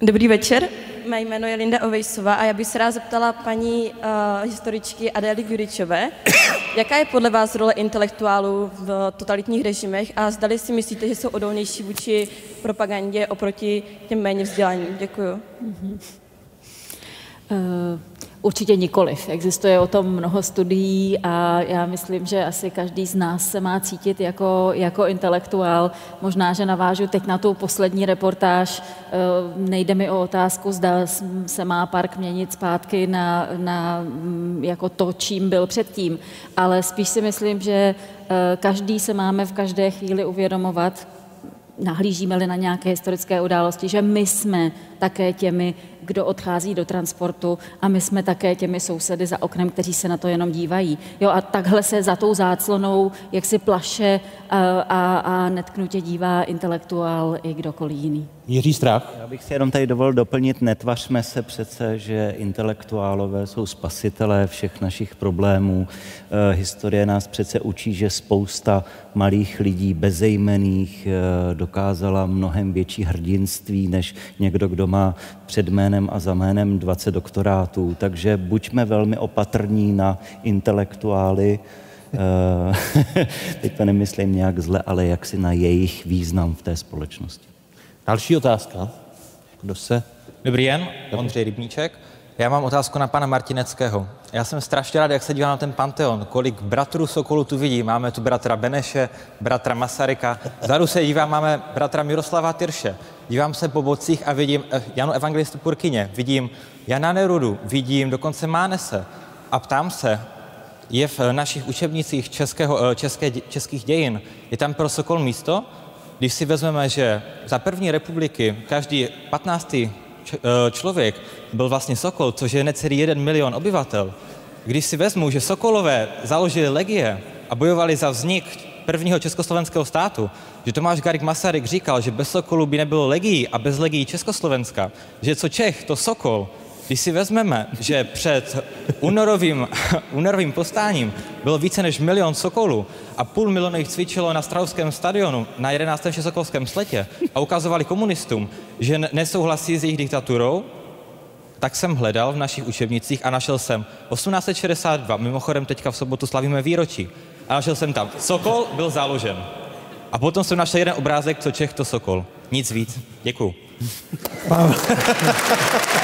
Dobrý večer, mé jméno je Linda Ovejsová a já bych se rád zeptala paní uh, historičky Adély Guričové, jaká je podle vás role intelektuálů v totalitních režimech a zdali si myslíte, že jsou odolnější vůči propagandě oproti těm méně vzdělaným? Děkuju. Mm-hmm. Uh, Určitě nikoliv. Existuje o tom mnoho studií a já myslím, že asi každý z nás se má cítit jako, jako intelektuál. Možná, že navážu teď na tu poslední reportáž. Eh, nejde mi o otázku, zda se má park měnit zpátky na, na mm, jako to, čím byl předtím, ale spíš si myslím, že eh, každý se máme v každé chvíli uvědomovat, nahlížíme-li na nějaké historické události, že my jsme také těmi, kdo odchází do transportu a my jsme také těmi sousedy za oknem, kteří se na to jenom dívají. Jo, a takhle se za tou záclonou, jak si plaše a, a, a netknutě dívá intelektuál i kdokoliv jiný. Jiří Strach. Já bych si jenom tady dovolil doplnit, netvařme se přece, že intelektuálové jsou spasitelé všech našich problémů. E, historie nás přece učí, že spousta malých lidí bezejmených e, dokázala mnohem větší hrdinství, než někdo, kdo má před jménem a za jménem 20 doktorátů. Takže buďme velmi opatrní na intelektuály, e, teď to nemyslím nějak zle, ale jak si na jejich význam v té společnosti. Další otázka. Kdo se? Dobrý den, Ondřej Rybníček. Já mám otázku na pana Martineckého. Já jsem strašně rád, jak se dívám na ten Panteon, kolik bratrů Sokolu tu vidí. Máme tu bratra Beneše, bratra Masaryka. Zadu se dívám, máme bratra Miroslava Tyrše. Dívám se po bocích a vidím eh, Janu Evangelistu Purkyně, vidím Jana Nerudu, vidím dokonce Mánese. A ptám se, je v našich učebnicích českého, české, českých dějin, je tam pro Sokol místo? Když si vezmeme, že za první republiky každý 15. člověk byl vlastně Sokol, což je necelý jeden milion obyvatel, když si vezmu, že Sokolové založili legie a bojovali za vznik prvního československého státu, že Tomáš Garik Masaryk říkal, že bez Sokolu by nebylo legií a bez legií Československa, že co Čech, to Sokol. Když si vezmeme, že před únorovým, únorovým postáním bylo více než milion Sokolů a půl milionu jich cvičilo na Strahovském stadionu na 11. Všesokolském sletě a ukazovali komunistům, že nesouhlasí s jejich diktaturou, tak jsem hledal v našich učebnicích a našel jsem 1862, mimochodem teďka v sobotu slavíme výročí, a našel jsem tam, Sokol byl založen. A potom jsem našel jeden obrázek, co Čech, to Sokol. Nic víc. Děkuju.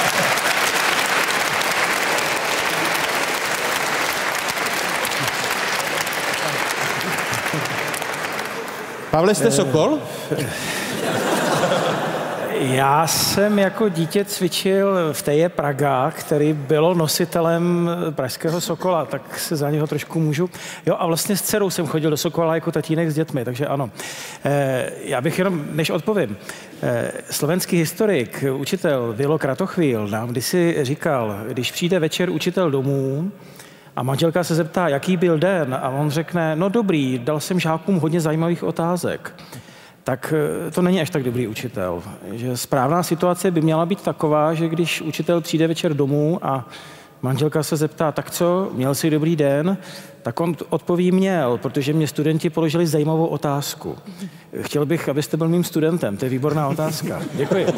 Pavle, jste Sokol? Já jsem jako dítě cvičil v Teje Praga, který bylo nositelem pražského Sokola, tak se za něho trošku můžu. Jo a vlastně s dcerou jsem chodil do Sokola jako tatínek s dětmi, takže ano. E, já bych jenom, než odpovím, e, slovenský historik, učitel Vilo Kratochvíl nám kdysi říkal, když přijde večer učitel domů, a manželka se zeptá, jaký byl den, a on řekne, no dobrý, dal jsem žákům hodně zajímavých otázek tak eh, to není až tak dobrý učitel. Že správná situace by měla být taková, že když učitel přijde večer domů a manželka se zeptá, tak co, měl jsi dobrý den, tak on odpoví měl, protože mě studenti položili zajímavou otázku. Chtěl bych, abyste byl mým studentem, to je výborná otázka. Děkuji. E,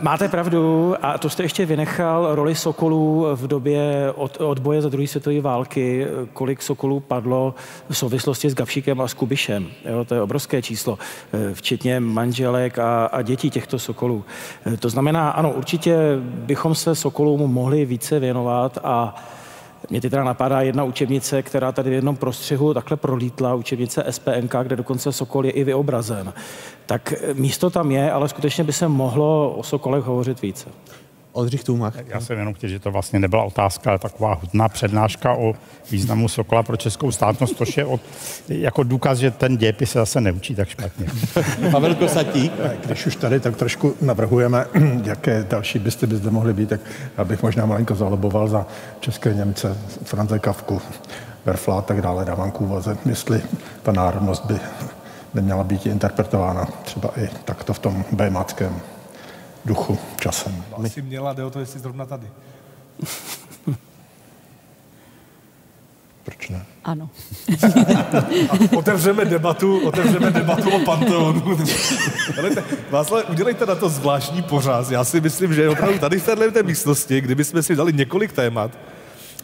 máte pravdu, a to jste ještě vynechal roli sokolů v době od, odboje za druhé světové války, kolik sokolů padlo v souvislosti s Gavšíkem a s Kubišem. Jo, to je obrovské číslo, e, včetně manželek a, a dětí těchto sokolů. E, to znamená, ano, určitě bychom se sokolům mohli více věnovat a mě teda napadá jedna učebnice, která tady v jednom prostřihu takhle prolítla, učebnice SPNK, kde dokonce Sokol je i vyobrazen. Tak místo tam je, ale skutečně by se mohlo o Sokolech hovořit více. Oldřich Tůmach. Já jsem jenom chtěl, že to vlastně nebyla otázka, ale taková hudná přednáška o významu Sokola pro českou státnost, což je od, jako důkaz, že ten dějepis se zase neučí tak špatně. Pavel Kosatí. Když už tady tak trošku navrhujeme, jaké další bysty by zde mohly být, tak já bych možná malinko zaloboval za české Němce, Franze Kavku, Verfla a tak dále, dávám k úvaze, jestli ta národnost by neměla být interpretována třeba i takto v tom bématském duchu časem. Asi měla, jde o to, jestli zrovna tady. Proč ne? Ano. otevřeme debatu, otevřeme debatu o Panteonu. Ale te, Václav, udělejte na to zvláštní pořád. Já si myslím, že opravdu tady v této té místnosti, kdybychom si dali několik témat,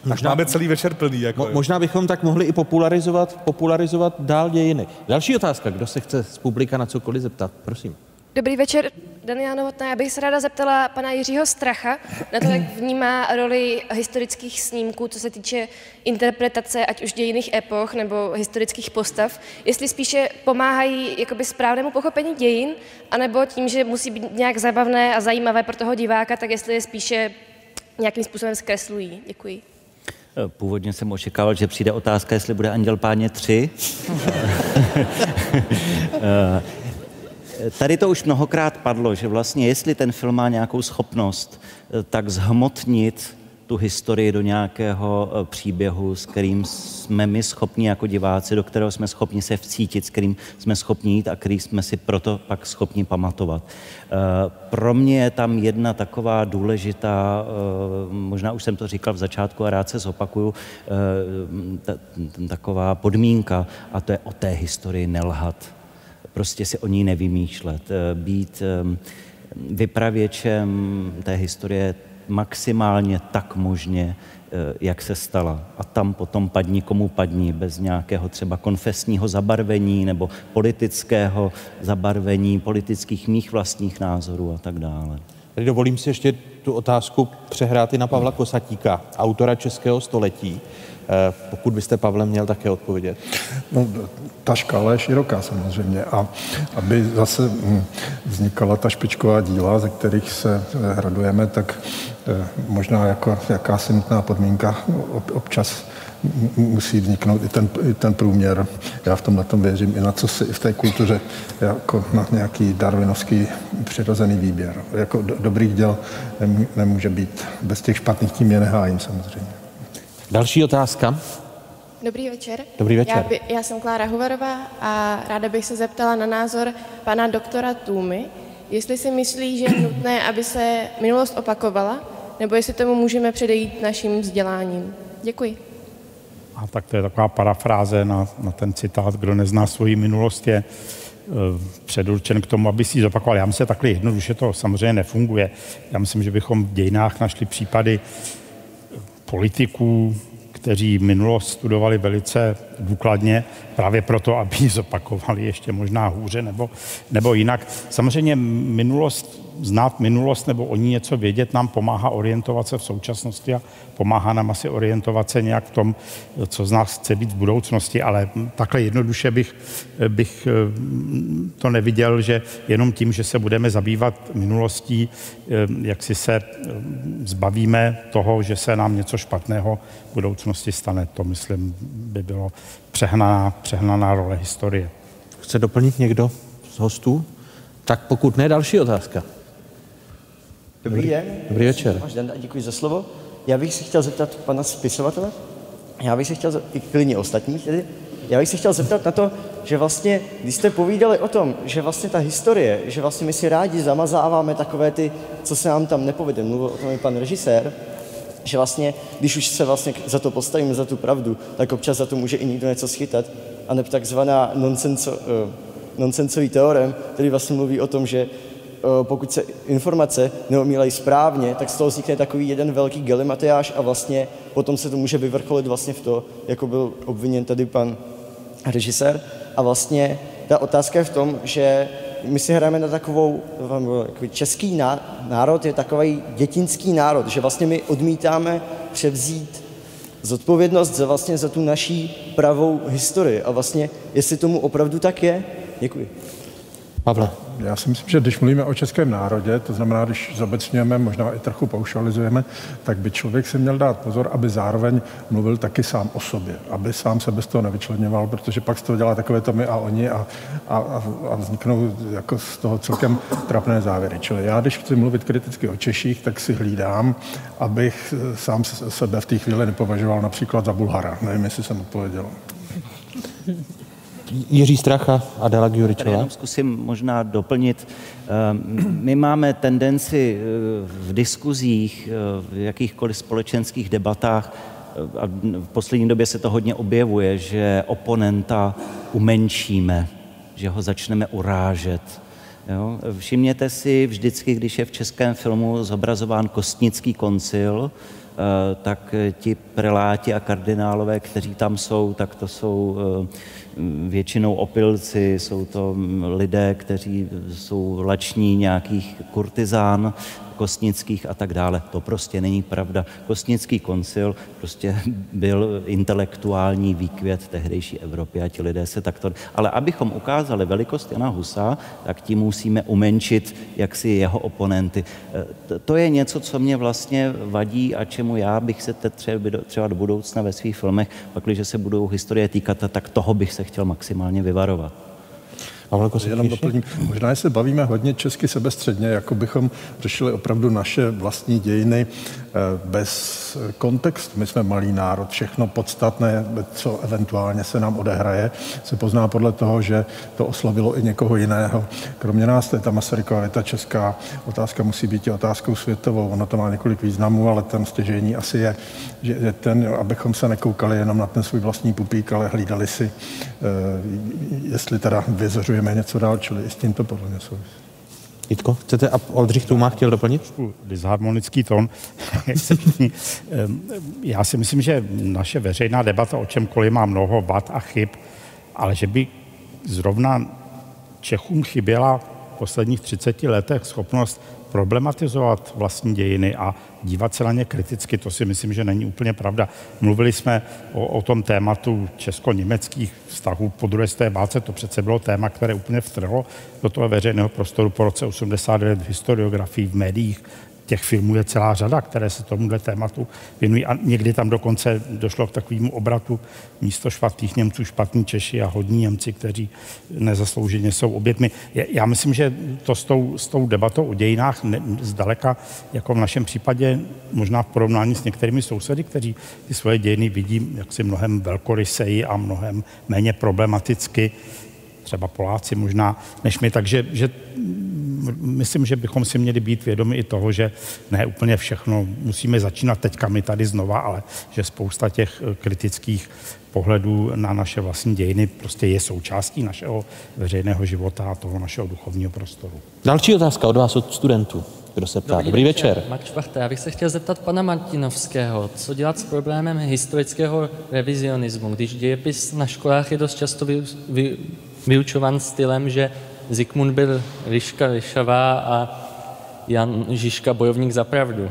Možná, máme celý večer plný. Jako mo, možná bychom tak mohli i popularizovat, popularizovat dál dějiny. Další otázka, kdo se chce z publika na cokoliv zeptat, prosím. Dobrý večer, Daniela Novotná. Já bych se ráda zeptala pana Jiřího Stracha na to, jak vnímá roli historických snímků, co se týče interpretace ať už dějiných epoch nebo historických postav. Jestli spíše pomáhají jakoby správnému pochopení dějin, anebo tím, že musí být nějak zabavné a zajímavé pro toho diváka, tak jestli je spíše nějakým způsobem zkreslují. Děkuji. Původně jsem očekával, že přijde otázka, jestli bude Anděl Páně 3. Tady to už mnohokrát padlo, že vlastně jestli ten film má nějakou schopnost, eh, tak zhmotnit tu historii do nějakého eh, příběhu, s kterým jsme my schopni jako diváci, do kterého jsme schopni se vcítit, s kterým jsme schopni jít a který jsme si proto pak schopni pamatovat. Eh, pro mě je tam jedna taková důležitá, možná už jsem to říkal v začátku a rád se zopakuju, taková podmínka a to je o té historii nelhat prostě si o ní nevymýšlet. Eh, být ehm, vypravěčem té historie maximálně tak možně, eh, jak se stala. A tam potom padni komu padni, bez nějakého třeba konfesního zabarvení nebo politického zabarvení, politických mých vlastních názorů a tak dále. Tady dovolím si ještě tu otázku přehrát i na Pavla Kosatíka, autora Českého století. Pokud byste, Pavle, měl také odpovědět. No, ta škála je široká samozřejmě a aby zase hm, vznikala ta špičková díla, ze kterých se radujeme, tak možná jako jakási nutná podmínka občas musí vzniknout i ten, i ten průměr. Já v tomhle tom věřím i na co si i v té kultuře, jako na nějaký darwinovský přirozený výběr. Jako do, dobrých děl nemůže být. Bez těch špatných tím je nehájím samozřejmě. Další otázka. Dobrý večer. Dobrý večer. Já, by, já jsem Klára Huvarová a ráda bych se zeptala na názor pana doktora Tůmy, jestli si myslí, že je nutné, aby se minulost opakovala, nebo jestli tomu můžeme předejít naším vzděláním. Děkuji. A tak to je taková parafráze na, na ten citát, kdo nezná svoji minulost, je eh, předurčen k tomu, aby si ji zopakoval. Já myslím, že takhle jednoduše to samozřejmě nefunguje. Já myslím, že bychom v dějinách našli případy politiků, kteří minulost studovali velice důkladně, právě proto, aby ji zopakovali ještě možná hůře nebo, nebo jinak. Samozřejmě minulost znát minulost nebo o ní něco vědět nám pomáhá orientovat se v současnosti a pomáhá nám asi orientovat se nějak v tom, co z nás chce být v budoucnosti, ale takhle jednoduše bych, bych eh, to neviděl, že jenom tím, že se budeme zabývat minulostí, eh, jak si se eh, zbavíme toho, že se nám něco špatného v budoucnosti stane. To, myslím, by bylo přehnaná, přehnaná role historie. Chce doplnit někdo z hostů? Tak pokud ne, další otázka. Dobrý den. Dobrý večer. Váš den, děkuji za slovo. Já bych se chtěl zeptat pana spisovatele, já bych se chtěl, i klidně ostatních tedy, já bych se chtěl zeptat na to, že vlastně, když jste povídali o tom, že vlastně ta historie, že vlastně my si rádi zamazáváme takové ty, co se nám tam nepovede, mluvil o tom i pan režisér, že vlastně, když už se vlastně za to postavíme, za tu pravdu, tak občas za to může i někdo něco schytat. A nebo takzvaná nonsenso, uh, nonsensový teorem, který vlastně mluví o tom, že Eh, pokud se informace neomílají správně, tak z toho vznikne takový jeden velký galimatiáš a vlastně potom se to může vyvrcholit vlastně v to, jako byl obviněn tady pan režisér. A vlastně ta otázka je v tom, že my si hrajeme na takovou, takový český národ je takový dětinský národ, že vlastně my odmítáme převzít zodpovědnost za vlastně za tu naší pravou historii. A vlastně, jestli tomu opravdu tak je, děkuji. Pavle. Já si myslím, že když mluvíme o českém národě, to znamená, když zobecňujeme, možná i trochu paušalizujeme, tak by člověk si měl dát pozor, aby zároveň mluvil taky sám o sobě, aby sám se bez toho nevyčleněval, protože pak z toho dělá takové to my a oni a, a, a vzniknou jako z toho celkem trapné závěry. Čili já, když chci mluvit kriticky o Češích, tak si hlídám, abych sám sebe v té chvíli nepovažoval například za Bulhara. Nevím, jestli jsem odpověděl. Jiří Stracha, Adela Gjuričová. Jenom zkusím možná doplnit. Ehm, my máme tendenci eh, v diskuzích, eh, v jakýchkoliv společenských debatách, eh, a v poslední době se to hodně objevuje, že oponenta umenšíme, že ho začneme urážet. Jo? Všimněte si vždycky, když je v českém filmu zobrazován kostnický koncil, tak ti preláti a kardinálové, kteří tam jsou, tak to jsou většinou opilci, jsou to lidé, kteří jsou lační nějakých kurtizán, kostnických a tak dále. To prostě není pravda. Kostnický koncil prostě byl intelektuální výkvět tehdejší Evropy a ti lidé se takto... Ale abychom ukázali velikost Jana Husa, tak tím musíme umenšit jaksi jeho oponenty. E, to je něco, co mě vlastně vadí a čemu já bych se třeba do budoucna ve svých filmech, pakliže se budou historie týkat, tak toho bych se chtěl maximálně vyvarovat. Pavel Jenom doplním. Možná se bavíme hodně česky sebestředně, jako bychom řešili opravdu naše vlastní dějiny bez kontextu. My jsme malý národ, všechno podstatné, co eventuálně se nám odehraje, se pozná podle toho, že to oslavilo i někoho jiného. Kromě nás, to je ta Masarykova věta česká otázka musí být i otázkou světovou. Ono to má několik významů, ale ten stěžení asi je, že ten, abychom se nekoukali jenom na ten svůj vlastní pupík, ale hlídali si, eh, jestli teda vyzořujeme můžeme něco dál, čili i s tím to podle mě souvisí. Jitko, chcete, a Oldřich má chtěl doplnit? Disharmonický tón. Já si myslím, že naše veřejná debata o čemkoliv má mnoho vad a chyb, ale že by zrovna Čechům chyběla posledních 30 letech schopnost problematizovat vlastní dějiny a dívat se na ně kriticky, to si myslím, že není úplně pravda. Mluvili jsme o, o tom tématu česko-německých vztahů po druhé světové válce, to přece bylo téma, které úplně vtrhlo do toho veřejného prostoru po roce 89 v historiografii, v médiích, těch filmů je celá řada, které se tomuhle tématu věnují a někdy tam dokonce došlo k takovému obratu místo špatných Němců, špatní Češi a hodní Němci, kteří nezaslouženě jsou obětmi. Já myslím, že to s tou, s tou debatou o dějinách ne, zdaleka, jako v našem případě, možná v porovnání s některými sousedy, kteří ty svoje dějiny vidí jaksi mnohem velkoryseji a mnohem méně problematicky, třeba Poláci možná, než my. Takže že myslím, že bychom si měli být vědomi i toho, že ne úplně všechno musíme začínat teďka my tady znova, ale že spousta těch eh, kritických pohledů na naše vlastní dějiny prostě je součástí našeho veřejného života a toho našeho duchovního prostoru. Další otázka od vás, od studentů. Kdo se ptá? Dobrý, Dobrý večer. večer. Mark Švachta, já bych se chtěl zeptat pana Martinovského, co dělat s problémem historického revizionismu, když dějepis na školách je dost často vy, vy, vyučovan stylem, že Zikmund byl Liška Lišavá a Jan Žižka bojovník za pravdu.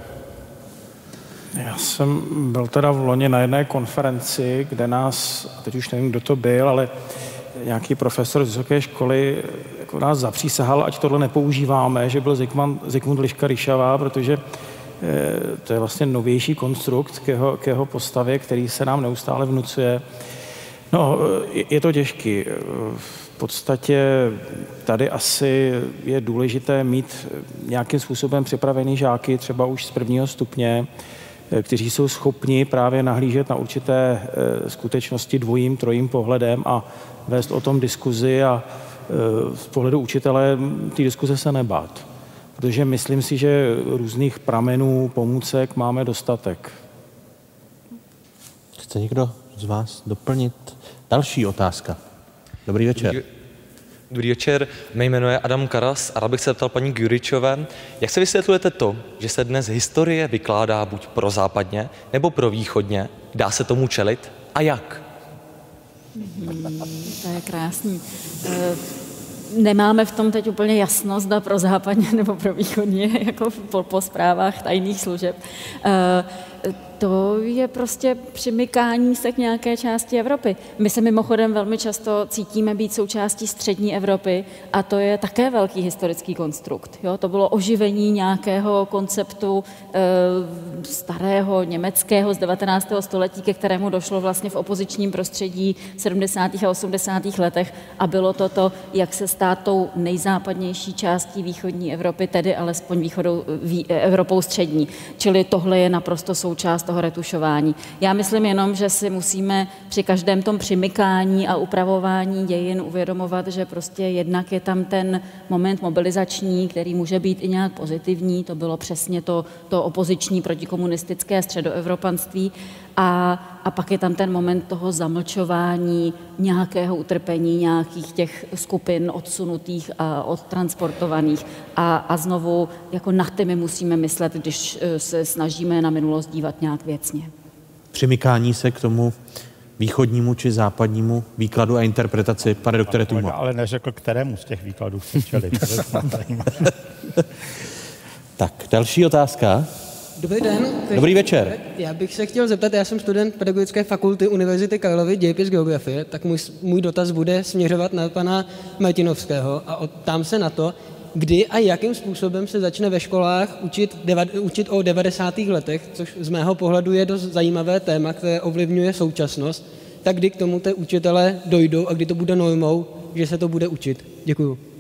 Já jsem byl teda v loni na jedné konferenci, kde nás, teď už nevím, kdo to byl, ale nějaký profesor z vysoké školy jako nás zapřísahal, ať tohle nepoužíváme, že byl Zikmund, Zikmund Liška Ryšavá, protože eh, to je vlastně novější konstrukt k jeho, k jeho postavě, který se nám neustále vnucuje. No, eh, je to těžký podstatě tady asi je důležité mít nějakým způsobem připravený žáky, třeba už z prvního stupně, eh, kteří jsou schopni právě nahlížet na určité eh, skutečnosti dvojím, trojím pohledem a vést o tom diskuzi a eh, z pohledu učitele ty diskuze se nebát. Protože myslím si, že různých pramenů, pomůcek máme dostatek. Chce někdo z vás doplnit? Další otázka. Dobrý večer. Dobrý večer, mé jméno je Adam Karas a rád bych se zeptal paní Gyuričové, jak se vysvětlujete to, že se dnes historie vykládá buď pro západně nebo pro východně? Dá se tomu čelit? A jak? Hmm, to je krásný. E, nemáme v tom teď úplně jasno, zda pro západně nebo pro východně, jako po, po zprávách tajných služeb. E, to je prostě přimykání se k nějaké části Evropy. My se mimochodem velmi často cítíme být součástí střední Evropy a to je také velký historický konstrukt. Jo? To bylo oživení nějakého konceptu e, starého německého z 19. století, ke kterému došlo vlastně v opozičním prostředí v 70. a 80. letech a bylo to to, jak se stát tou nejzápadnější částí východní Evropy, tedy alespoň východou, vý, Evropou střední. Čili tohle je naprosto součást toho retušování. Já myslím jenom, že si musíme při každém tom přimykání a upravování dějin uvědomovat, že prostě jednak je tam ten moment mobilizační, který může být i nějak pozitivní, to bylo přesně to, to opoziční protikomunistické středoevropanství, a, a pak je tam ten moment toho zamlčování nějakého utrpení nějakých těch skupin odsunutých a odtransportovaných. A, a znovu jako na ty my musíme myslet, když eh, se snažíme na minulost dívat nějak věcně. Přimykání se k tomu východnímu či západnímu výkladu a interpretaci, pane doktore Tumo. Ale neřekl, kterému z těch výkladů jste čeli. tak, další otázka. Dobrý den. Dobrý večer. Já bych se chtěl zeptat, já jsem student Pedagogické fakulty Univerzity Karlovy, dějepis geografie, tak můj, můj dotaz bude směřovat na pana Martinovského a tam se na to, kdy a jakým způsobem se začne ve školách učit, deva, učit o 90. letech, což z mého pohledu je dost zajímavé téma, které ovlivňuje současnost, tak kdy k tomu ty učitele dojdou a kdy to bude normou, že se to bude učit. Děkuju.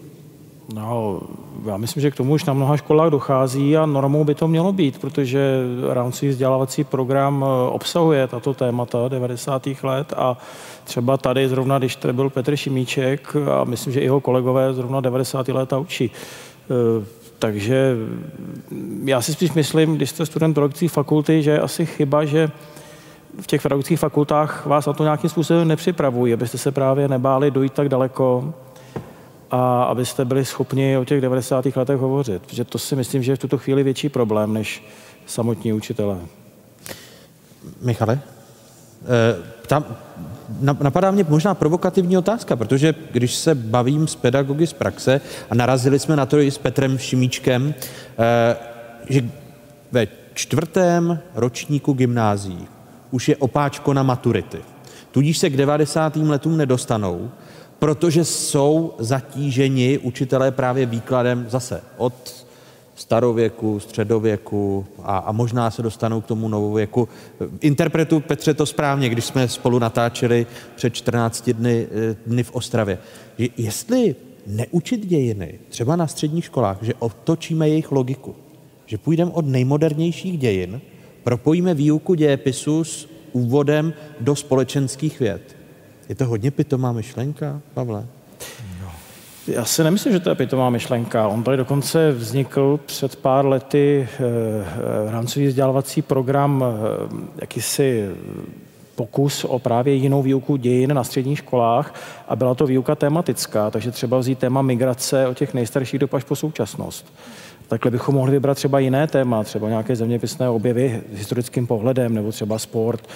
No, já myslím, že k tomu už na mnoha školách dochází a normou by to mělo být, protože rámcový vzdělávací program eh, obsahuje tato témata 90. let a třeba tady zrovna, když tady byl Petr Šimíček a myslím, že i jeho kolegové zrovna 90. léta učí. Eh, takže já si spíš myslím, když jste student pedagogické fakulty, že je asi chyba, že v těch pedagogických fakultách vás na to nějakým způsobem nepřipravují, abyste se právě nebáli dojít tak daleko, a abyste byli schopni o těch 90. letech hovořit. Protože to si myslím, že je v tuto chvíli větší problém než samotní učitelé. Michale? E, tam napadá mě možná provokativní otázka, protože když se bavím s pedagogy z praxe a narazili jsme na to i s Petrem Šimíčkem, eh, že ve čtvrtém ročníku gymnázií už je opáčko na maturity. Tudíž se k 90. letům nedostanou, protože jsou zatíženi učitelé právě výkladem zase od starověku, středověku a, a možná se dostanou k tomu novověku. Interpretu Petře to správně, když jsme spolu natáčeli před 14 dny, eh, dny v Ostravě. Jestli neučit dějiny, třeba na středních školách, že otočíme jejich logiku, že půjdeme od nejmodernějších dějin, propojíme výuku dějepisu s úvodem do společenských věd. Je to hodně pitomá myšlenka, Pavle? Já si nemyslím, že to je pitomá myšlenka. On tady dokonce vznikl před pár lety eh, eh, rámcový vzdělávací program, eh, jakýsi pokus o právě jinou výuku dějin na středních školách a byla to výuka tematická, takže třeba vzít téma migrace od těch nejstarších dob až po současnost. Takhle bychom mohli vybrat třeba jiné téma, třeba nějaké zeměpisné objevy s historickým pohledem, nebo třeba sport,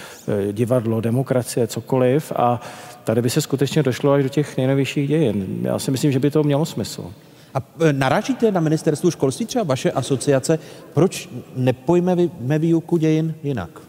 divadlo, demokracie, cokoliv. A tady by se skutečně došlo až do těch nejnovějších dějin. Já si myslím, že by to mělo smysl. A e, narážíte na ministerstvu školství třeba vaše asociace, proč nepojmeme výuku dějin jinak?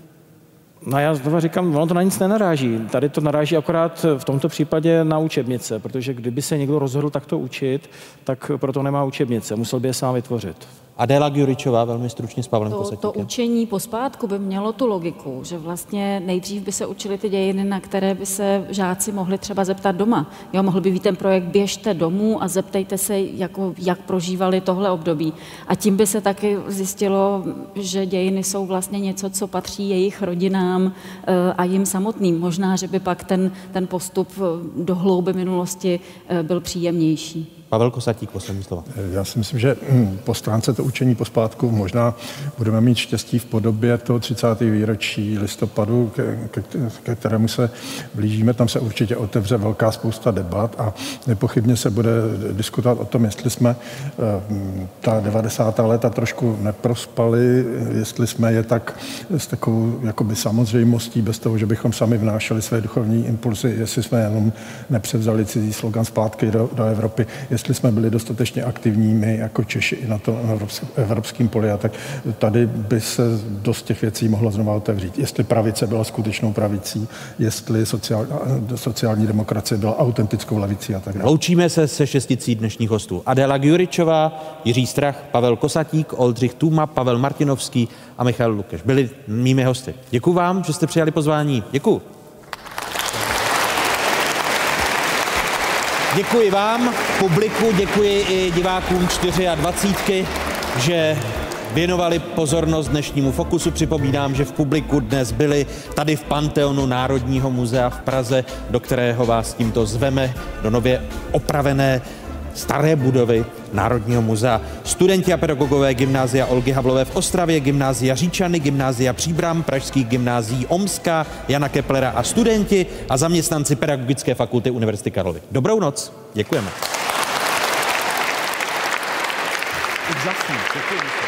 No já znovu říkám, ono to na nic nenaráží. Tady to naráží akorát v tomto případě na učebnice, protože kdyby se někdo rozhodl takto učit, tak proto nemá učebnice, musel by je sám vytvořit. Adéla Gjuričová, velmi stručně s Pavlem to, to učení pospátku by mělo tu logiku, že vlastně nejdřív by se učili ty dějiny, na které by se žáci mohli třeba zeptat doma. Jo, mohl by být ten projekt Běžte domů a zeptejte se, jako, jak prožívali tohle období. A tím by se taky zjistilo, že dějiny jsou vlastně něco, co patří jejich rodinám eh, a jim samotným. Možná, že by pak ten, ten postup eh, do hlouby minulosti eh, byl příjemnější. Pavel Kosatík, poslední slova. Já si myslím, že hm, po stránce to učení pospátku možná budeme mít štěstí v podobě toho 30. výročí listopadu, ke, ke, kterému se blížíme. Tam se určitě otevře velká spousta debat a nepochybně se bude diskutovat o tom, jestli jsme hm, ta 90. léta trošku neprospali, jestli jsme je tak s takovou jakoby samozřejmostí, bez toho, že bychom sami vnášeli své duchovní impulzy, jestli jsme jenom nepřevzali cizí slogan zpátky do, do Evropy, jestli jsme byli dostatečně aktivní my jako Češi i na tom evropském poli, a tak tady by se dost těch věcí mohlo znovu otevřít. Jestli pravice byla skutečnou pravicí, jestli sociální, sociální demokracie byla autentickou levicí a tak dále. Loučíme se se šesticí dnešních hostů. Adela Gjuričová, Jiří Strach, Pavel Kosatík, Oldřich Tuma, Pavel Martinovský a Michal Lukeš. Byli mými hosty. Děkuji vám, že jste přijali pozvání. Děkuji. Děkuji vám, publiku, děkuji i divákům 24, že věnovali pozornost dnešnímu fokusu. Připomínám, že v publiku dnes byli tady v Panteonu Národního muzea v Praze, do kterého vás tímto zveme do nově opravené staré budovy Národního muzea. Studenti a pedagogové gymnázia Olgy Havlové v Ostravě, gymnázia Říčany, gymnázia Příbram, pražských gymnází Omska, Jana Keplera a studenti a zaměstnanci Pedagogické fakulty Univerzity Karlovy. Dobrou noc, děkujeme. Děkujeme.